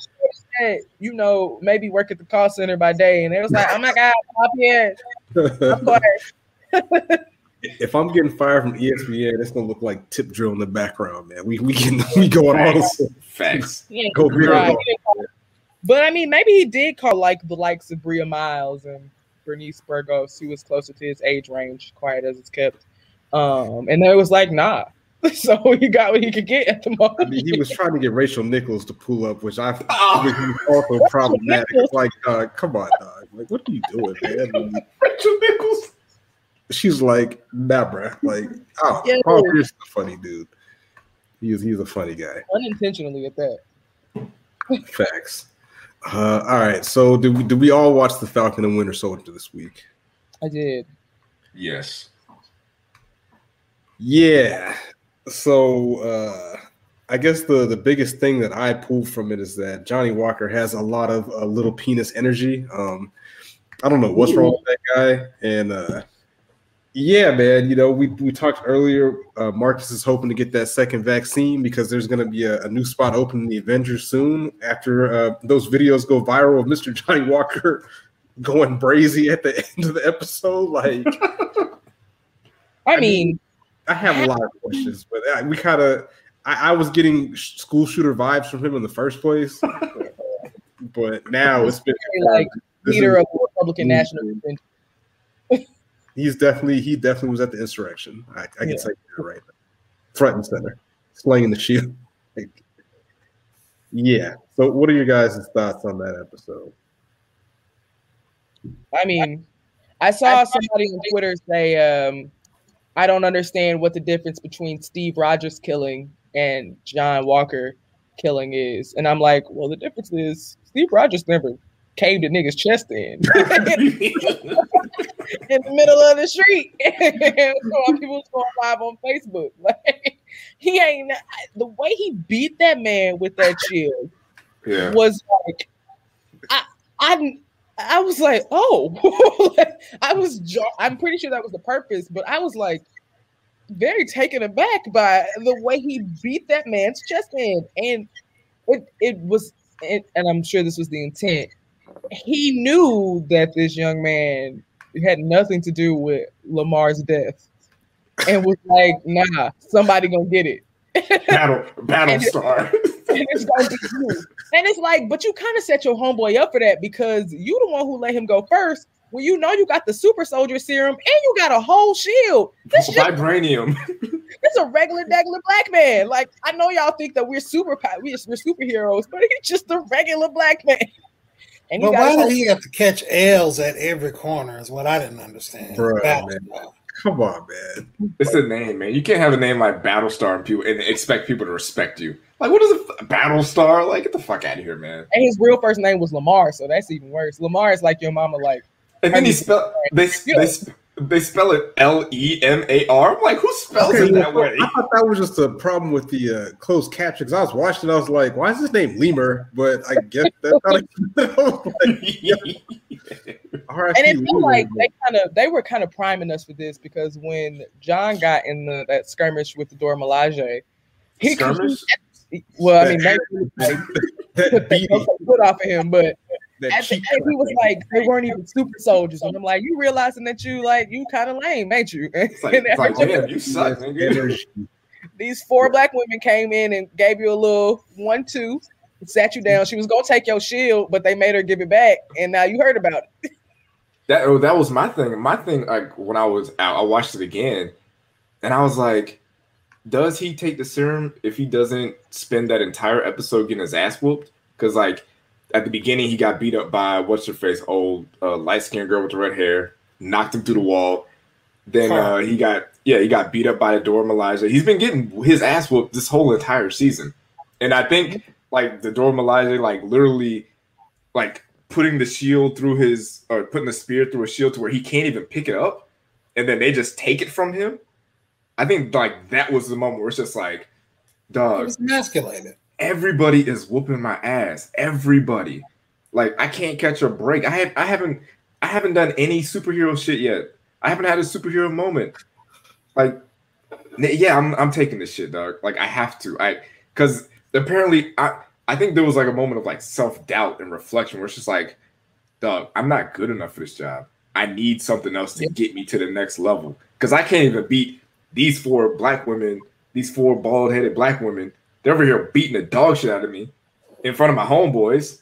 said, you know, maybe work at the call center by day, and it was like, oh my god, pop here. Of course. [LAUGHS] if I'm getting fired from ESPN, it's gonna look like tip drill in the background, man. We we can we going on. Facts. He ain't [LAUGHS] Go call- right, low. he didn't call- But I mean, maybe he did call like the likes of Bria Myles and Bernice Burgos, who was closer to his age range, quiet as it's kept. Um, and they was like, nah. [LAUGHS] So he got what he could get at the moment. I mean, he was trying to get Rachel Nichols to pull up, which I Oh. [LAUGHS] think was also problematic. It's like, uh, come on, dog. Like, what are you doing, man? I mean, Rachel Nichols. she's like, nah, bruh. Like, oh, Yeah. Paul Pierce is a funny dude. He's he's a funny guy. Unintentionally at that. Facts. Uh, all right. So, did we, did we all watch the Falcon and Winter Soldier this week? I did. Yes. Yeah. So, uh, I guess the the biggest thing that I pulled from it is that Johnny Walker has a lot of uh, little penis energy. Um, I don't know what's wrong with that guy, and uh, yeah, man. You know, we we talked earlier. Uh, Marcus is hoping to get that second vaccine because there's going to be a, a new spot open in the Avengers soon. After uh, those videos go viral of Mister [LAUGHS] Johnny Walker going brazy at the [LAUGHS] end of the episode, like. [LAUGHS] I, I mean, mean, I have a lot of questions, but I, we kind of, I, I was getting school shooter vibes from him in the first place, [LAUGHS] but now it's been like leader is- of the Republican Mhm. National Convention. he's definitely he definitely was at the insurrection. I, I can Yeah. say that right front and center, slinging the shield. Like, [LAUGHS] yeah. So, what are your guys' thoughts on that episode? I mean, I saw somebody on Twitter say, um, I don't understand what the difference between Steve Rogers killing and John Walker killing is. And I'm like, well, the difference is Steve Rogers never caved a nigga's chest in [LAUGHS] [LAUGHS] in the middle of the street. [LAUGHS] so people was going live on Facebook. Like he ain't the way he beat that man with that shield Yeah. was like I I I was like, oh, [LAUGHS] I was jaw- I'm pretty sure that was the purpose, but I was like very taken aback by the way he beat that man's chest in, and it it was, it, and I'm sure this was the intent. He knew that this young man had nothing to do with Lamar's death, and was like, nah, somebody gonna get it. Battle [LAUGHS] Battlestar. And it's gonna be you. And it's like, but you kind of set your homeboy up for that because you the one who let him go first. When you know you got the super soldier serum and you got a whole shield. This just Vibranium. [LAUGHS] it's a regular degular black man. Like I know y'all think that we're super we're, we're superheroes, but he's just a regular black man. And But why did he have to catch L's at every corner? Is what I didn't understand. Bruh, Battlestar. Come on, man. It's a name, man. You can't have a name like Battlestar and people and expect people to respect you. Like, what is a Battlestar? Like, get the fuck out of here, man. and his real first name was Lamar, so that's even worse. Lamar is like your mama, like And then he spell they Yeah. they, sp- they spell it L E M A R. I'm like, who spells Okay, it that well, way? I thought that was just a problem with the uh, closed caption because I was watching. I was like, "Why is his name Lemur?" But I guess that's not. A, [LAUGHS] I was like, [LAUGHS] R.I.P. and it felt like they kind of they were kind of priming us for this because when John got in the that skirmish with the Dora Milaje, he Skirmish? well, I mean, [LAUGHS] they like, that took beat, the foot off of him, but that at the end he was like, they weren't even super soldiers, and I'm like, you realizing that you like you kind of lame, ain't you? [LAUGHS] It's like, it's like damn, you suck, [LAUGHS] nigga. These four black women came in and gave you a little one two, sat you down. She was gonna take your shield, but they made her give it back, and now you heard about it. That oh, that was my thing. My thing, like when I was out, I watched it again, and I was like, does he take the serum if he doesn't spend that entire episode getting his ass whooped? Because like at the beginning, he got beat up by what's her face, old uh, light skinned girl with the red hair, knocked him through the wall. Then uh, he got yeah, he got beat up by the Dora Milaje. He's been getting his ass whooped this whole entire season, and I think like the Dora Milaje like literally like putting the shield through his or putting the spear through a shield to where he can't even pick it up, and then they just take it from him. I think like that was the moment where it's just like, It dog, was emasculated. Everybody is whooping my ass. Everybody. Like I can't catch a break. I have I haven't I haven't done any superhero shit yet. I haven't had a superhero moment. Like yeah, I'm I'm taking this shit, dog. Like I have to. I cuz apparently I I think there was like a moment of like self-doubt and reflection where it's just like dog, I'm not good enough for this job. I need something else to get me to the next level cuz I can't even beat these four black women, these four bald-headed black women they're over here beating the dog shit out of me in front of my homeboys.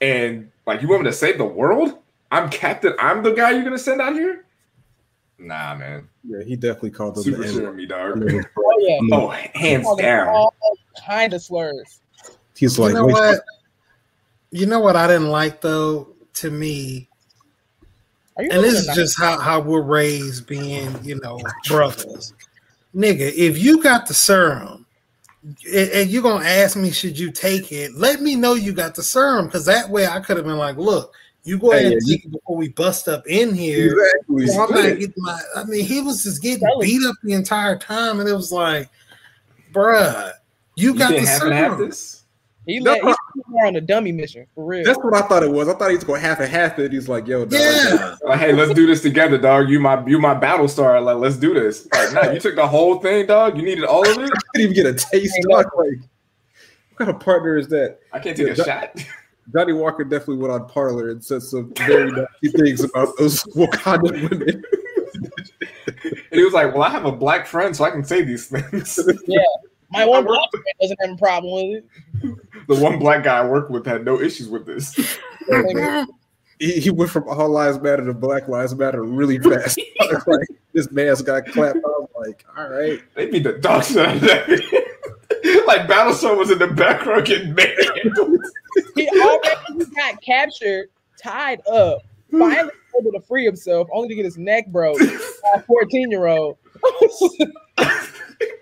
And like, you want me to save the world? I'm captain. I'm the guy you're gonna send out here? Nah, man. Yeah, he definitely called them Super the shit me, dog. Oh yeah, oh, oh hands down. all kind of slurs. He's like, You know what? You know what I didn't like though. To me, and this is at- just how, how we're raised being, you know, brothers. Nigga, if you got the serum and, and you're gonna ask me, should you take it? Let me know you got the serum because that way I could have been like, look, you go Hey, ahead and yeah, take it before we bust up in here. exactly. So I'm not getting my. I mean, he was just getting Tell him. beat up the entire time, and it was like, bruh, you, You got the to have serum. this? he No, let he's more on a dummy mission for real. That's what I thought it was. I thought he was going half and half it. He's like, yo, dog, Yeah, Like, hey, let's do this together, dog. You my you my battle star. Like, let's do this. Like, nah, you took the whole thing, dog. You needed all of it. [LAUGHS] I couldn't even get a taste. Hey, Dog. Like, what kind of partner is that? I can't take a Yeah, shot. Johnny Walker definitely went on Parler and said some very nasty things about those Wakanda women. And he was like, "Well, I have a black friend, so I can say these things." My one black friend doesn't have a problem with it. the one black guy I work with had no issues with this. [LAUGHS] He, he went from All Lives Matter to Black Lives Matter really fast. [LAUGHS] like, this man's got clapped. I was like, all right. They beat the dog shit out of that. [LAUGHS] like Battlestar was in the background getting manhandled. He already got captured, tied up, finally able to free himself, only to get his neck broke by a 14 year old.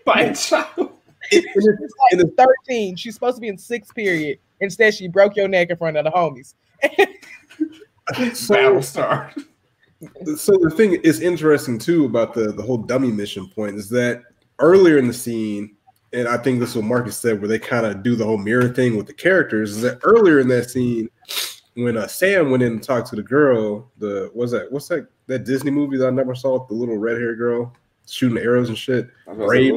by a child. It- and it- She's like 13. She's supposed to be in sixth period. Instead, she broke your neck in front of the homies. [LAUGHS] so, Battlestar. so the thing is interesting too about the the whole dummy mission point is that earlier in the scene, and I think this is what Marcus said, where they kind of do the whole mirror thing with the characters, is that earlier in that scene when uh, Sam went in and talked to the girl, the what's that? What's that? That Disney movie that I never saw, the little red hair girl shooting arrows and shit. I was about to say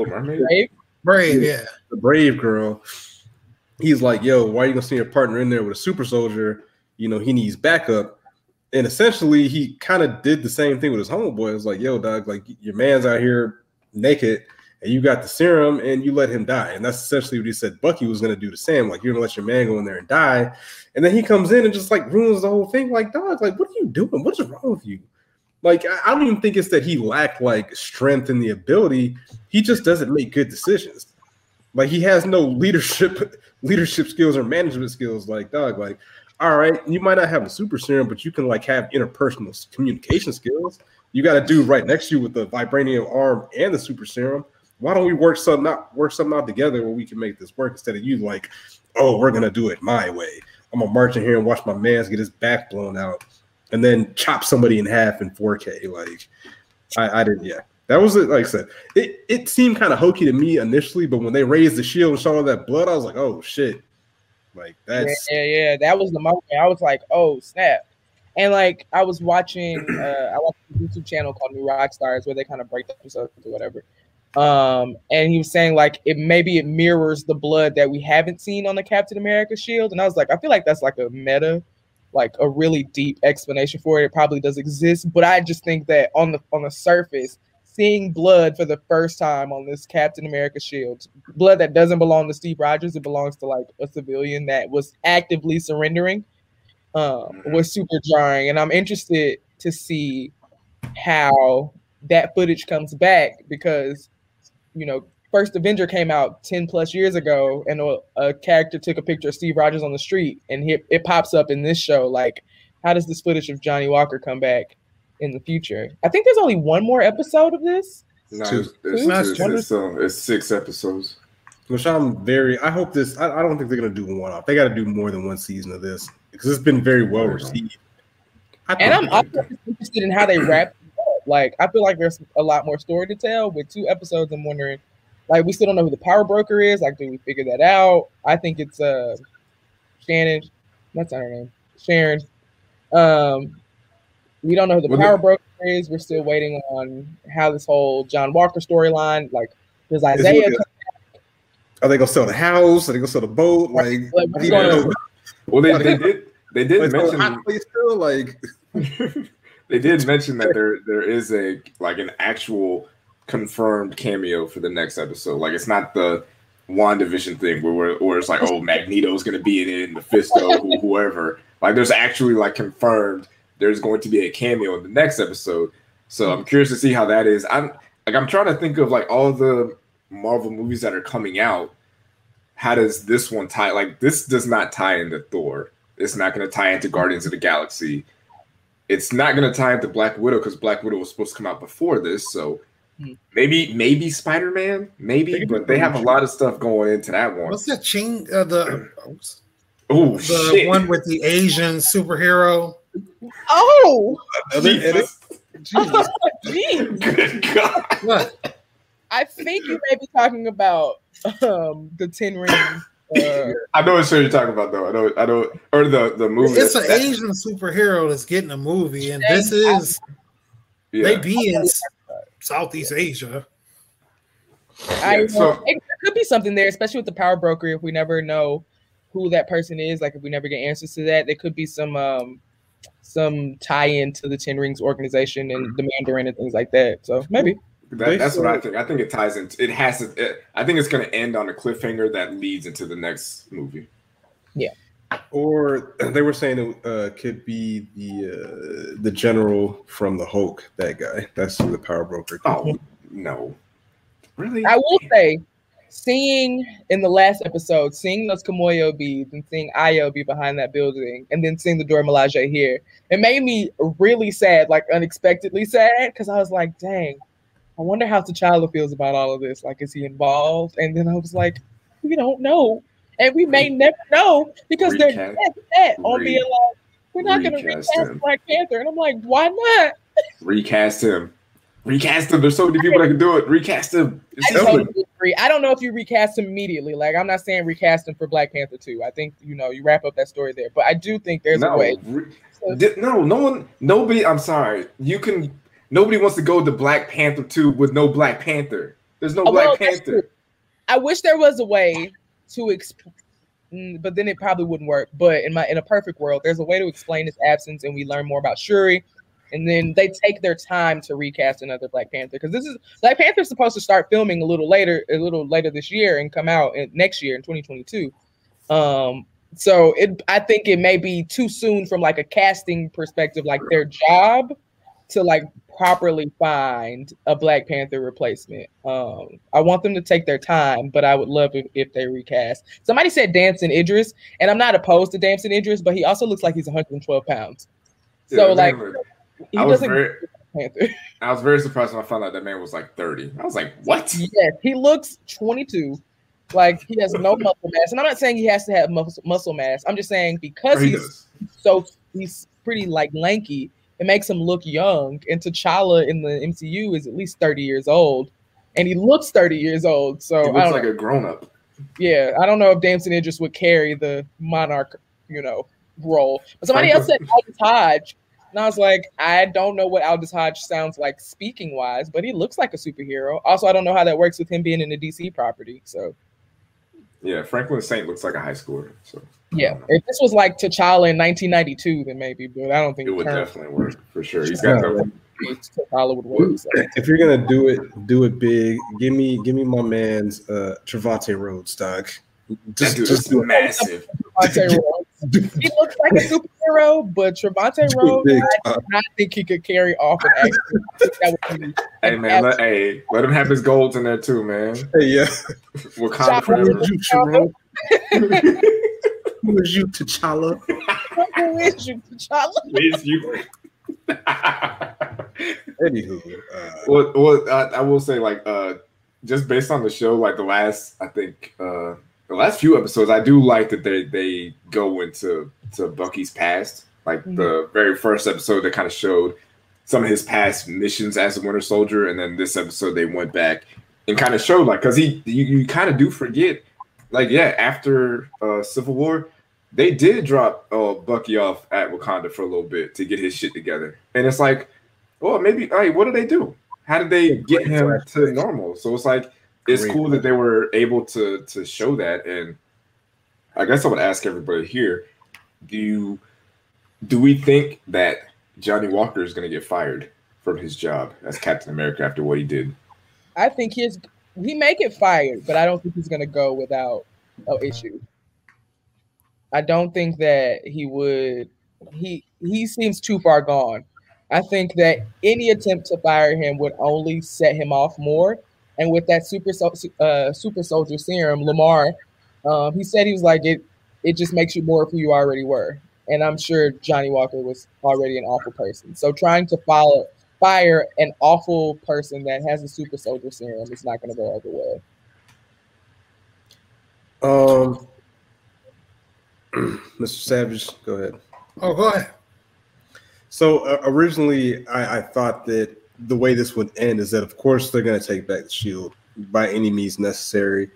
Brave. Little Mermaid. Right? brave, yeah. the brave girl, he's like, "Yo, why are you gonna send your partner in there with a super soldier? You know, he needs backup." And essentially, he kind of did the same thing with his homeboy. It was like, "Yo, dog, like your man's out here naked, and you got the serum, and you let him die." And that's essentially what he said Bucky was gonna do to Sam. Like, you're gonna let your man go in there and die, and then he comes in and just like ruins the whole thing. Like, dog, like what are you doing? What is wrong with you? Like, I don't even think it's that he lacked like strength and the ability. He just doesn't make good decisions. Like he has no leadership [LAUGHS] leadership skills or management skills. Like dog, like all right, you might not have a super serum, but you can like have interpersonal communication skills. You got a dude right next to you with the vibranium arm and the super serum. Why don't we work something out, work something out together where we can make this work instead of you like, oh, we're gonna do it my way. I'm gonna march in here and watch my man's get his back blown out, and then chop somebody in half in 4K. Like, I, I didn't. Yeah, that was it. Like I said, it it seemed kind of hokey to me initially, but when they raised the shield and saw all that blood, I was like, oh shit, like Yeah, that's yeah, yeah. That was the moment. I was like, oh snap. And like I was watching [CLEARS THROAT] uh I watched a YouTube channel called New Rockstars where they kind of break the episodes or whatever. Um, and he was saying like it maybe it mirrors the blood that we haven't seen on the Captain America shield. And I was like, I feel like that's like a meta, like a really deep explanation for it. It probably does exist, but I just think that on the on the surface, seeing blood for the first time on this Captain America shield, blood that doesn't belong to Steve Rogers, it belongs to like a civilian that was actively surrendering, um, was super jarring. And I'm interested to see how that footage comes back because, you know, First Avenger came out 10 plus years ago, and a, a character took a picture of Steve Rogers on the street, and it, it pops up in this show. Like, how does this footage of Johnny Walker come back in the future? I think there's only one more episode of this. No, Two. it's, it's, Two? it's, Wonder- it's, uh, it's six episodes. which I'm very. I hope this. I, I don't think they're gonna do one off. They got to do more than one season of this because it's been very well received. I And I'm also interested in how they wrap. it up. Like I feel like there's a lot more story to tell with two episodes. I'm wondering, like we still don't know who the power broker is. Like, do we figure that out? I think it's uh Shannon. That's not her name. Sharon. Um, we don't know who the Well, power broker is. We're still waiting on how this whole John Walker storyline. Like, does Is Isaiah? like a- Are they gonna sell the house? Are they gonna sell the boat? Like, Like, you going know. Well, they, they did they did like, mention hot still like [LAUGHS] they did mention that [LAUGHS] there there is a like an actual confirmed cameo for the next episode. Like it's not the WandaVision thing where where, where it's like, oh, Magneto's gonna be in it, Mephisto, [LAUGHS] who, whoever. Like there's actually like confirmed there's going to be a cameo in the next episode. So I'm curious to see how that is. I'm like I'm trying to think of like all the Marvel movies that are coming out. How does this one tie? Like this does not tie into Thor. It's not going to tie into Guardians of the Galaxy it's not going to tie into Black Widow because Black Widow was supposed to come out before this. So. Maybe, maybe Spider Man, maybe, but they have a lot of stuff going into that one. What's that? chain? uh, the [CLEARS THROAT] Oh the shit! one with the Asian superhero. Oh, other edit. Jesus. [LAUGHS] geez. Good God! What? I think you may be talking about um the Ten Rings. Uh, I know what show you're talking about, though. I know, I know, or the the movie. It's an that- Asian superhero that's getting a movie, and this is Yeah. they be in Southeast Asia. I Yeah, so- it, could be something there, especially with the power broker. If we never know who that person is, like if we never get answers to that, there could be some um some tie-in to the Ten Rings organization and the Mandarin and things like that. So maybe. That, that's what I think. I think it ties into. It has to. It, I think it's going to end on a cliffhanger that leads into the next movie. Or [CLEARS THROAT] they were saying it uh, could be the uh, the general from the Hulk. That guy. That's who the power broker. Oh no, really? I will say, seeing in the last episode, seeing those Kimoyo beads and seeing Ayo be behind that building, and then seeing the Dora Milaje here, it made me really sad, like unexpectedly sad, because I was like, dang, I wonder how T'Challa feels about all of this. Like, is he involved? And then I was like, we don't know. And we may never know because they're dead set on being like, uh, we're not going to recast recast him. Black Panther. And I'm like, why not? Recast him. Recast him. There's so many people that can do it. Recast him. I totally. I don't know if you recast him immediately. Like I'm not saying recast him for Black Panther 2. I think you know you wrap up that story there. But I do think there's no, a way. re- di- no, no one, nobody. I'm sorry. You can. Nobody wants to go to Black Panther two with no Black Panther. There's no Oh, Black well, Panther. I wish there was a way to exp- mm, but then it probably wouldn't work. But in my in a perfect world, there's a way to explain his absence and we learn more about Shuri. And then they take their time to recast another Black Panther because this is Black Panther's supposed to start filming a little later, a little later this year and come out in, next year in 2022. Um, so it, I think it may be too soon from like a casting perspective, like their job to like properly find a Black Panther replacement. Um, I want them to take their time, but I would love if, if they recast. Somebody said Damson Idris, and I'm not opposed to Damson Idris, but he also looks like he's 112 pounds. So Yeah, like he I was doesn't very, Panther. I was very surprised when I found out that man was like 30. I was like, what? [LAUGHS] yes, he looks 22. Like he has no muscle mass, and I'm not saying he has to have mus- muscle mass. I'm just saying because he he's does. so he's pretty like lanky, it makes him look young. And T'Challa in the MCU is at least 30 years old, and he looks 30 years old. So He looks like know. a grown up. yeah, I don't know if Damson Idris would carry the monarch, you know, role. But somebody else said [LAUGHS] Aldis Hodge, and I was like, I don't know what Aldis Hodge sounds like speaking wise, but he looks like a superhero. Also, I don't know how that works with him being in the DC property. So Yeah, Franklin Saint looks like a high schooler. So yeah, if this was like T'Challa in 1992, then maybe, but I don't think it would current definitely work for sure. He's got the T'Challa would work. So. If you're gonna do it, do it big. Give me, give me my man's uh, Trevante Rhodes stock. that Just, dude just is do massive. Trevante [LAUGHS] Rhodes. He looks like a superhero, but Trevante Do it Rhodes, big. I do not think he could carry off an action. [LAUGHS] That would be Hey man, let, hey, let him have his golds in there too, man. Hey, yeah. Wakanda Chopper. forever. [LAUGHS] Who is you, Sharon? [LAUGHS] Who is you, T'Challa? Who is you, T'Challa? Please, you. Anywho, uh, well, well I, I will say, like, uh, just based on the show, like the last, I think uh the last few episodes, I do like that they they go into to Bucky's past. Like Mhm. the very first episode, that kind of showed some of his past missions as a Winter Soldier, and then this episode they went back and kind of showed like because he you, you kind of do forget, like yeah, after uh Civil War, they did drop uh Bucky off at Wakanda for a little bit to get his shit together, and it's like, well, maybe hey, what did they do? How did they get him to normal? So it's like it's Great cool that they were able to to show that, and I guess I would ask everybody here: Do you do we think that Johnny Walker is going to get fired from his job as Captain America after what he did? I think he's he may get fired, but I don't think he's gonna go without an issue. I don't think that he would. He he seems too far gone. I think that any attempt to fire him would only set him off more. And with that super uh, super soldier serum, Lamar, um, he said he was like it. It just makes you more of who you already were. And I'm sure Johnny Walker was already an awful person. So trying to follow fire an awful person that has a super soldier serum is not going to go over well. Um, [CLEARS THROAT] Mr. Savage, go ahead. Oh, go ahead. So uh, originally, I, I thought that the way this would end is that, of course, they're going to take back the shield by any means necessary.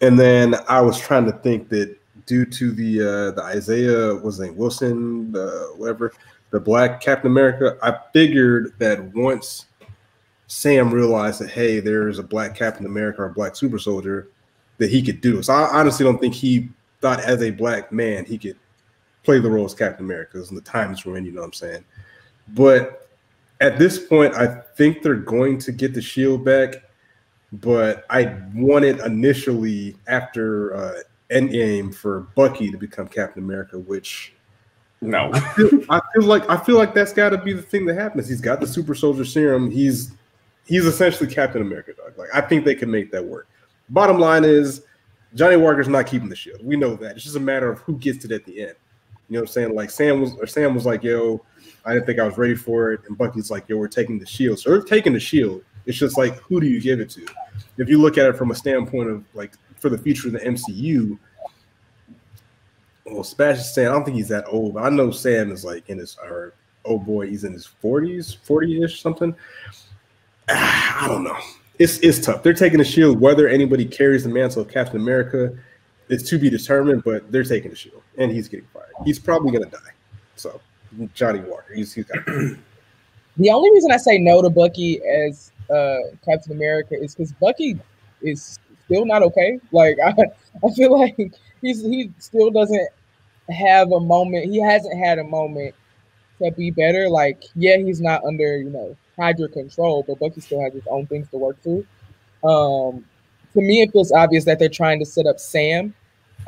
And then I was trying to think that due to the uh, the Isaiah was it Wilson, the whatever, the Black Captain America, I figured that once Sam realized that hey, there's a Black Captain America or a Black Super Soldier, that he could do. So I honestly don't think he thought as a black man he could play the role as Captain America because the times we're in, you know what I'm saying. But at this point, I think they're going to get the shield back. But I wanted initially after uh, Endgame for Bucky to become Captain America, which No. I feel, I feel like I feel like that's got to be the thing that happens. He's got the super soldier serum. He's he's essentially Captain America, dog. Like I think they can make that work. Bottom line is Johnny Walker's not keeping the shield. We know that. It's just a matter of who gets it at the end. You know what I'm saying? Like Sam was or Sam was like, yo, I didn't think I was ready for it. And Bucky's like, yo, we're taking the shield. So they're taking the shield. It's just like, who do you give it to? If you look at it from a standpoint of like for the future of the MCU, well, Sebastian Stan, I don't think he's that old. I know Sam is like in his or oh boy, he's in his 40s, 40-ish something. [SIGHS] I don't know. It's it's tough. They're taking the shield. Whether anybody carries the mantle of Captain America is to be determined, but they're taking the shield, and he's getting fired. He's probably gonna die. So Johnny Walker, he's he's got. The only reason I say no to Bucky as uh, Captain America is because Bucky is still not okay. Like [LAUGHS] I, I feel like he's he still doesn't have a moment. He hasn't had a moment to be better. Like yeah, he's not under you know Hydra control, but Bucky still has his own things to work through. Um, to me, it feels obvious that they're trying to set up Sam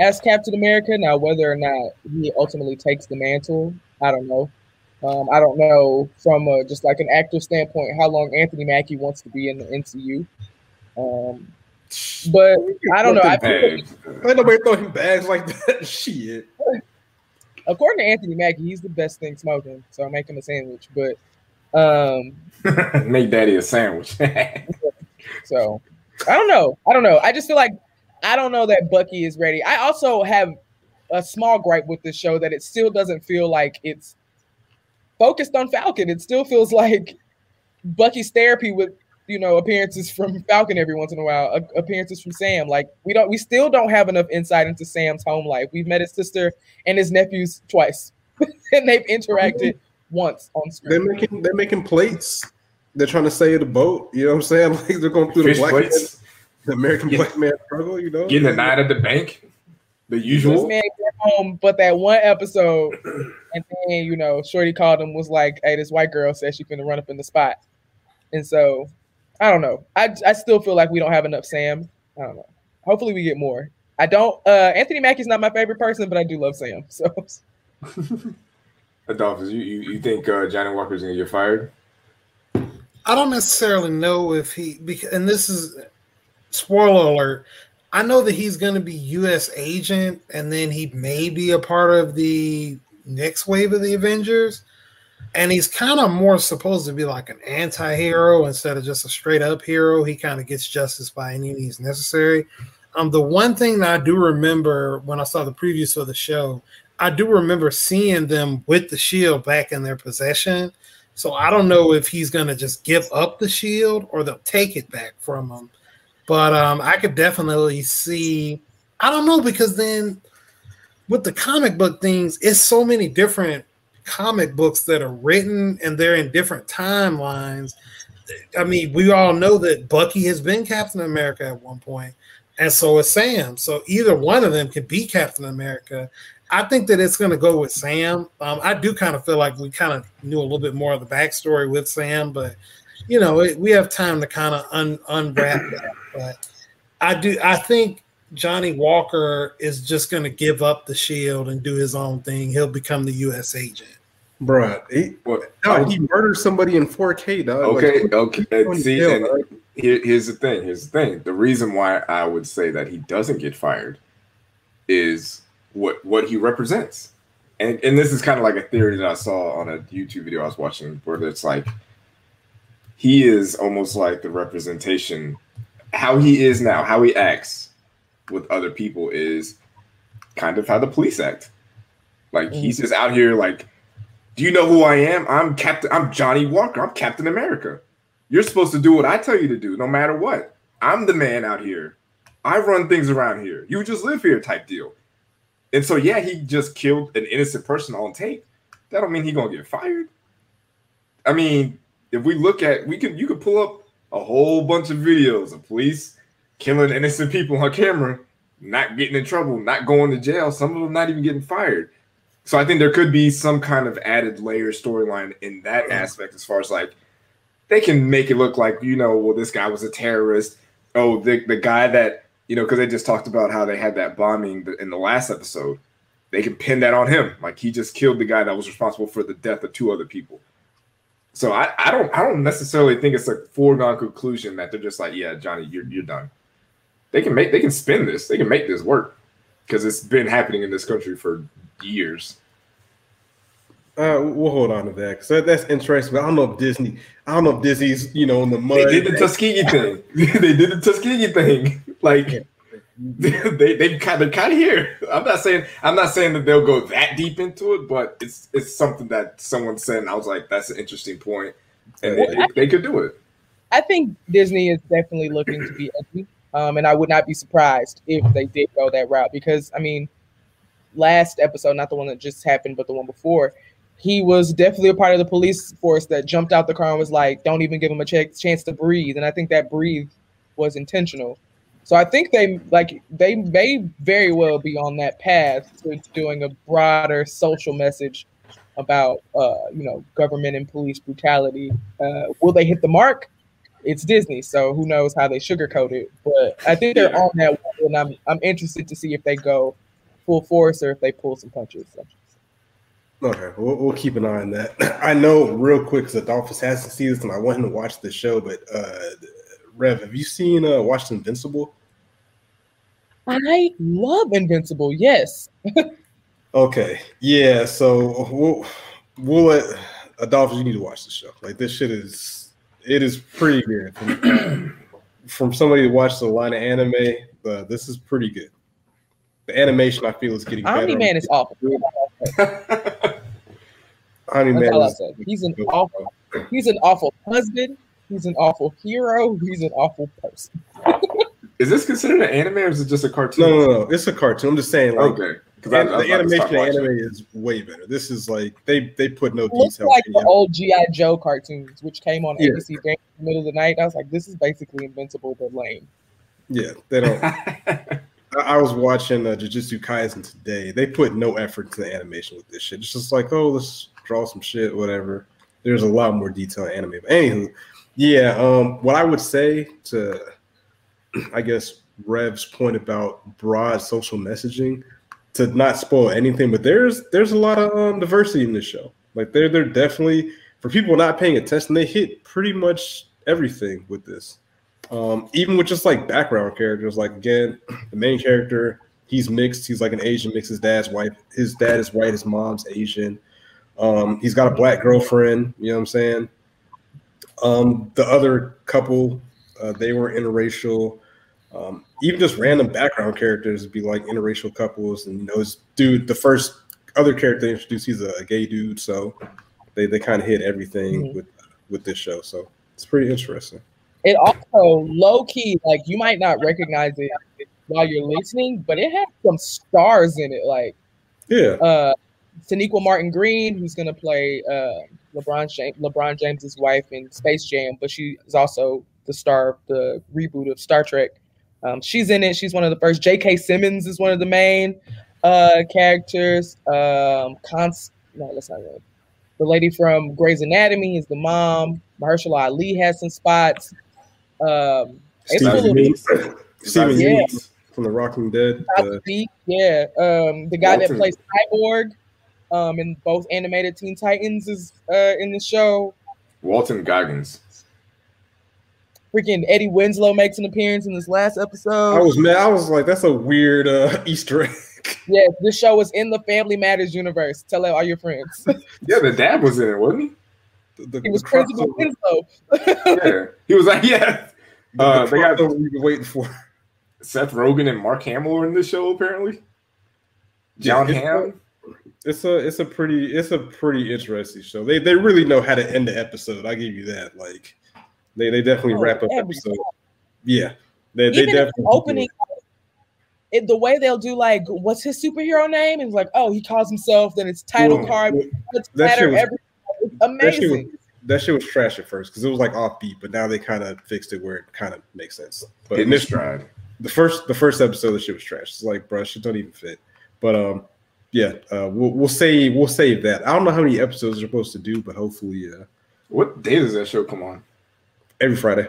as Captain America. Now, whether or not he ultimately takes the mantle, I don't know. Um, I don't know from a, just like an actor standpoint how long Anthony Mackie wants to be in the MCU. Um, but I don't know. I feel like, Hey, Ain't nobody throw him bags like that. [LAUGHS] Shit. according to Anthony Mackie, he's the best thing smoking. So I'm making a sandwich. But um, [LAUGHS] Make daddy a sandwich. [LAUGHS] So I don't know. I don't know. I just feel like I don't know that Bucky is ready. I also have a small gripe with this show that it still doesn't feel like it's focused on Falcon. It still feels like Bucky's therapy with you know appearances from Falcon every once in a while, a- appearances from Sam. Like we don't, we still don't have enough insight into Sam's home life. We've met his sister and his nephews twice, [LAUGHS] and they've interacted once on They're making they're making plates. They're trying to save the boat. You know what I'm saying? [LAUGHS] Like they're going through the black plates. the American Yeah. black man struggle. You know, Getting a night at the bank. The This usual. man came home, but that one episode, [CLEARS THROAT] and then you know, Shorty called him was like, "Hey, this white girl says she finna run up in the spot," and so I don't know. I I still feel like we don't have enough Sam. I don't know. Hopefully, we get more. I don't. Uh, Anthony Mackie's not my favorite person, but I do love Sam. [LAUGHS] So [LAUGHS] Adolphus, you, you, you think uh, Johnny Walker's gonna get fired? I don't necessarily know if he because and this is spoiler alert. I know that he's going to be U.S. agent, and then he may be a part of the next wave of the Avengers. and he's kind of more supposed to be like an anti-hero instead of just a straight up hero. He kind of gets justice by any means necessary. Um, the one thing that I do remember when I saw the previews for the show, I do remember seeing them with the shield back in their possession. So I don't know if he's gonna just give up the shield or they'll take it back from him. But um, I could definitely see. I don't know because then with the comic book things, it's so many different comic books that are written and they're in different timelines. I mean, we all know that Bucky has been Captain America at one point, and so is Sam. So either one of them could be Captain America. I think that it's going to go with Sam. Um, I do kind of feel like we kind of knew a little bit more of the backstory with Sam, but you know, it, we have time to kind of un, unwrap that. But I do, I think Johnny Walker is just going to give up the shield and do his own thing. He'll become the U.S. agent. Bruh, he, What? no, he murdered somebody in 4K, dog. Okay, Like, okay. See, jail, and here, here's the thing. Here's the thing. The reason why I would say that he doesn't get fired is what what he represents, and and this is kind of like a theory that I saw on a YouTube video I was watching, where it's like he is almost like the representation. How he is now, how he acts with other people is kind of how the police act. Like mm-hmm. he's just out here like do you know who I am? I'm Captain. I'm Johnny Walker. I'm Captain America. You're supposed to do what I tell you to do, no matter what. I'm the man out here. I run things around here. You just live here, type deal. And so, yeah, he just killed an innocent person on tape. That don't mean he gonna get fired. I mean, if we look at, we can you could pull up a whole bunch of videos of police killing innocent people on camera, not getting in trouble, not going to jail. Some of them not even getting fired. So I think there could be some kind of added layer storyline in that aspect, as far as like they can make it look like you know, well, this guy was a terrorist. Oh, the the guy that you know, because they just talked about how they had that bombing in the last episode. They can pin that on him, like he just killed the guy that was responsible for the death of two other people. So I, I don't I don't necessarily think it's a foregone conclusion that they're just like, yeah, Johnny, you're you're done. They can make they can spin this, they can make this work because it's been happening in this country for years. Uh, we'll hold on to that because that, that's interesting. But I don't know if Disney, I don't know if Disney's, you know, in the mud. They did the Tuskegee thing. [LAUGHS] they did the Tuskegee thing. Like [LAUGHS] they they kind of kind of here. I'm not saying I'm not saying that they'll go that deep into it, but it's it's something that someone said, and I was like, that's an interesting point, and they, they, they could do it. I think Disney is definitely looking to be edgy, um, and I would not be surprised if they did go that route because I mean, last episode, not the one that just happened, but the one before, he was definitely a part of the police force that jumped out the car and was like, "Don't even give him a ch- chance to breathe," and I think that breathe was intentional. So I think they like they may very well be on that path to doing a broader social message about uh, you know government and police brutality. Uh, will they hit the mark? It's Disney, so who knows how they sugarcoat it. But I think they're on that one, and I'm I'm interested to see if they go full force or if they pull some punches. Okay, we'll, we'll keep an eye on that. [CLEARS THROAT] I know real quick because Adolphus has to see this, and I want him to watch the show. But uh, Rev, have you seen uh, watched Invincible? I love Invincible. Yes, [LAUGHS] Okay, yeah. So we'll we'll let Adolphus. You need to watch the show. Like this shit is it is pretty good. From, from somebody who watched a lot of anime, uh, this is pretty good. The animation I feel is getting better. Omni Man is awful. [LAUGHS] Omni Man is- He's an awful. He's an awful husband. He's an awful hero. He's an awful person. Is this considered an anime or is it just a cartoon? No, no, no. It's a cartoon. I'm just saying, like, Okay, because and the animation in anime is way better. This is like they they put no It looks detail. like the it. old GI Joe cartoons, which came on Yeah. ABC in the middle of the night. I was like, this is basically Invincible but lame. Yeah, they don't. [LAUGHS] I, I was watching uh, Jujutsu Kaisen today. They put no effort into the animation with this shit. It's just like, oh, let's draw some shit, whatever. There's a lot more detail in anime. But anywho, yeah. Um, what I would say to, [CLEARS THROAT] I guess Rev's point about broad social messaging, to not spoil anything, but there's there's a lot of um, diversity in this show. Like they're they're definitely for people not paying attention, they hit pretty much everything with this. Um, even with just like background characters, like again, [CLEARS THROAT] the main character, he's mixed. He's like an Asian mix. His dad's white. His dad is white. His mom's Asian. Um, he's got a black girlfriend. You know what I'm saying? Um, the other couple, uh, they were interracial. Um, even just random background characters be like interracial couples, and you know, his dude, the first other character they introduced, he's a, a gay dude, so they they kind of hit everything Mhm. with with this show. So it's pretty interesting. It also low key, like you might not recognize it while you're listening, but it has some stars in it, like Yeah, uh Taniqua Martin Green, who's gonna play uh LeBron James LeBron James's wife in Space Jam, but she is also the star of the reboot of Star Trek. Um, she's in it. She's one of the first. J.K. Simmons is one of the main uh, characters. Um, Const- no, that's not right. The lady from Grey's Anatomy is the mom. Mahershala Ali has some spots. Um, it's Steven Yeun, Steven Yeah. Yeun from The Walking Dead. yeah. Um, the guy Walter. that plays Cyborg um, in both animated Teen Titans is uh, in the show. Walton Goggins. Freaking Eddie Winslow makes an appearance in this last episode. I was mad. I was like, that's a weird uh, [LAUGHS] Easter egg. Yes, this show is in the Family Matters universe. Tell all your friends. [LAUGHS] Yeah, the dad was in it, wasn't The, the, he was the Principal Winslow. he? Yeah, he was like, [LAUGHS] yeah. the- Uh, the they got- crossover we've been waiting for. Seth Rogen and Mark Hamill are in this show apparently. Jon Yeah, Hamm. It's a it's a pretty it's a pretty interesting show. They they really know how to end the episode. I give you that. Like they they definitely Oh, wrap up every episode. Yeah, they they Even in definitely the opening, it, the way they'll do like, what's his superhero name? And it's like, oh, he calls himself. Then it's title Well, card. well, It's that shit was- Every, it's that shit was amazing. that shit was trash at first because it was like offbeat, but now they kind of fixed it where it kind of makes sense. But Hitting this stride. the first the first episode, the shit was trash. It's like, bro, shit don't even fit. But um, yeah, uh, we'll we'll save we'll save that. I don't know how many episodes they're supposed to do, but hopefully, uh, What day does that show come on? every Friday.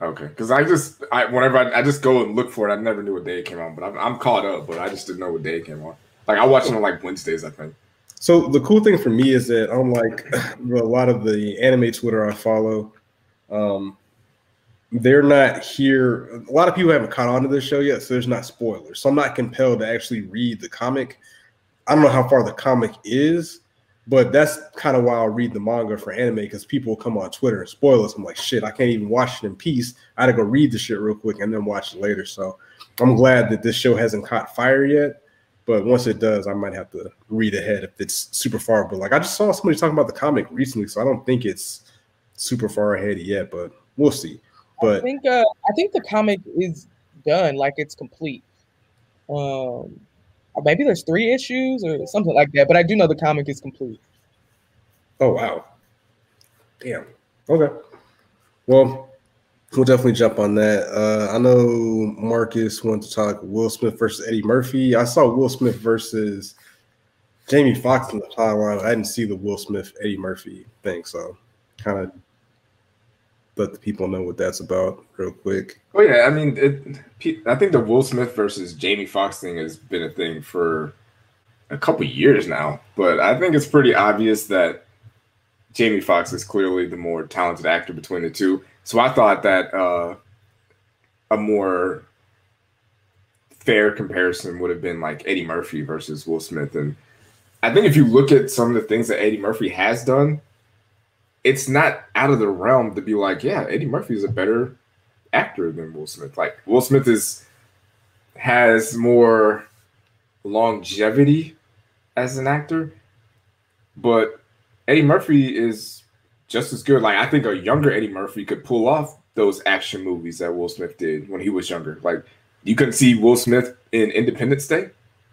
Okay, because I just I whenever I, I just go and look for it, I never knew what day it came on, but I'm, I'm caught up, but I just didn't know what day it came on. Like I watch it on like Wednesdays, I think. So the cool thing for me is that unlike [LAUGHS] a lot of the anime Twitter I follow, um, they're not here. A lot of people haven't caught on to this show yet, so there's not spoilers. So I'm not compelled to actually read the comic. I don't know how far the comic is, but that's kind of why I'll read the manga for anime because people come on Twitter and spoil us. I'm like, shit, I can't even watch it in peace. I had to go read the shit real quick and then watch it later. So I'm glad that this show hasn't caught fire yet. But once it does, I might have to read ahead if it's super far. But like I just saw somebody talking about the comic recently, so I don't think it's super far ahead yet, but we'll see. I But think uh, I think the comic is done, like it's complete. Um, maybe there's three issues or something like that, but I do know the comic is complete. oh wow. Damn. Okay. Well, we'll definitely jump on that. Uh, I know Marcus wanted to talk Will Smith versus Eddie Murphy. I saw Will Smith versus Jamie Foxx in the timeline. I didn't see the Will Smith Eddie Murphy thing, so kind of let the people know what that's about real quick. Oh yeah, I mean, it, I think the Will Smith versus Jamie Foxx thing has been a thing for a couple years now, but I think it's pretty obvious that Jamie Foxx is clearly the more talented actor between the two. So I thought that uh, a more fair comparison would have been like Eddie Murphy versus Will Smith, and I think if you look at some of the things that Eddie Murphy has done, it's not out of the realm to be like, yeah, Eddie Murphy is a better actor than Will Smith. Like Will Smith is has more longevity as an actor, but Eddie Murphy is just as good. Like I think a younger Eddie Murphy could pull off those action movies that Will Smith did when he was younger. Like you couldn't see Will Smith in Independence Day.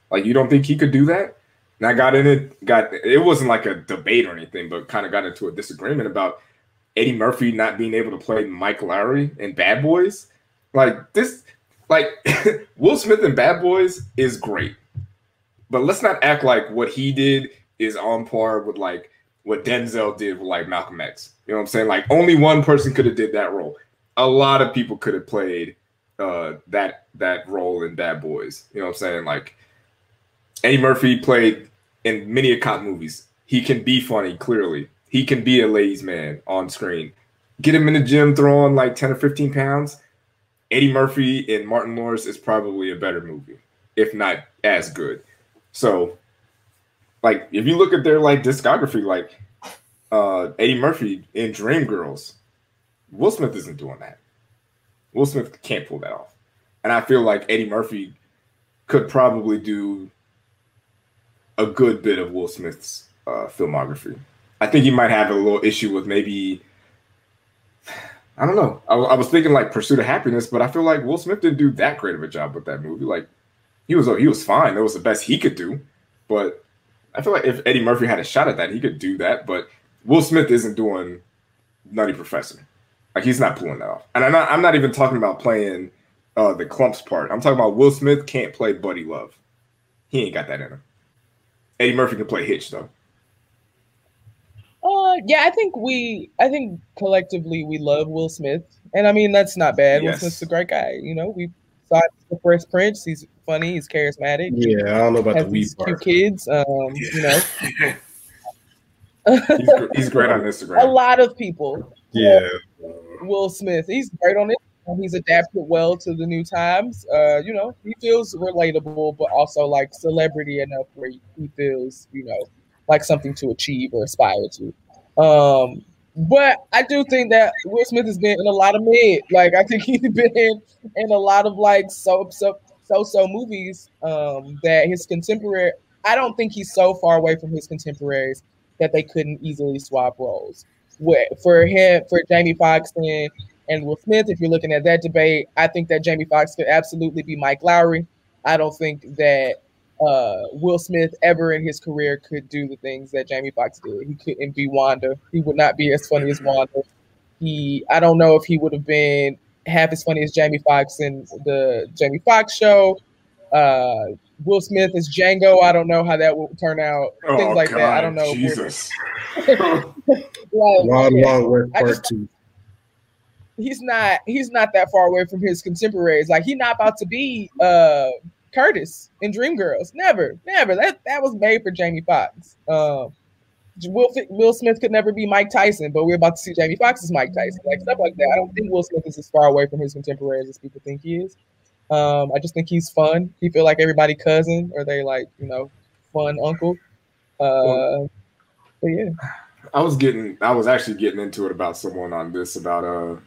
Like you don't think he could do that? And I got in it, got it wasn't like a debate or anything, but kind of got into a disagreement about Eddie Murphy not being able to play Mike Lowrey in Bad Boys. Like this, like [LAUGHS] Will Smith in Bad Boys is great, but let's not act like what he did is on par with like what Denzel did with like Malcolm X. You know what I'm saying? Like only one person could have did that role. A lot of people could have played uh, that that role in Bad Boys. You know what I'm saying? Like Eddie Murphy played in many of cop movies. He can be funny, clearly. He can be a ladies' man on screen. Get him in the gym throwing like 10 or 15 pounds. Eddie Murphy and Martin Lawrence is probably a better movie, if not as good. So like if you look at their like discography, like uh Eddie Murphy in Dreamgirls, Will Smith isn't doing that. Will Smith can't pull that off. And I feel like Eddie Murphy could probably do a good bit of Will Smith's uh, filmography. I think he might have a little issue with maybe. I don't know. I, I was thinking like Pursuit of Happiness, but I feel like Will Smith didn't do that great of a job with that movie. Like he was he was fine. That was the best he could do. But I feel like if Eddie Murphy had a shot at that, he could do that. But Will Smith isn't doing Nutty Professor. Like he's not pulling that off. And I'm not I'm not even talking about playing uh the Klumps part. I'm talking about Will Smith can't play Buddy Love. He ain't got that in him. Eddie Murphy can play Hitch though. Uh, yeah, I think we, I think collectively we love Will Smith, and I mean that's not bad. Yes. Will Smith's a great guy. You know, we saw the first Prince. He's funny. He's charismatic. Yeah, I don't know about has the weed these cute part. kids. Um, you know, [LAUGHS] He's, he's great on [LAUGHS] Instagram. a lot of people. Yeah, Will Smith. He's great on it. He's adapted well to the new times. Uh, you know, he feels relatable, but also like celebrity enough where he feels, you know, like something to achieve or aspire to. Um, but I do think that Will Smith has been in a lot of mid. Like I think [LAUGHS] he's been in, a lot of like so so so so movies um, that his contemporary. I don't think he's so far away from his contemporaries that they couldn't easily swap roles. For him, for Jamie Foxx and, and Will Smith, if you're looking at that debate, I think that Jamie Foxx could absolutely be Mike Lowrey. I don't think that uh, Will Smith ever in his career could do the things that Jamie Foxx did. He couldn't be Wanda. He would not be as funny as Wanda. He, I don't know if he would have been half as funny as Jamie Foxx in the Jamie Foxx show. Uh, Will Smith as Django. I don't know how that will turn out. Things like that. I don't know. Oh, Jesus. [LAUGHS] Like, Wild yeah Wild West Part just- Two. He's not he's not that far away from his contemporaries. Like he's not about to be uh Curtis in Dreamgirls. Never, never. That that was made for Jamie Foxx. Um, Will Will Smith could never be Mike Tyson, but we're about to see Jamie Foxx as Mike Tyson, like stuff like that. I don't think Will Smith is as far away from his contemporaries as people think he is. Um, I just think he's fun. He feel like everybody cousin, or they like you know fun uncle. Uh, but yeah. I was getting I was actually getting into it about someone on this about uh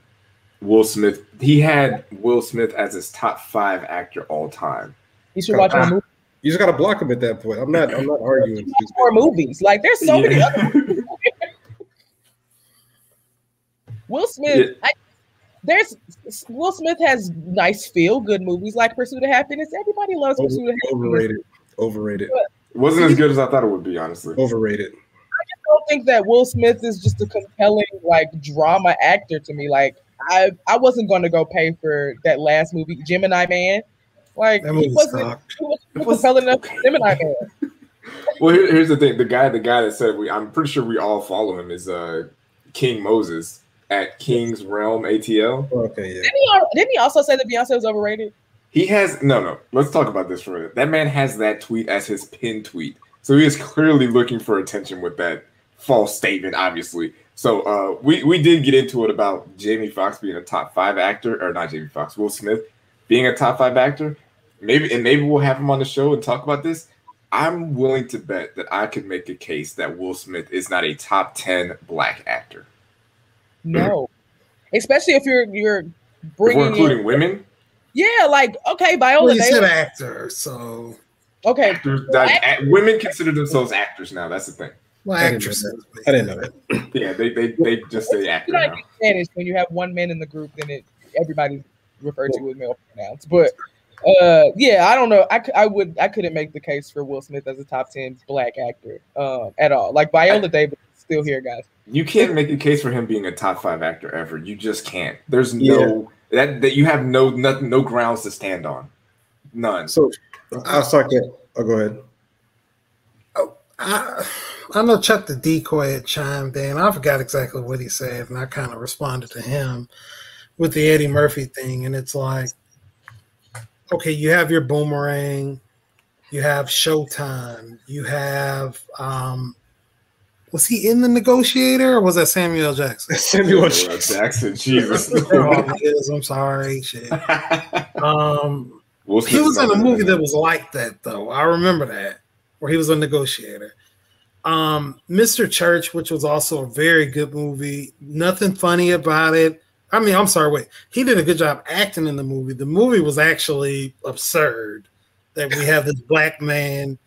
Will Smith. He had Will Smith as his top five actor all time. You should watch more, ah, movies. You just gotta block him at that point. I'm not. I'm not arguing. more movies. Like there's so many Yeah. other [LAUGHS] Will Smith. Yeah. I, there's Will Smith has nice feel good movies like Pursuit of Happiness. Everybody loves Over- Pursuit of Happiness. Overrated. Overrated. Wasn't as good as I thought it would be, honestly. Overrated. I just don't think that Will Smith is just a compelling like drama actor to me. Like I I wasn't going to go pay for that last movie, Gemini Man. Like That he wasn't, sucked. he wasn't compelling enough for Gemini Man. [LAUGHS] Well, here, here's the thing: the guy, the guy that said we, I'm pretty sure we all follow him is uh King Moses at King's Realm ATL. Okay, yeah. Didn't he, didn't he also say that Beyonce was overrated? He has no, no. Let's talk about this for a minute. That man has that tweet as his pin tweet, so he is clearly looking for attention with that false statement. Obviously, so uh, we we did get into it about Jamie Foxx being a top five actor, or not Jamie Foxx, Will Smith being a top five actor. Maybe and maybe we'll have him on the show and talk about this. I'm willing to bet that I could make a case that Will Smith is not a top ten black actor. No, especially if you're you're If we're bringing in, including women, yeah, like okay, Viola Well, you said Davis. actor, so Okay, actors, that, a- women consider themselves actors now. That's the thing. Well, I didn't know actresses. I didn't know that. [LAUGHS] Yeah, they they, they just say actor like Spanish when you have one man in the group, then it everybody's referred to with male pronouns. But uh, yeah, I don't know. I, I would I couldn't make the case for Will Smith as a top ten black actor um, at all. Like Viola Davis still here, guys. You can't make a case for him being a top five actor ever. You just can't. There's no that that you have no nothing no grounds to stand on. None. So I'll suck it. I'll go ahead. I, I know Chuck the Decoy had chimed in. I forgot exactly what he said, and I kind of responded to him with the Eddie Murphy thing. And it's like, okay, you have your boomerang, you have Showtime, you have, um, was he in the negotiator or was that Samuel Jackson? [LAUGHS] Samuel Samuel Jackson, [LAUGHS] Jesus. It is, I'm sorry. Shit. [LAUGHS] Um, Will he was in a movie that. that was like that, though. I remember that, where he was a negotiator. Um, Mr. Church, which was also a very good movie. Nothing funny about it. I mean, I'm sorry, wait. He did a good job acting in the movie. The movie was actually absurd that we have this black man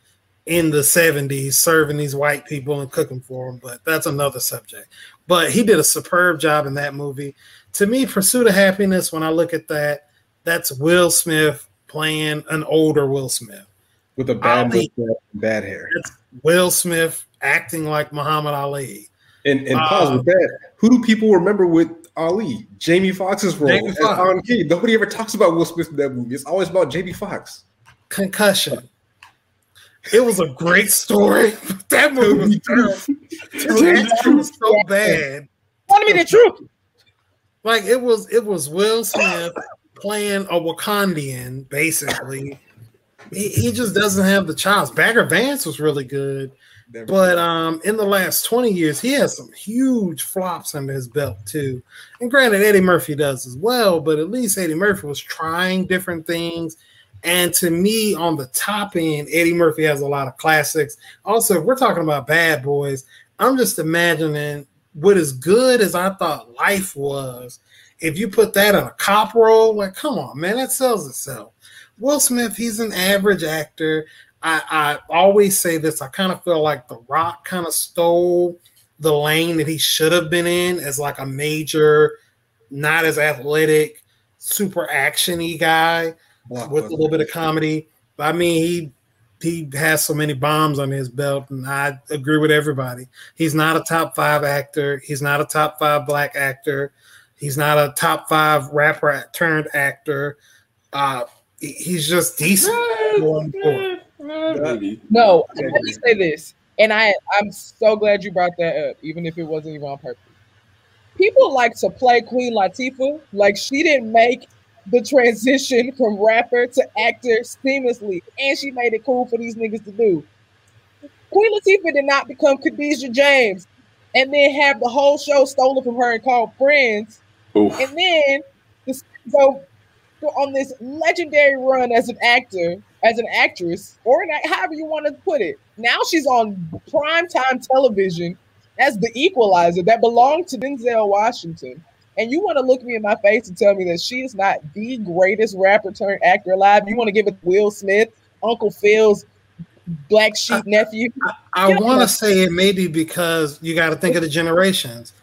in the 70s serving these white people and cooking for them, but that's another subject. But he did a superb job in that movie. To me, Pursuit of Happiness, when I look at that, that's Will Smith playing an older Will Smith. With a bad Ali. bad hair. It's Will Smith acting like Muhammad Ali. And and pause Uh, with that. Who do people remember with Ali? Jamie Foxx's role Jamie as Foxx. Don King. Nobody ever talks about Will Smith in that movie. It's always about Jamie Foxx. Concussion. It was a great story. [LAUGHS] That movie was terrible. That was so bad. Tell me the truth. Like it was, it was Will Smith playing a Wakandian, basically. He, he just doesn't have the chops. Bagger Vance was really good, but um, in the last twenty years, he has some huge flops under his belt too. And granted, Eddie Murphy does as well, but at least Eddie Murphy was trying different things. And to me, on the top end, Eddie Murphy has a lot of classics. Also, if we're talking about Bad Boys, I'm just imagining what as good as I thought life was. If you put that in a cop role, like, come on, man, that sells itself. Will Smith, he's an average actor. I, I always say this. I kind of feel like The Rock kind of stole the lane that he should have been in as like a major, not as athletic, super actiony guy with a little bit of comedy. I mean, he he has so many bombs on his belt, and I agree with everybody. He's not a top five actor. He's not a top five black actor. He's not a top five rapper turned actor. Uh, he's just decent. going forward. Maybe. No, let me say this, and I I'm so glad you brought that up, even if it wasn't even on purpose. People like to play Queen Latifah like she didn't make the transition from rapper to actor seamlessly, and she made it cool for these niggas to do. Queen Latifah did not become Khadijah James, and then have the whole show stolen from her and called Friends, Oof. and then this, go on this legendary run as an actor, as an actress, or an, however you want to put it. Now she's on primetime television as the equalizer that belonged to Denzel Washington. And you want to look me in my face and tell me that she is not the greatest rapper turned actor alive? You want to give it Will Smith, Uncle Phil's black sheep nephew? I want to say it maybe because you got to think of the generations.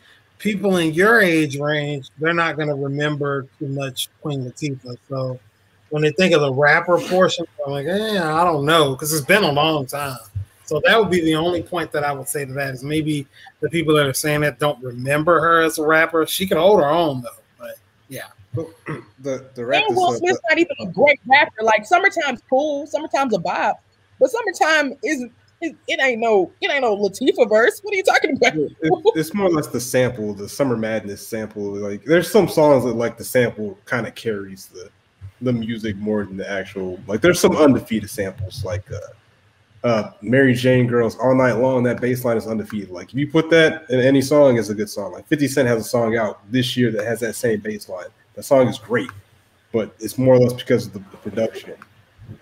People in your age range, they're not going to remember too much Queen Latifah. So when they think of the rapper portion, I'm like, eh, I don't know, because it's been a long time. So that would be the only point that I would say to that is maybe the people that are saying that don't remember her as a rapper. She can hold her own though, but yeah. [CLEARS THROAT] The the rap And Will Smith's not even a great rapper. Like summertime's cool, summertimeme's a bop, but summertime isn't. It, it ain't no, it ain't no Latifah verse. What are you talking about? it- it's more or less the sample, the summer madness sample. Like there's some songs that like the sample kind of carries the the music more than the actual. Like there's some undefeated samples, like uh, uh, Mary Jane Girls all night long. That bass line is undefeated. Like if you put that in any song, it's a good song. Like 50 Cent has a song out this year that has that same bass line. The song is great, but it's more or less because of the, the production.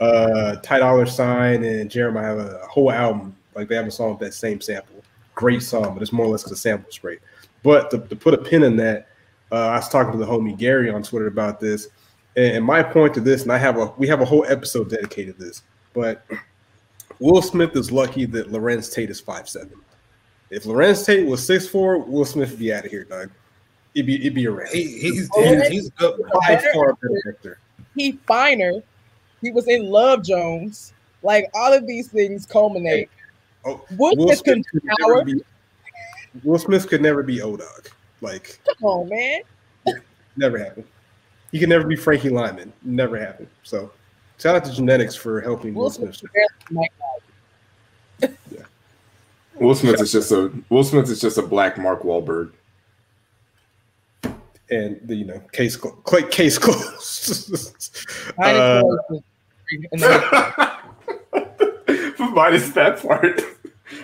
Uh, Ty Dolla Sign and Jeremih have a whole album. Like they have a song with that same sample. Great song, but it's more or less because the sample's great. But to, to put a pin in that, uh, I was talking to the homie Gary on Twitter about this, and, and my point to this, and I have a we have a whole episode dedicated to this. But [CLEARS THROAT] Will Smith is lucky that Larenz Tate is five seven. If Larenz Tate was six four, Will Smith would be out of here, Doug. It'd be it'd be a wrap. He, he's, he's, he's good. By far better actor. He finer. He was in Love Jones. Like all of these things culminate. Oh, Will Will Smith Smith could never be. Will Smith could never be O Dog. Like Come on, man. never happened. He could never be Frankie Lymon. Never happened. So shout out to genetics for helping Will Will Smith. Smith barely [LAUGHS] Will Smith is just a Will Smith is just a black Mark Wahlberg. And the, you know, case clo- cl- case closed. [LAUGHS] Uh, Will Smith. And then- [LAUGHS] Minus that part.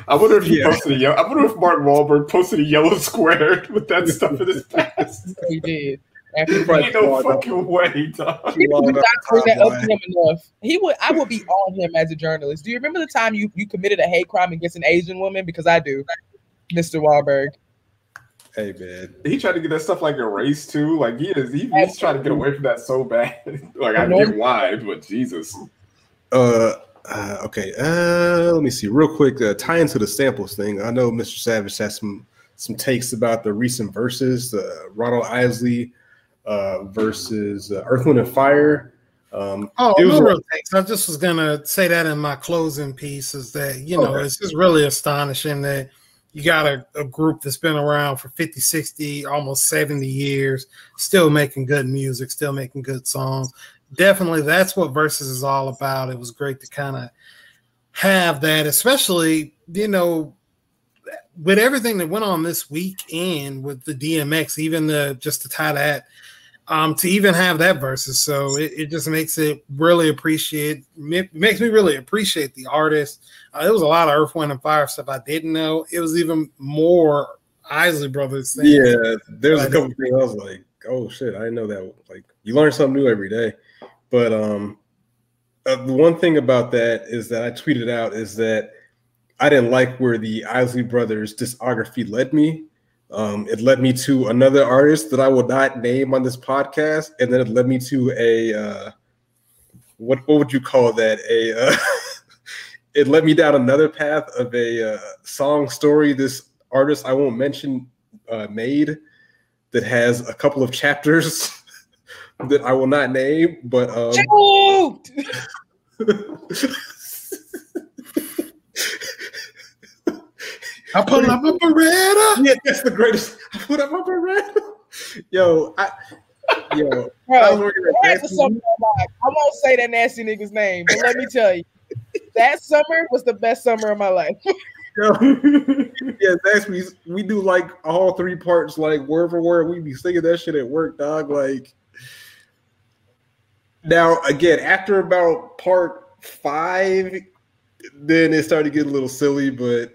I wonder if he Yeah. posted a yellow. I wonder if Mark Wahlberg posted a yellow square [LAUGHS] with that stuff in his past. he did. After Ain't no fucking way, dog. People would not bring that up to him enough. He would. I would be on him as a journalist. Do you remember the time you you committed a hate crime against an Asian woman? Because I do, Mr. Wahlberg. Hey man, He tried to get that stuff like erased too. Like he is, he, he's trying to get away from that so bad. [LAUGHS] like I get why, but Jesus. Uh, uh, okay. Uh, let me see real quick. Uh, tie into the samples thing. I know Mr. Savage has some some takes about the recent verses. Uh, Ronald Isley uh, versus uh, Earth, Wind, and Fire. Um, Oh, It was no real thanks. I just was gonna say that in my closing piece is that you know Okay. it's just really astonishing that you got a, a group that's been around for 50, 60, almost 70 years, still making good music, still making good songs. Definitely that's what verses is all about. It was great to kind of have that, especially, you know, with everything that went on this weekend with the DMX, even the just to tie that um, to even have that versus. So it, it just makes it really appreciate ma- makes me really appreciate the artist. Uh, there was a lot of Earth, Wind, and Fire stuff I didn't know. It was even more Isley Brothers. things. yeah, there's a couple things I was like, oh shit, I didn't know that. Like you learn something new every day. But um, uh, the one thing about that is that I tweeted out is that I didn't like where the Isley Brothers discography led me. Um, it led me to another artist that I will not name on this podcast, and then it led me to a uh, what what would you call that? A uh, [LAUGHS] it led me down another path of a uh, song story. This artist I won't mention uh, made that has a couple of chapters [LAUGHS] that I will not name, but um, [LAUGHS] I put up a Beretta. yeah, that's the greatest. I put up my Beretta. Yo, I, yo, I Bro, working at was summer of my life. I won't say that nasty nigga's name, but let me tell you, that summer was the best summer of my life. Yo, [LAUGHS] yeah, that's we we do like all three parts, like word for word. We be singing that shit at work, dog. Like now, again, after about part five, then it started getting a little silly. But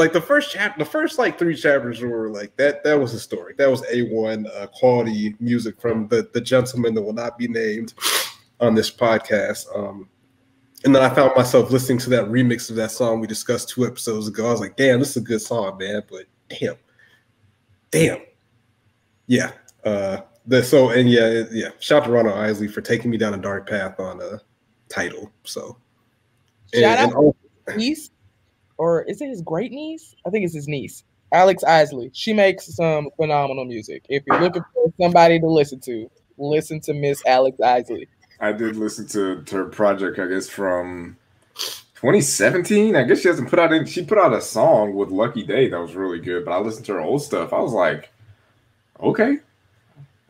like the first chapter, the first like three chapters were like that. That was historic. That was a one uh, quality music from the the gentleman that will not be named on this podcast. Um, and then I found myself listening to that remix of that song we discussed two episodes ago. I was like, damn, this is a good song, man. But damn, damn, yeah. Uh, the so and yeah, yeah. Shout out to Ronald Isley for taking me down a dark path on a title. So Shout and out also- niece, or is it his great niece? I think it's his niece, Alex Isley. She makes some phenomenal music. If you're looking for somebody to listen to, listen to Miss Alex Isley. I did listen to, to her project, I guess, from 2017. I guess she hasn't put out any, she put out a song with Lucky Daye that was really good, but I listened to her old stuff. I was like, okay.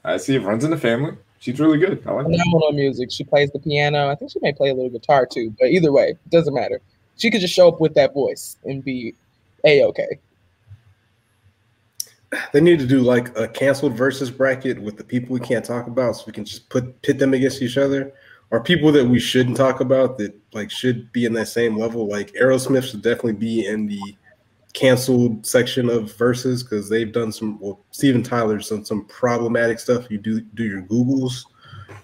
I see it runs in the family. She's really good. I like. Phenomenal music. She plays the piano. I think she may play a little guitar too, but either way, it doesn't matter. She could just show up with that voice and be a okay. they need to do like a canceled versus bracket with the people we can't talk about, so we can just put pit them against each other, or people that we shouldn't talk about that like should be in that same level. Like Aerosmith should definitely be in the canceled section of verses because they've done some. Well, Steven Tyler's done some problematic stuff. You do do your googles.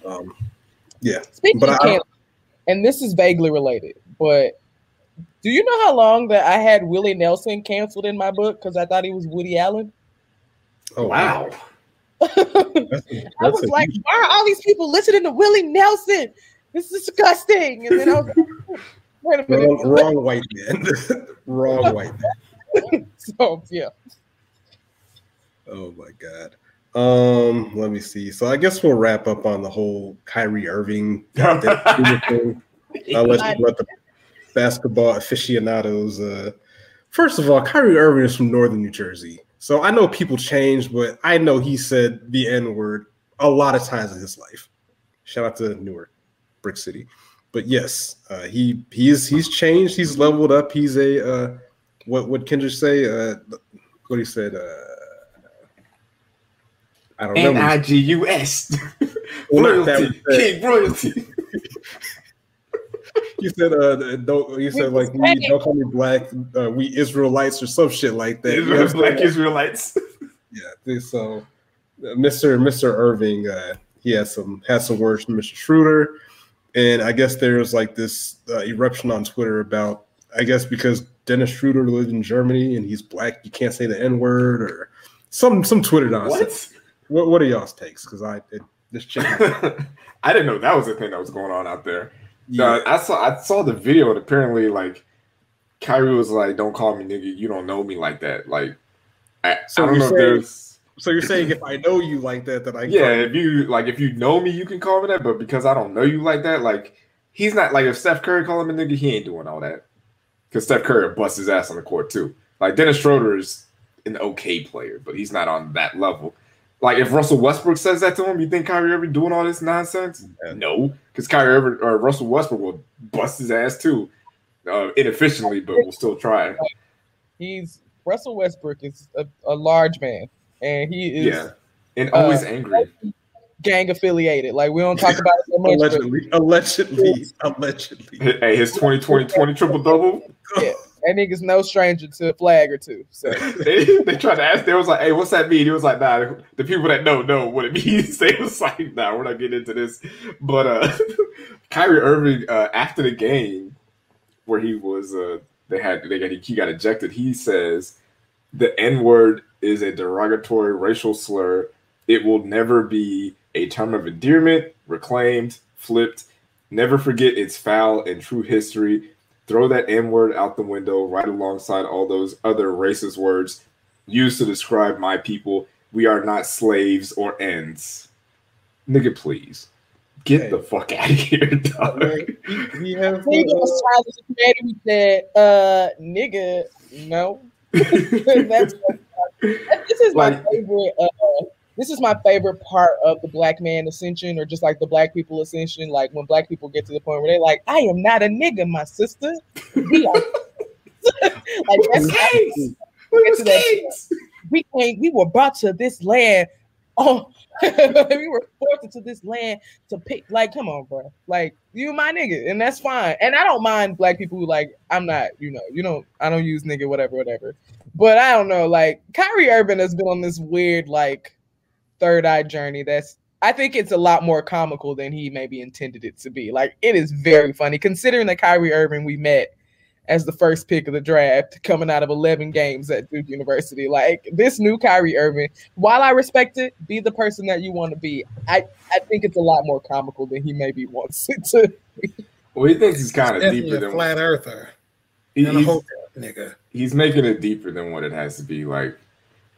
Um, yeah, Speaking But of I- and this is vaguely related, but do you know how long that I had Willie Nelson canceled in my book because I thought he was Woody Allen? oh Wow. that's a- I that's was like, huge- why are all these people listening to Willie Nelson? This is disgusting. And then I was like, [LAUGHS] wait a minute. wrong, wrong white man, [LAUGHS] wrong [LAUGHS] white man. So yeah. Oh my god. Um, let me see. So I guess we'll wrap up on the whole Kyrie Irving thing. I'll let, let the basketball aficionados. Uh, first of all, Kyrie Irving is from Northern New Jersey, so I know people change, but I know he said the N word a lot of times in his life. Shout out to Newark, Brick City. But yes, uh, he he is he's changed. He's leveled up. He's a uh, what what Kendrick say? Uh, what he said? Uh, I don't know. remember. I G U S. [LAUGHS] Well, not that Royalty. King royalty. [LAUGHS] You said uh don't you said like we don't call me black, uh, we Israelites or some shit like that. You know what Israel, I'm Black? Israelites. Yeah, this, so Mr. Mr. Irving, uh, he has some has some words from Mr. Schroeder, and I guess there's like this uh, eruption on Twitter about I guess because Dennis Schroeder lived in Germany and he's black, you can't say the N word or some some Twitter nonsense. What? What what are y'all's takes? Because I it, this [LAUGHS] chick, I didn't know that was the thing that was going on out there. Yeah, I saw I saw the video and apparently like Kyrie was like, "Don't call me nigga. You don't know me like that." Like, I, So I don't you're if saying- there's so you're saying if I know you like that, that I yeah. If you like, if you know me, you can call me that. But because I don't know you like that, like he's not like if Steph Curry call him a nigga, he ain't doing all that. Because Steph Curry busts his ass on the court too. Like Dennis Schroeder is an okay player, but he's not on that level. Like if Russell Westbrook says that to him, you think Kyrie Irving doing all this nonsense? Yeah. No, because Kyrie Irving or Russell Westbrook will bust his ass too, uh, inefficiently, but will still try. He's Russell Westbrook is a, a large man, and he is Yeah, and always Uh, angry. gang affiliated. Like we don't talk about it so much. allegedly, allegedly, allegedly. Hey, his 2020 triple double. That nigga's no stranger to a flag or two. So [LAUGHS] they, they tried to ask. They was like, "Hey, what's that mean?" He was like, "Nah." The people that know know what it [LAUGHS] means. They was like, "Nah, we're not getting into this." But uh, [LAUGHS] Kyrie Irving, uh, after the game where he was, uh, they had they got he got ejected. He says the N word is a derogatory racial slur. It will never be a term of endearment, reclaimed, flipped. Never forget its foul and true history. Throw that N word out the window right alongside all those other racist words used to describe my people. We are not slaves or ends. Nigga, please. Get Hey. the fuck out of [LAUGHS] here, dog. He, he has he was trying to create uh nigga, no. [LAUGHS] That's this [LAUGHS] is my favorite uh this is my favorite part of the black man ascension or just like the black people ascension like when black people get to the point where they're like i am not a nigga my sister. We are [LAUGHS] like that's get to that we came we were brought to this land. [LAUGHS] Oh [LAUGHS] we were forced into this land to pick like come on bro like you my nigga and that's fine. And i don't mind black people who like i'm not you know you don't i don't use nigga whatever whatever. But i don't know like Kyrie Irving has been on this weird like third eye journey that's I think it's a lot more comical than he maybe intended it to be. Like it is very funny considering that Kyrie Irving we met as the first pick of the draft coming out of 11 games at Duke University. Like this new Kyrie Irving, while I respect it, be the person that you want to be. I I think it's a lot more comical than he maybe wants it to. Well, he thinks he's kind of Definitely deeper a than flat earther he- a he's- nigga. he's making it deeper than what it has to be. Like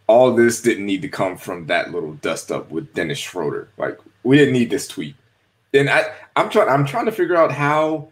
all this didn't need to come from that little dust up with Dennis Schroeder. Like we didn't need this tweet. And I, I'm trying. I'm trying to figure out how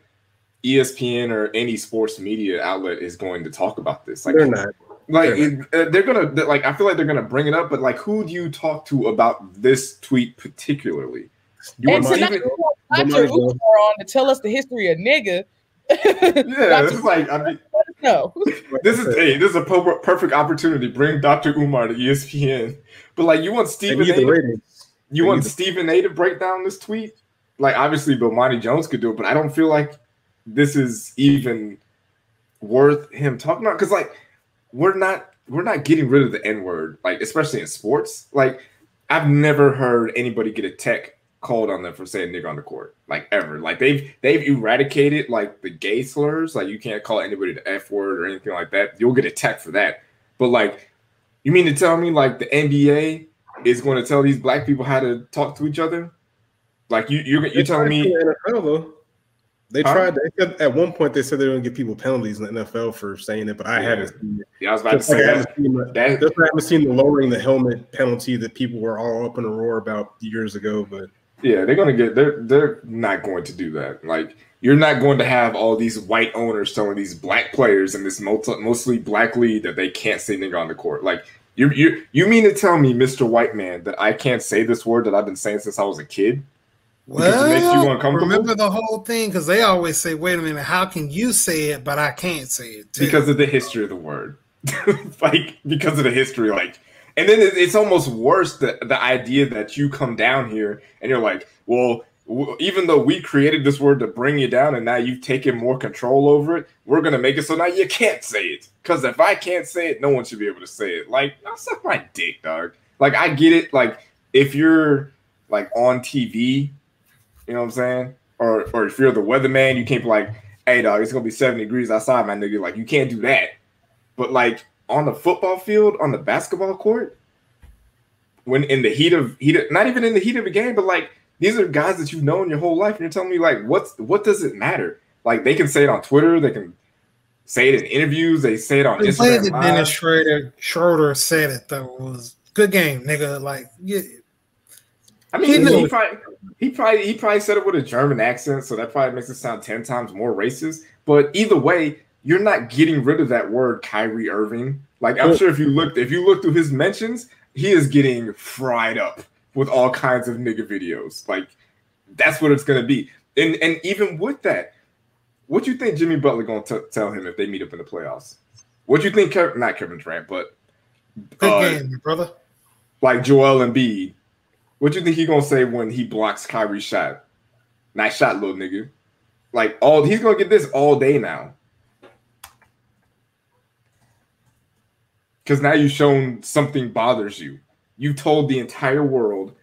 ESPN or any sports media outlet is going to talk about this. Like, They're not. like They're it- uh, they're gonna they're- like. I feel like they're gonna bring it up, but like, who do you talk to about this tweet particularly? You And want tonight Steven? we want Dr. Nobody on to tell us the history of nigga. [LAUGHS] Yeah, this is like. I mean, no. [LAUGHS] This is hey, this is a per- perfect opportunity. Bring Dr. Umar to ESPN. But like, you want Stephen A. To, you want Stephen A. to break down this tweet? Like, obviously, Bomani Jones could do it, but I don't feel like this is even worth him talking about because like we're not we're not getting rid of the N word, like especially in sports. Like, I've never heard anybody get a tech called on them for saying nigga on the court, like ever. Like they've they've eradicated like the gay slurs, like you can't call anybody the F word or anything like that. You'll get attacked for that. But like, you mean to tell me like the NBA is going to tell these black people how to talk to each other? Like you you're, They you're telling me to the NFL though. They Huh? tried. They said at one point they said they were going to give people penalties in the NFL for saying it, but I Yeah. haven't seen it. yeah, I was about to Just like say I that. haven't seen the- that just I haven't seen the lowering the helmet penalty that people were all up in a roar about years ago. But Yeah, they're gonna get they're they're not going to do that. Like you're not going to have all these white owners telling these black players in this multi, mostly black league that they can't say nigga on the court. Like you you you mean to tell me, Mr. White Man, that I can't say this word that I've been saying since I was a kid? Because it makes you uncomfortable? remember the whole thing because they always say, "Wait a minute, how can you say it but I can't say it?" Too? Because of the history of the word. [LAUGHS] like because of the history, like and then it's almost worse the the idea that you come down here and you're like, well, w- even though we created this word to bring you down and now you've taken more control over it, we're gonna make it so now you can't say it. Because if I can't say it, no one should be able to say it. Like, that's not my dick, dog. Like, I get it. Like, if you're like on TV, you know what I'm saying? Or or if you're the weatherman, you can't be like, hey dog, it's gonna be 70 degrees outside, my nigga. Like you can't do that. But like on the football field, on the basketball court, when in the heat of heat, of, not even in the heat of the game, but like these are guys that you've known your whole life, and you're telling me like, what's what does it matter? Like they can say it on Twitter, they can say it in interviews, they say it on The way Instagram. that. Dennis Schroeder, Schroeder said it though it was good game, nigga. Like, yeah, I mean, He he, he probably he probably he probably said it with a German accent, so that probably makes it sound ten times more racist. But either way, you're not getting rid of that word, Kyrie Irving. Like I'm sure if you looked if you look through his mentions, he is getting fried up with all kinds of nigga videos. Like that's what it's gonna be. And and even with that, what you think Jimmy Butler gonna t- tell him if they meet up in the playoffs? What you think? Kev- not Kevin Durant, but good uh, game, brother. like Joel and Embiid, what do you think he gonna say when he blocks Kyrie's shot? Nice shot, little nigga. Like all he's gonna get this all day now. Because now you've shown something bothers you. You told the entire world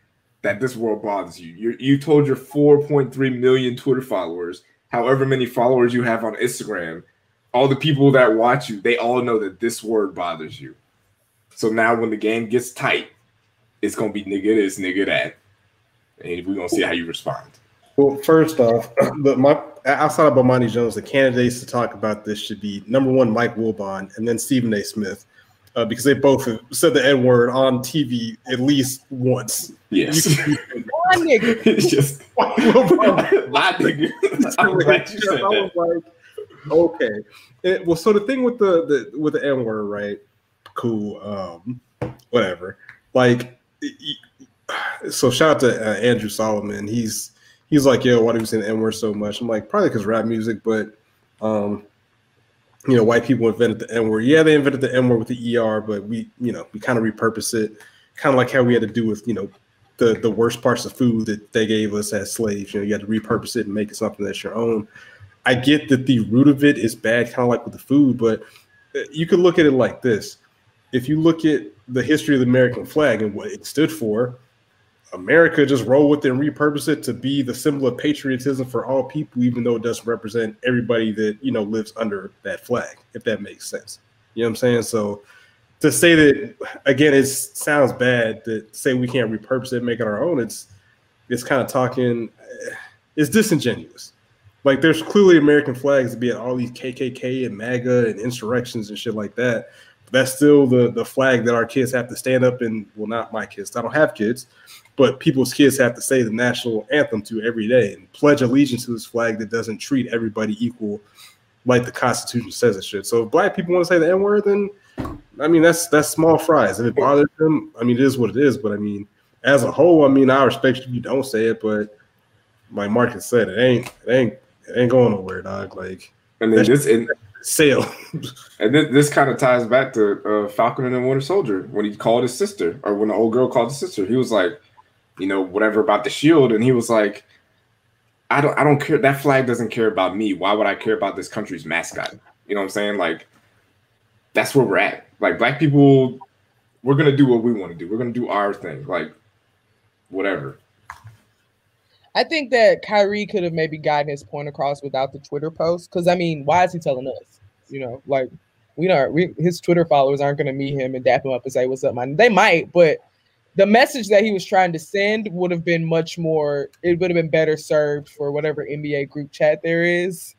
that this world bothers you. You you told your 4.3 million Twitter followers, however many followers you have on Instagram, all the people that watch you, they all know that this word bothers you. So now when the game gets tight, it's gonna be nigga this, nigga that. And we're gonna see how you respond. Well, first off, [CLEARS THROAT] the, my outside of Bomani Jones, the candidates to talk about this should be number one, Mike Wilbon, and then Stephen A. Smith, uh, because they both have said the N word on TV at least once. Yes. One [LAUGHS] nigga. it's just [LAUGHS] [LAUGHS] my nigga. I'm glad you said I that. was like, okay. It- well, so the thing with the, the with the N word, right? Cool. Um, whatever. Like, y- y- so shout out to uh, Andrew Solomon. He's he's like, yo, why do we say the N word so much? I'm like, probably because rap music, but um, you know, white people invented the N word. Yeah, they invented the N word with the ER, but we, you know, we kind of repurpose it, kind of like how we had to do with, you know, the the worst parts of food that they gave us as slaves. You know, you had to repurpose it and make it something that's your own. I get that the root of it is bad, kind of like with the food, but uh, you could look at it like this: if you look at the history of the American flag and what it stood for, America just roll with it and repurpose it to be the symbol of patriotism for all people, even though it doesn't represent everybody that you know lives under that flag. If that makes sense, you know what I'm saying? So to say that again, it sounds bad to say we can't repurpose it, make it our own. It's it's kind of talking. It's disingenuous. Like there's clearly American flags to be at all these KKK and MAGA and insurrections and shit like that. But that's still the the flag that our kids have to stand up and well, not my kids. I don't have kids, but people's kids have to say the national anthem to every day and pledge allegiance to this flag that doesn't treat everybody equal, like the Constitution says it should. So if black people want to say the N word, then I mean that's that's small fries. If it bothers them, I mean it is what it is. But I mean, as a whole, I mean I respect you if you don't say it, but like Marcus said, it ain't it ain't it ain't going nowhere, dog. Like [LAUGHS] And then this and, sale. and then this kind of ties back to uh, Falcon and the Winter Soldier when he called his sister, or when the old girl called his sister. He was like, you know, whatever about the shield, and he was like, I don't, I don't care. That flag doesn't care about me. Why would I care about this country's mascot? You know what I'm saying? Like, that's where we're at. Like, black people, we're gonna do what we want to do. We're gonna do our thing. Like, whatever. I think that Kyrie could have maybe gotten his point across without the Twitter post. Because I mean, why is he telling us? You know, like we don't. We, his Twitter followers aren't to meet him and dap him up and say, "What's up, man?" They might, but the message that he was trying to send would have been much more. It would have been better served for whatever NBA group chat there is,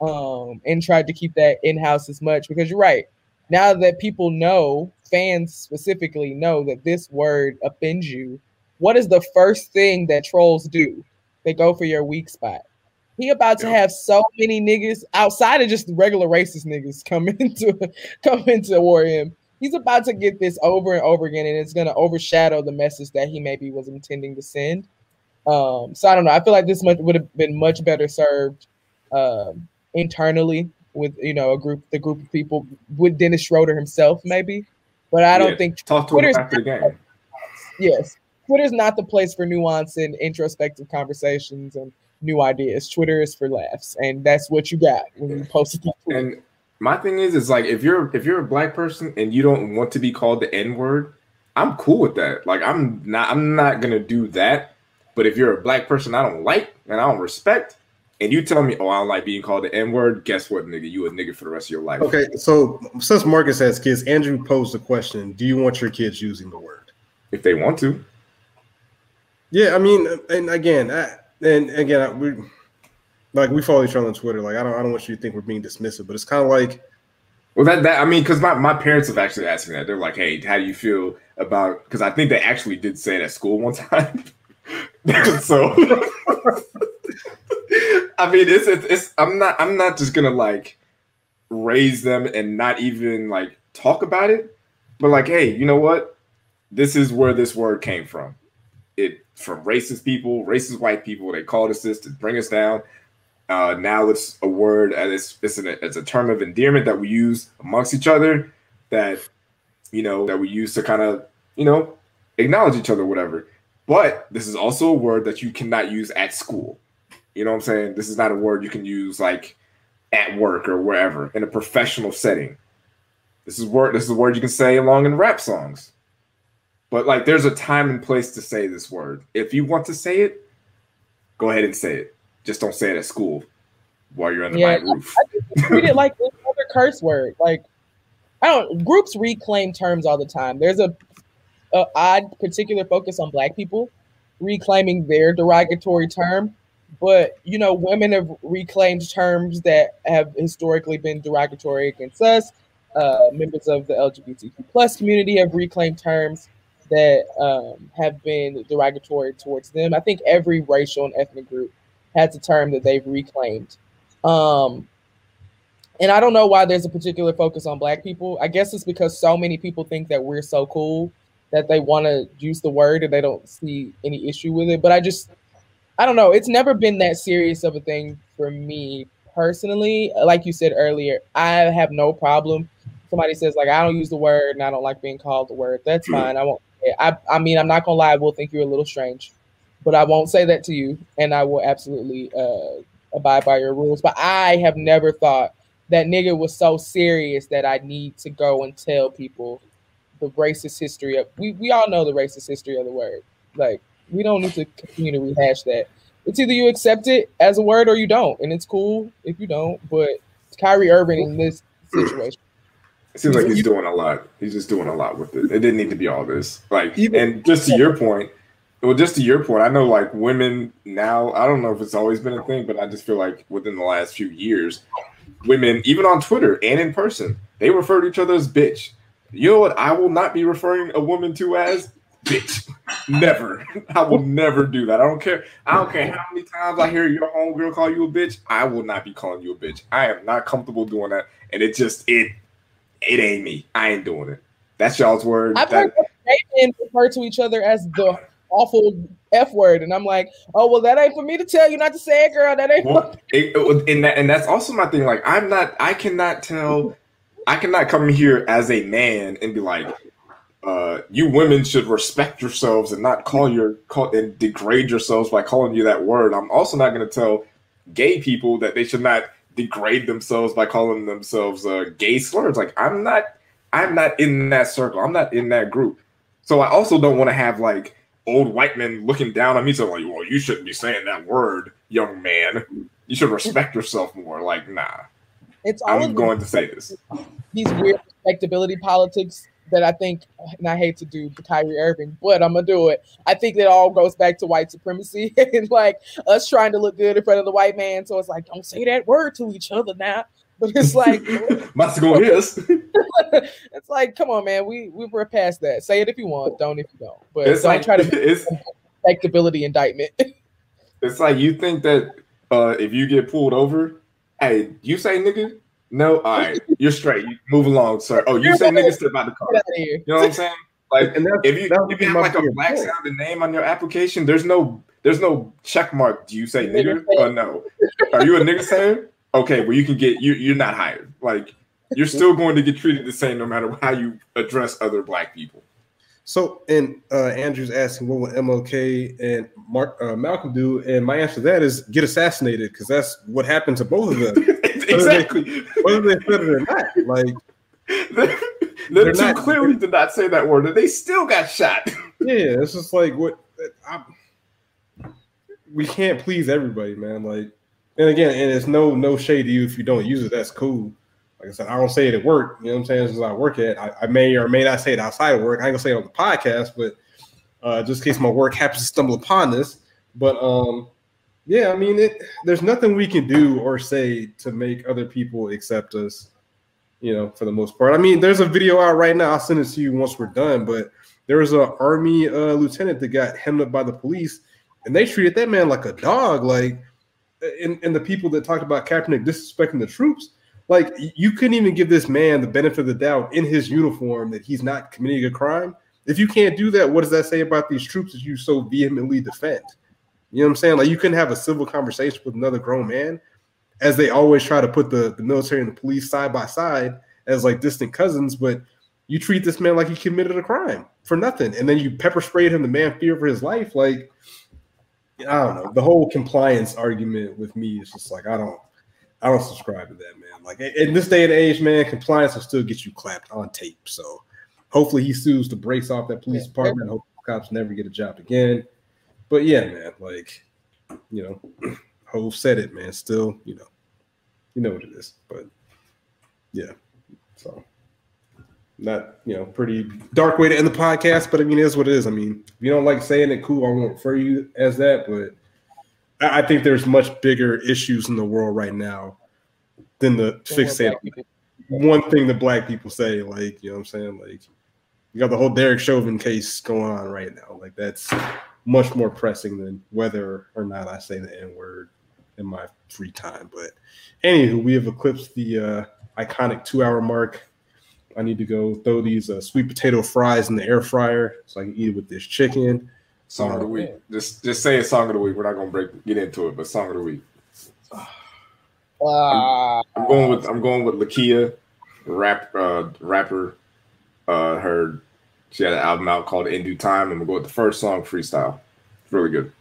um, and tried to keep that in house as much. Because you're right. Now that people know, fans specifically know that this word offends you, what is the first thing that trolls do? They go for your weak spot. He about to have so many niggas outside of just regular racist niggas come [LAUGHS] into come into war him. He's about to get this over and over again, and it's gonna overshadow the message that he maybe was intending to send. Um, so I don't know. I feel like this much would have been much better served um, internally with you know a group, the group of people with Dennis Schroeder himself, maybe. But I don't Yeah, think talk to him after the game. yes, Twitter's not the place for nuance and introspective conversations and new ideas. Twitter is for laughs, and that's what you got when you post it. on Twitter. And my thing is, is like if you're if you're a black person and you don't want to be called the N word, I'm cool with that. Like I'm not I'm not gonna do that. But if you're a black person I don't like and I don't respect, and you tell me, oh, I don't like being called the N word, guess what, nigga? You a nigga for the rest of your life. Okay, so since Marcus has kids, Andrew posed the question: Do you want your kids using the word? If they want to. Yeah, I mean, and again, I, and again, I, we like we follow each other on Twitter. Like, I don't, I don't want you to think we're being dismissive, but it's kind of like, well, that that I mean, because my my parents have actually asked me that. They're like, hey, how do you feel about? Because I think they actually did say it at school one time. [LAUGHS] so, [LAUGHS] I mean, it's, it's it's I'm not I'm not just gonna like raise them and not even like talk about it, but like, hey, you know what? This is where this word came from. It from racist people, racist white people. They called us this to bring us down. Uh, now it's a word and it's it's, an, it's a term of endearment that we use amongst each other that you know that we use to kind of you know acknowledge each other, whatever. But this is also a word that you cannot use at school. You know what I'm saying? This is not a word you can use like at work or wherever in a professional setting. This is word. This is a word you can say along in rap songs. But like, there's a time and place to say this word. If you want to say it, go ahead and say it. Just don't say it at school while you're under yeah, my roof. I, treat it like another [LAUGHS] curse word. Like, I don't. Groups reclaim terms all the time. There's a, a odd particular focus on Black people reclaiming their derogatory term, but you know, women have reclaimed terms that have historically been derogatory against us. Uh, members of the LGBTQ plus community have reclaimed terms that um, have been derogatory towards them. I think every racial and ethnic group has a term that they've reclaimed. Um, and I don't know why there's a particular focus on black people. I guess it's because so many people think that we're so cool that they want to use the word and they don't see any issue with it. But I just, I don't know. It's never been that serious of a thing for me personally. Like you said earlier, I have no problem. Somebody says like I don't use the word and I don't like being called the word. That's fine. I won't I, I mean, I'm not gonna lie, I will think you're a little strange, but I won't say that to you, and I will absolutely uh, abide by your rules. But I have never thought that nigga was so serious that I need to go and tell people the racist history of. We we all know the racist history of the word. Like we don't need to continue to rehash that. It's either you accept it as a word or you don't, and it's cool if you don't. But Kyrie Irving in this situation it seems like he's doing a lot. He's just doing a lot with it. It didn't need to be all this. Like, and just to your point, well, just to your point, I know like women now. I don't know if it's always been a thing, but I just feel like within the last few years, women, even on Twitter and in person, they refer to each other as bitch. You know what? I will not be referring a woman to as bitch. [LAUGHS] never. I will never do that. I don't care. I don't care how many times I hear your homegirl call you a bitch. I will not be calling you a bitch. I am not comfortable doing that. And it just it it ain't me. I ain't doing it. That's y'all's word. I've that, heard men refer to each other as the awful F word, and I'm like, oh well, that ain't for me to tell you not to say it, girl. That ain't. Well, it, it, and that, and that's also my thing. Like, I'm not. I cannot tell. I cannot come here as a man and be like, uh, you women should respect yourselves and not call your call and degrade yourselves by calling you that word. I'm also not going to tell gay people that they should not degrade themselves by calling themselves uh, gay slurs. Like I'm not, I'm not in that circle. I'm not in that group. So I also don't want to have like old white men looking down on me saying like, "Well, you shouldn't be saying that word, young man. You should respect yourself more." Like, nah. It's I'm going to say this. These weird respectability politics that I think, and I hate to do the Kyrie Irving, but I'm gonna do it. I think that all goes back to white supremacy [LAUGHS] and like us trying to look good in front of the white man. So it's like, don't say that word to each other now. But it's like, [LAUGHS] must go yes. [LAUGHS] [LAUGHS] it's like, come on, man, we we were past that. Say it if you want, don't if you don't. But it's don't like, try to [LAUGHS] it's respectability indictment. [LAUGHS] it's like you think that uh, if you get pulled over, hey, you say nigga, no, all right, you're straight. You move along, sir. Oh, you say nigga step out the car. Out You know what I'm saying? Like, and if you if you have like a black sounding name on your application, there's no there's no check mark. Do you say nigger or no? Are you a nigga sayer? Okay, well you can get you you're not hired. Like you're still going to get treated the same no matter how you address other black people. So, and uh, Andrew's asking what will MLK and Mark uh, Malcolm do, and my answer to that is get assassinated because that's what happened to both of them. [LAUGHS] exactly. Whether they, said it or not, like [LAUGHS] The they're two not- clearly did not say that word, and they still got shot. [LAUGHS] Yeah, it's just like what I, we can't please everybody, man. Like, and again, and it's no no shade to you if you don't use it. That's cool. Like I said, I don't say it at work. You know what I'm saying? This is I work at. I, I may or may not say it outside of work. I ain't gonna say it on the podcast, but uh, just in case my work [LAUGHS] happens to stumble upon this. But um, yeah, I mean, it. There's nothing we can do or say to make other people accept us. You know, for the most part. I mean, there's a video out right now. I'll send it to you once we're done. But there was a army uh, lieutenant that got hemmed up by the police, and they treated that man like a dog. Like, and, and the people that talked about Kaepernick disrespecting the troops, like you couldn't even give this man the benefit of the doubt in his uniform that he's not committing a crime. If you can't do that, what does that say about these troops that you so vehemently defend? You know what I'm saying? Like you couldn't have a civil conversation with another grown man, as they always try to put the, the military and the police side by side as like distant cousins, but you treat this man like he committed a crime for nothing, and then you pepper sprayed him. The man feared for his life. Like I don't know. The whole compliance argument with me is just like I don't, I don't subscribe to that, man. Like in this day and age, man, compliance will still get you clapped on tape. So hopefully he sues to brace off that police department. Hope cops never get a job again. But yeah, man, like you know, [CLEARS THROAT] Hove said it, man. Still, you know, you know what it is. But yeah, so not you know pretty dark way to end the podcast, but I mean it is what it is. I mean, if you don't like saying it, cool. I won't refer you as that, but I I think there's much bigger issues in the world right now than the fixate Black one thing that black people say. Like you know what I'm saying? Like you got the whole Derek Chauvin case going on right now. Like that's much more pressing than whether or not I say the N word in my free time. But anywho, we have eclipsed the uh, iconic two hour mark. I need to go throw these uh, sweet potato fries in the air fryer so I can eat it with this chicken. Song of the week. Just just say a song of the week. We're not gonna break get into it, but song of the week. I'm going with I'm going with Lakeyah, rap uh, rapper. Uh, her she had an album out called In Due Time. I'm gonna go with the first song, freestyle. It's really good.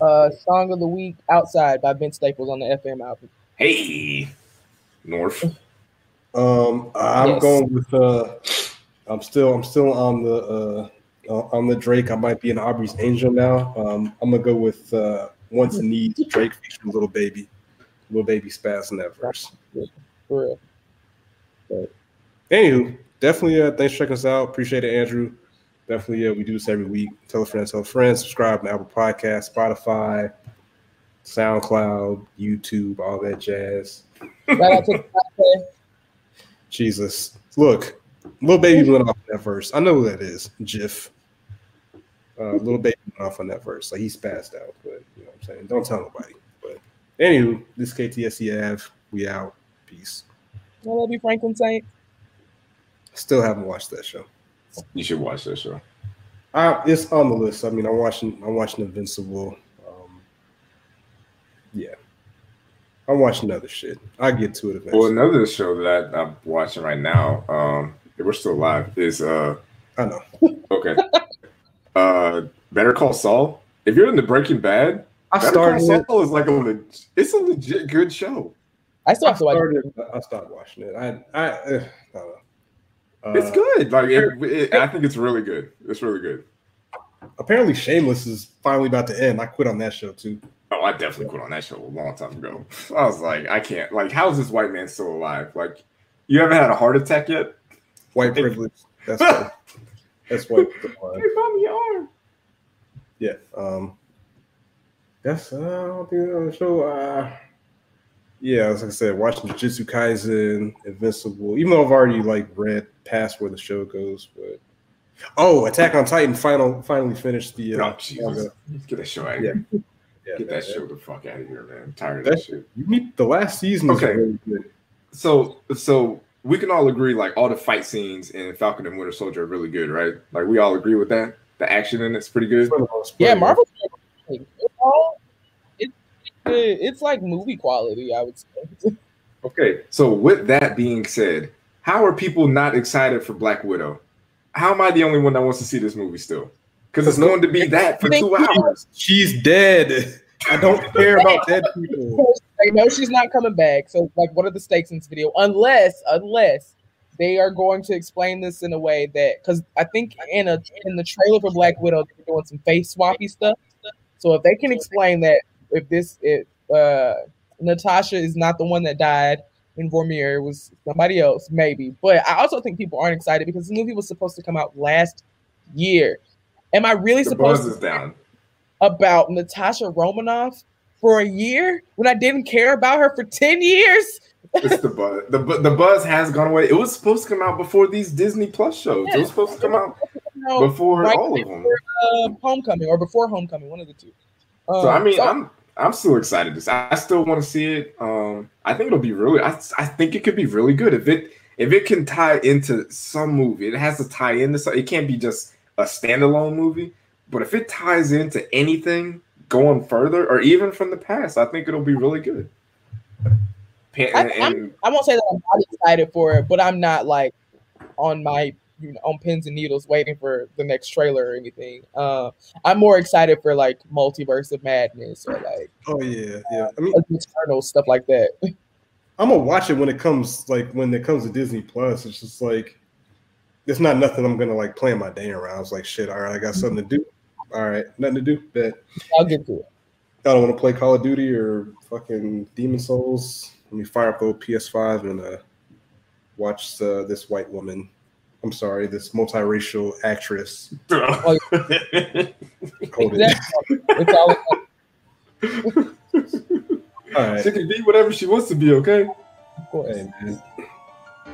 uh, song of the week, "Outside" by Vince Staples on the FM album. Hey, North. Um, I'm Yes. going with. Uh, I'm still. I'm still on the. Uh, uh, on the Drake. I might be an Aubrey's Angel now. Um, I'm gonna go with uh, Wants and Needs Drake featuring Lil Baby. Lil Baby spaz in that verse. For real. Anywho, definitely. Uh, thanks for checking us out. Appreciate it, Andrew. Definitely. Uh, we do this every week. Tell a friend. Tell a friend. Subscribe to Apple Podcast, Spotify, SoundCloud, YouTube, all that jazz. Shout out to the [LAUGHS] podcast. Jesus. Look, Lil Baby went off on that verse. I know who that is. Jiff. Uh, Lil Baby went off on that verse. Like he's passed out, but you know what I'm saying? Don't tell nobody. But anywho, this KTSE Ave. We out. Peace. I love you, Franklin Saint. Still haven't watched that show. You should watch that show. Uh, it's on the list. I mean, I'm watching. I'm watching Invincible. Um, yeah, I'm watching other shit. I get to it eventually. Well, another show that I, I'm watching right now, um, if we're still live, is uh I know. okay. [LAUGHS] uh Better Call Saul. If you're in the Breaking Bad, I Better started. Call it. Saul is like a leg- it's a legit good show. I still I have to watch. started. I stopped watching it. I. I. Uh, I don't know. Uh, It's good. Like it, it- I think it's really good. It's really good. Apparently, Shameless is finally about to end. I quit on that show too. Oh, I definitely quit on that show a long time ago. I was like, I can't. Like, how is this white man still alive? Like, you haven't had a heart attack yet? White privilege. That's white. [LAUGHS] That's white. privilege. You found me arm. Yeah. Um. That's. Uh, I don't think on the show. Uh, yeah, as I said, watching Jujutsu Kaisen, Invincible. Even though I've already like read past where the show goes, but oh, Attack on Titan final finally finished the. Uh, Oh, Jesus. manga. Get that show out of Yeah. here. Yeah, Get man, that show the fuck out of here, man. I'm tired of That- that shit. You meet the last season. Is Okay. really good. So, so we can all agree, like, all the fight scenes in Falcon and Winter Soldier are really good, right? Like, we all agree with that. The action in it's pretty good. For the most Yeah, Marvel. It's all. It's. It's like movie quality. I would say. Okay, so with that being said, how are people not excited for Black Widow? How am I the only one that wants to see this movie still? Because it's going to be that for two hours. She's dead. I don't care about dead people. They know she's not coming back. So, like, what are the stakes in this video? Unless, unless they are going to explain this in a way that because I think in a in the trailer for Black Widow they're doing some face swappy stuff. So if they can explain that if this if uh Natasha is not the one that died in Vormir, it was somebody else, maybe. But I also think people aren't excited because the movie was supposed to come out last year. Am I really The supposed to is down. about Natasha Romanoff for a year when I didn't care about her for 10 years? It's the buzz. The, the buzz has gone away. It was supposed to come out before these Disney Plus shows. It was supposed to come out Before right all of them. uh, Homecoming or before Homecoming, one of the two. So I Um, mean, so- I'm I'm still excited. See. I still want to see it. Um, I think it'll be really. I, I think it could be really good if it if it can tie into some movie. It has to tie into. some- It can't be just a standalone movie. But if it ties into anything going further, or even from the past, I think it'll be really good. I- and- and- I won't say that I'm not excited for it, but I'm not like on my you know on pins and needles waiting for the next trailer or anything. Uh, I'm more excited for like Multiverse of Madness or like Oh yeah, yeah. I mean, Eternal stuff like that. [LAUGHS] I'm gonna watch it when it comes like when it comes to Disney Plus. It's just like it's not nothing I'm gonna like plan my day around. It's like shit. All right, I got something to do. All right, nothing to do. Bet I'll get to it. I don't want to play Call of Duty or fucking Demon Souls. Let me fire up the old PS5 and uh, watch uh, this white woman. I'm sorry, this multiracial actress. [LAUGHS] Hold. Exactly. It's all All right. she can be whatever she wants to be. Okay. of course. Hey, man.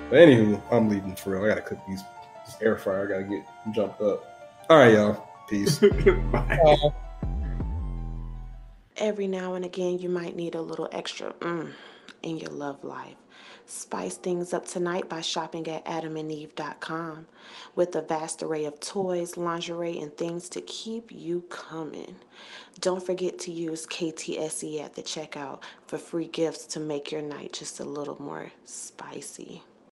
But anywho, I'm leaving for real. I gotta cook these this air fryer. I gotta get jumped up. All right, y'all. Peace. [LAUGHS] Bye. Uh, Every now and again, you might need a little extra mm in your love life. Spice things up tonight by shopping at adamandeve.com with a vast array of toys, lingerie, and things to keep you coming. Don't forget to use KTSE at the checkout for free gifts to make your night just a little more spicy.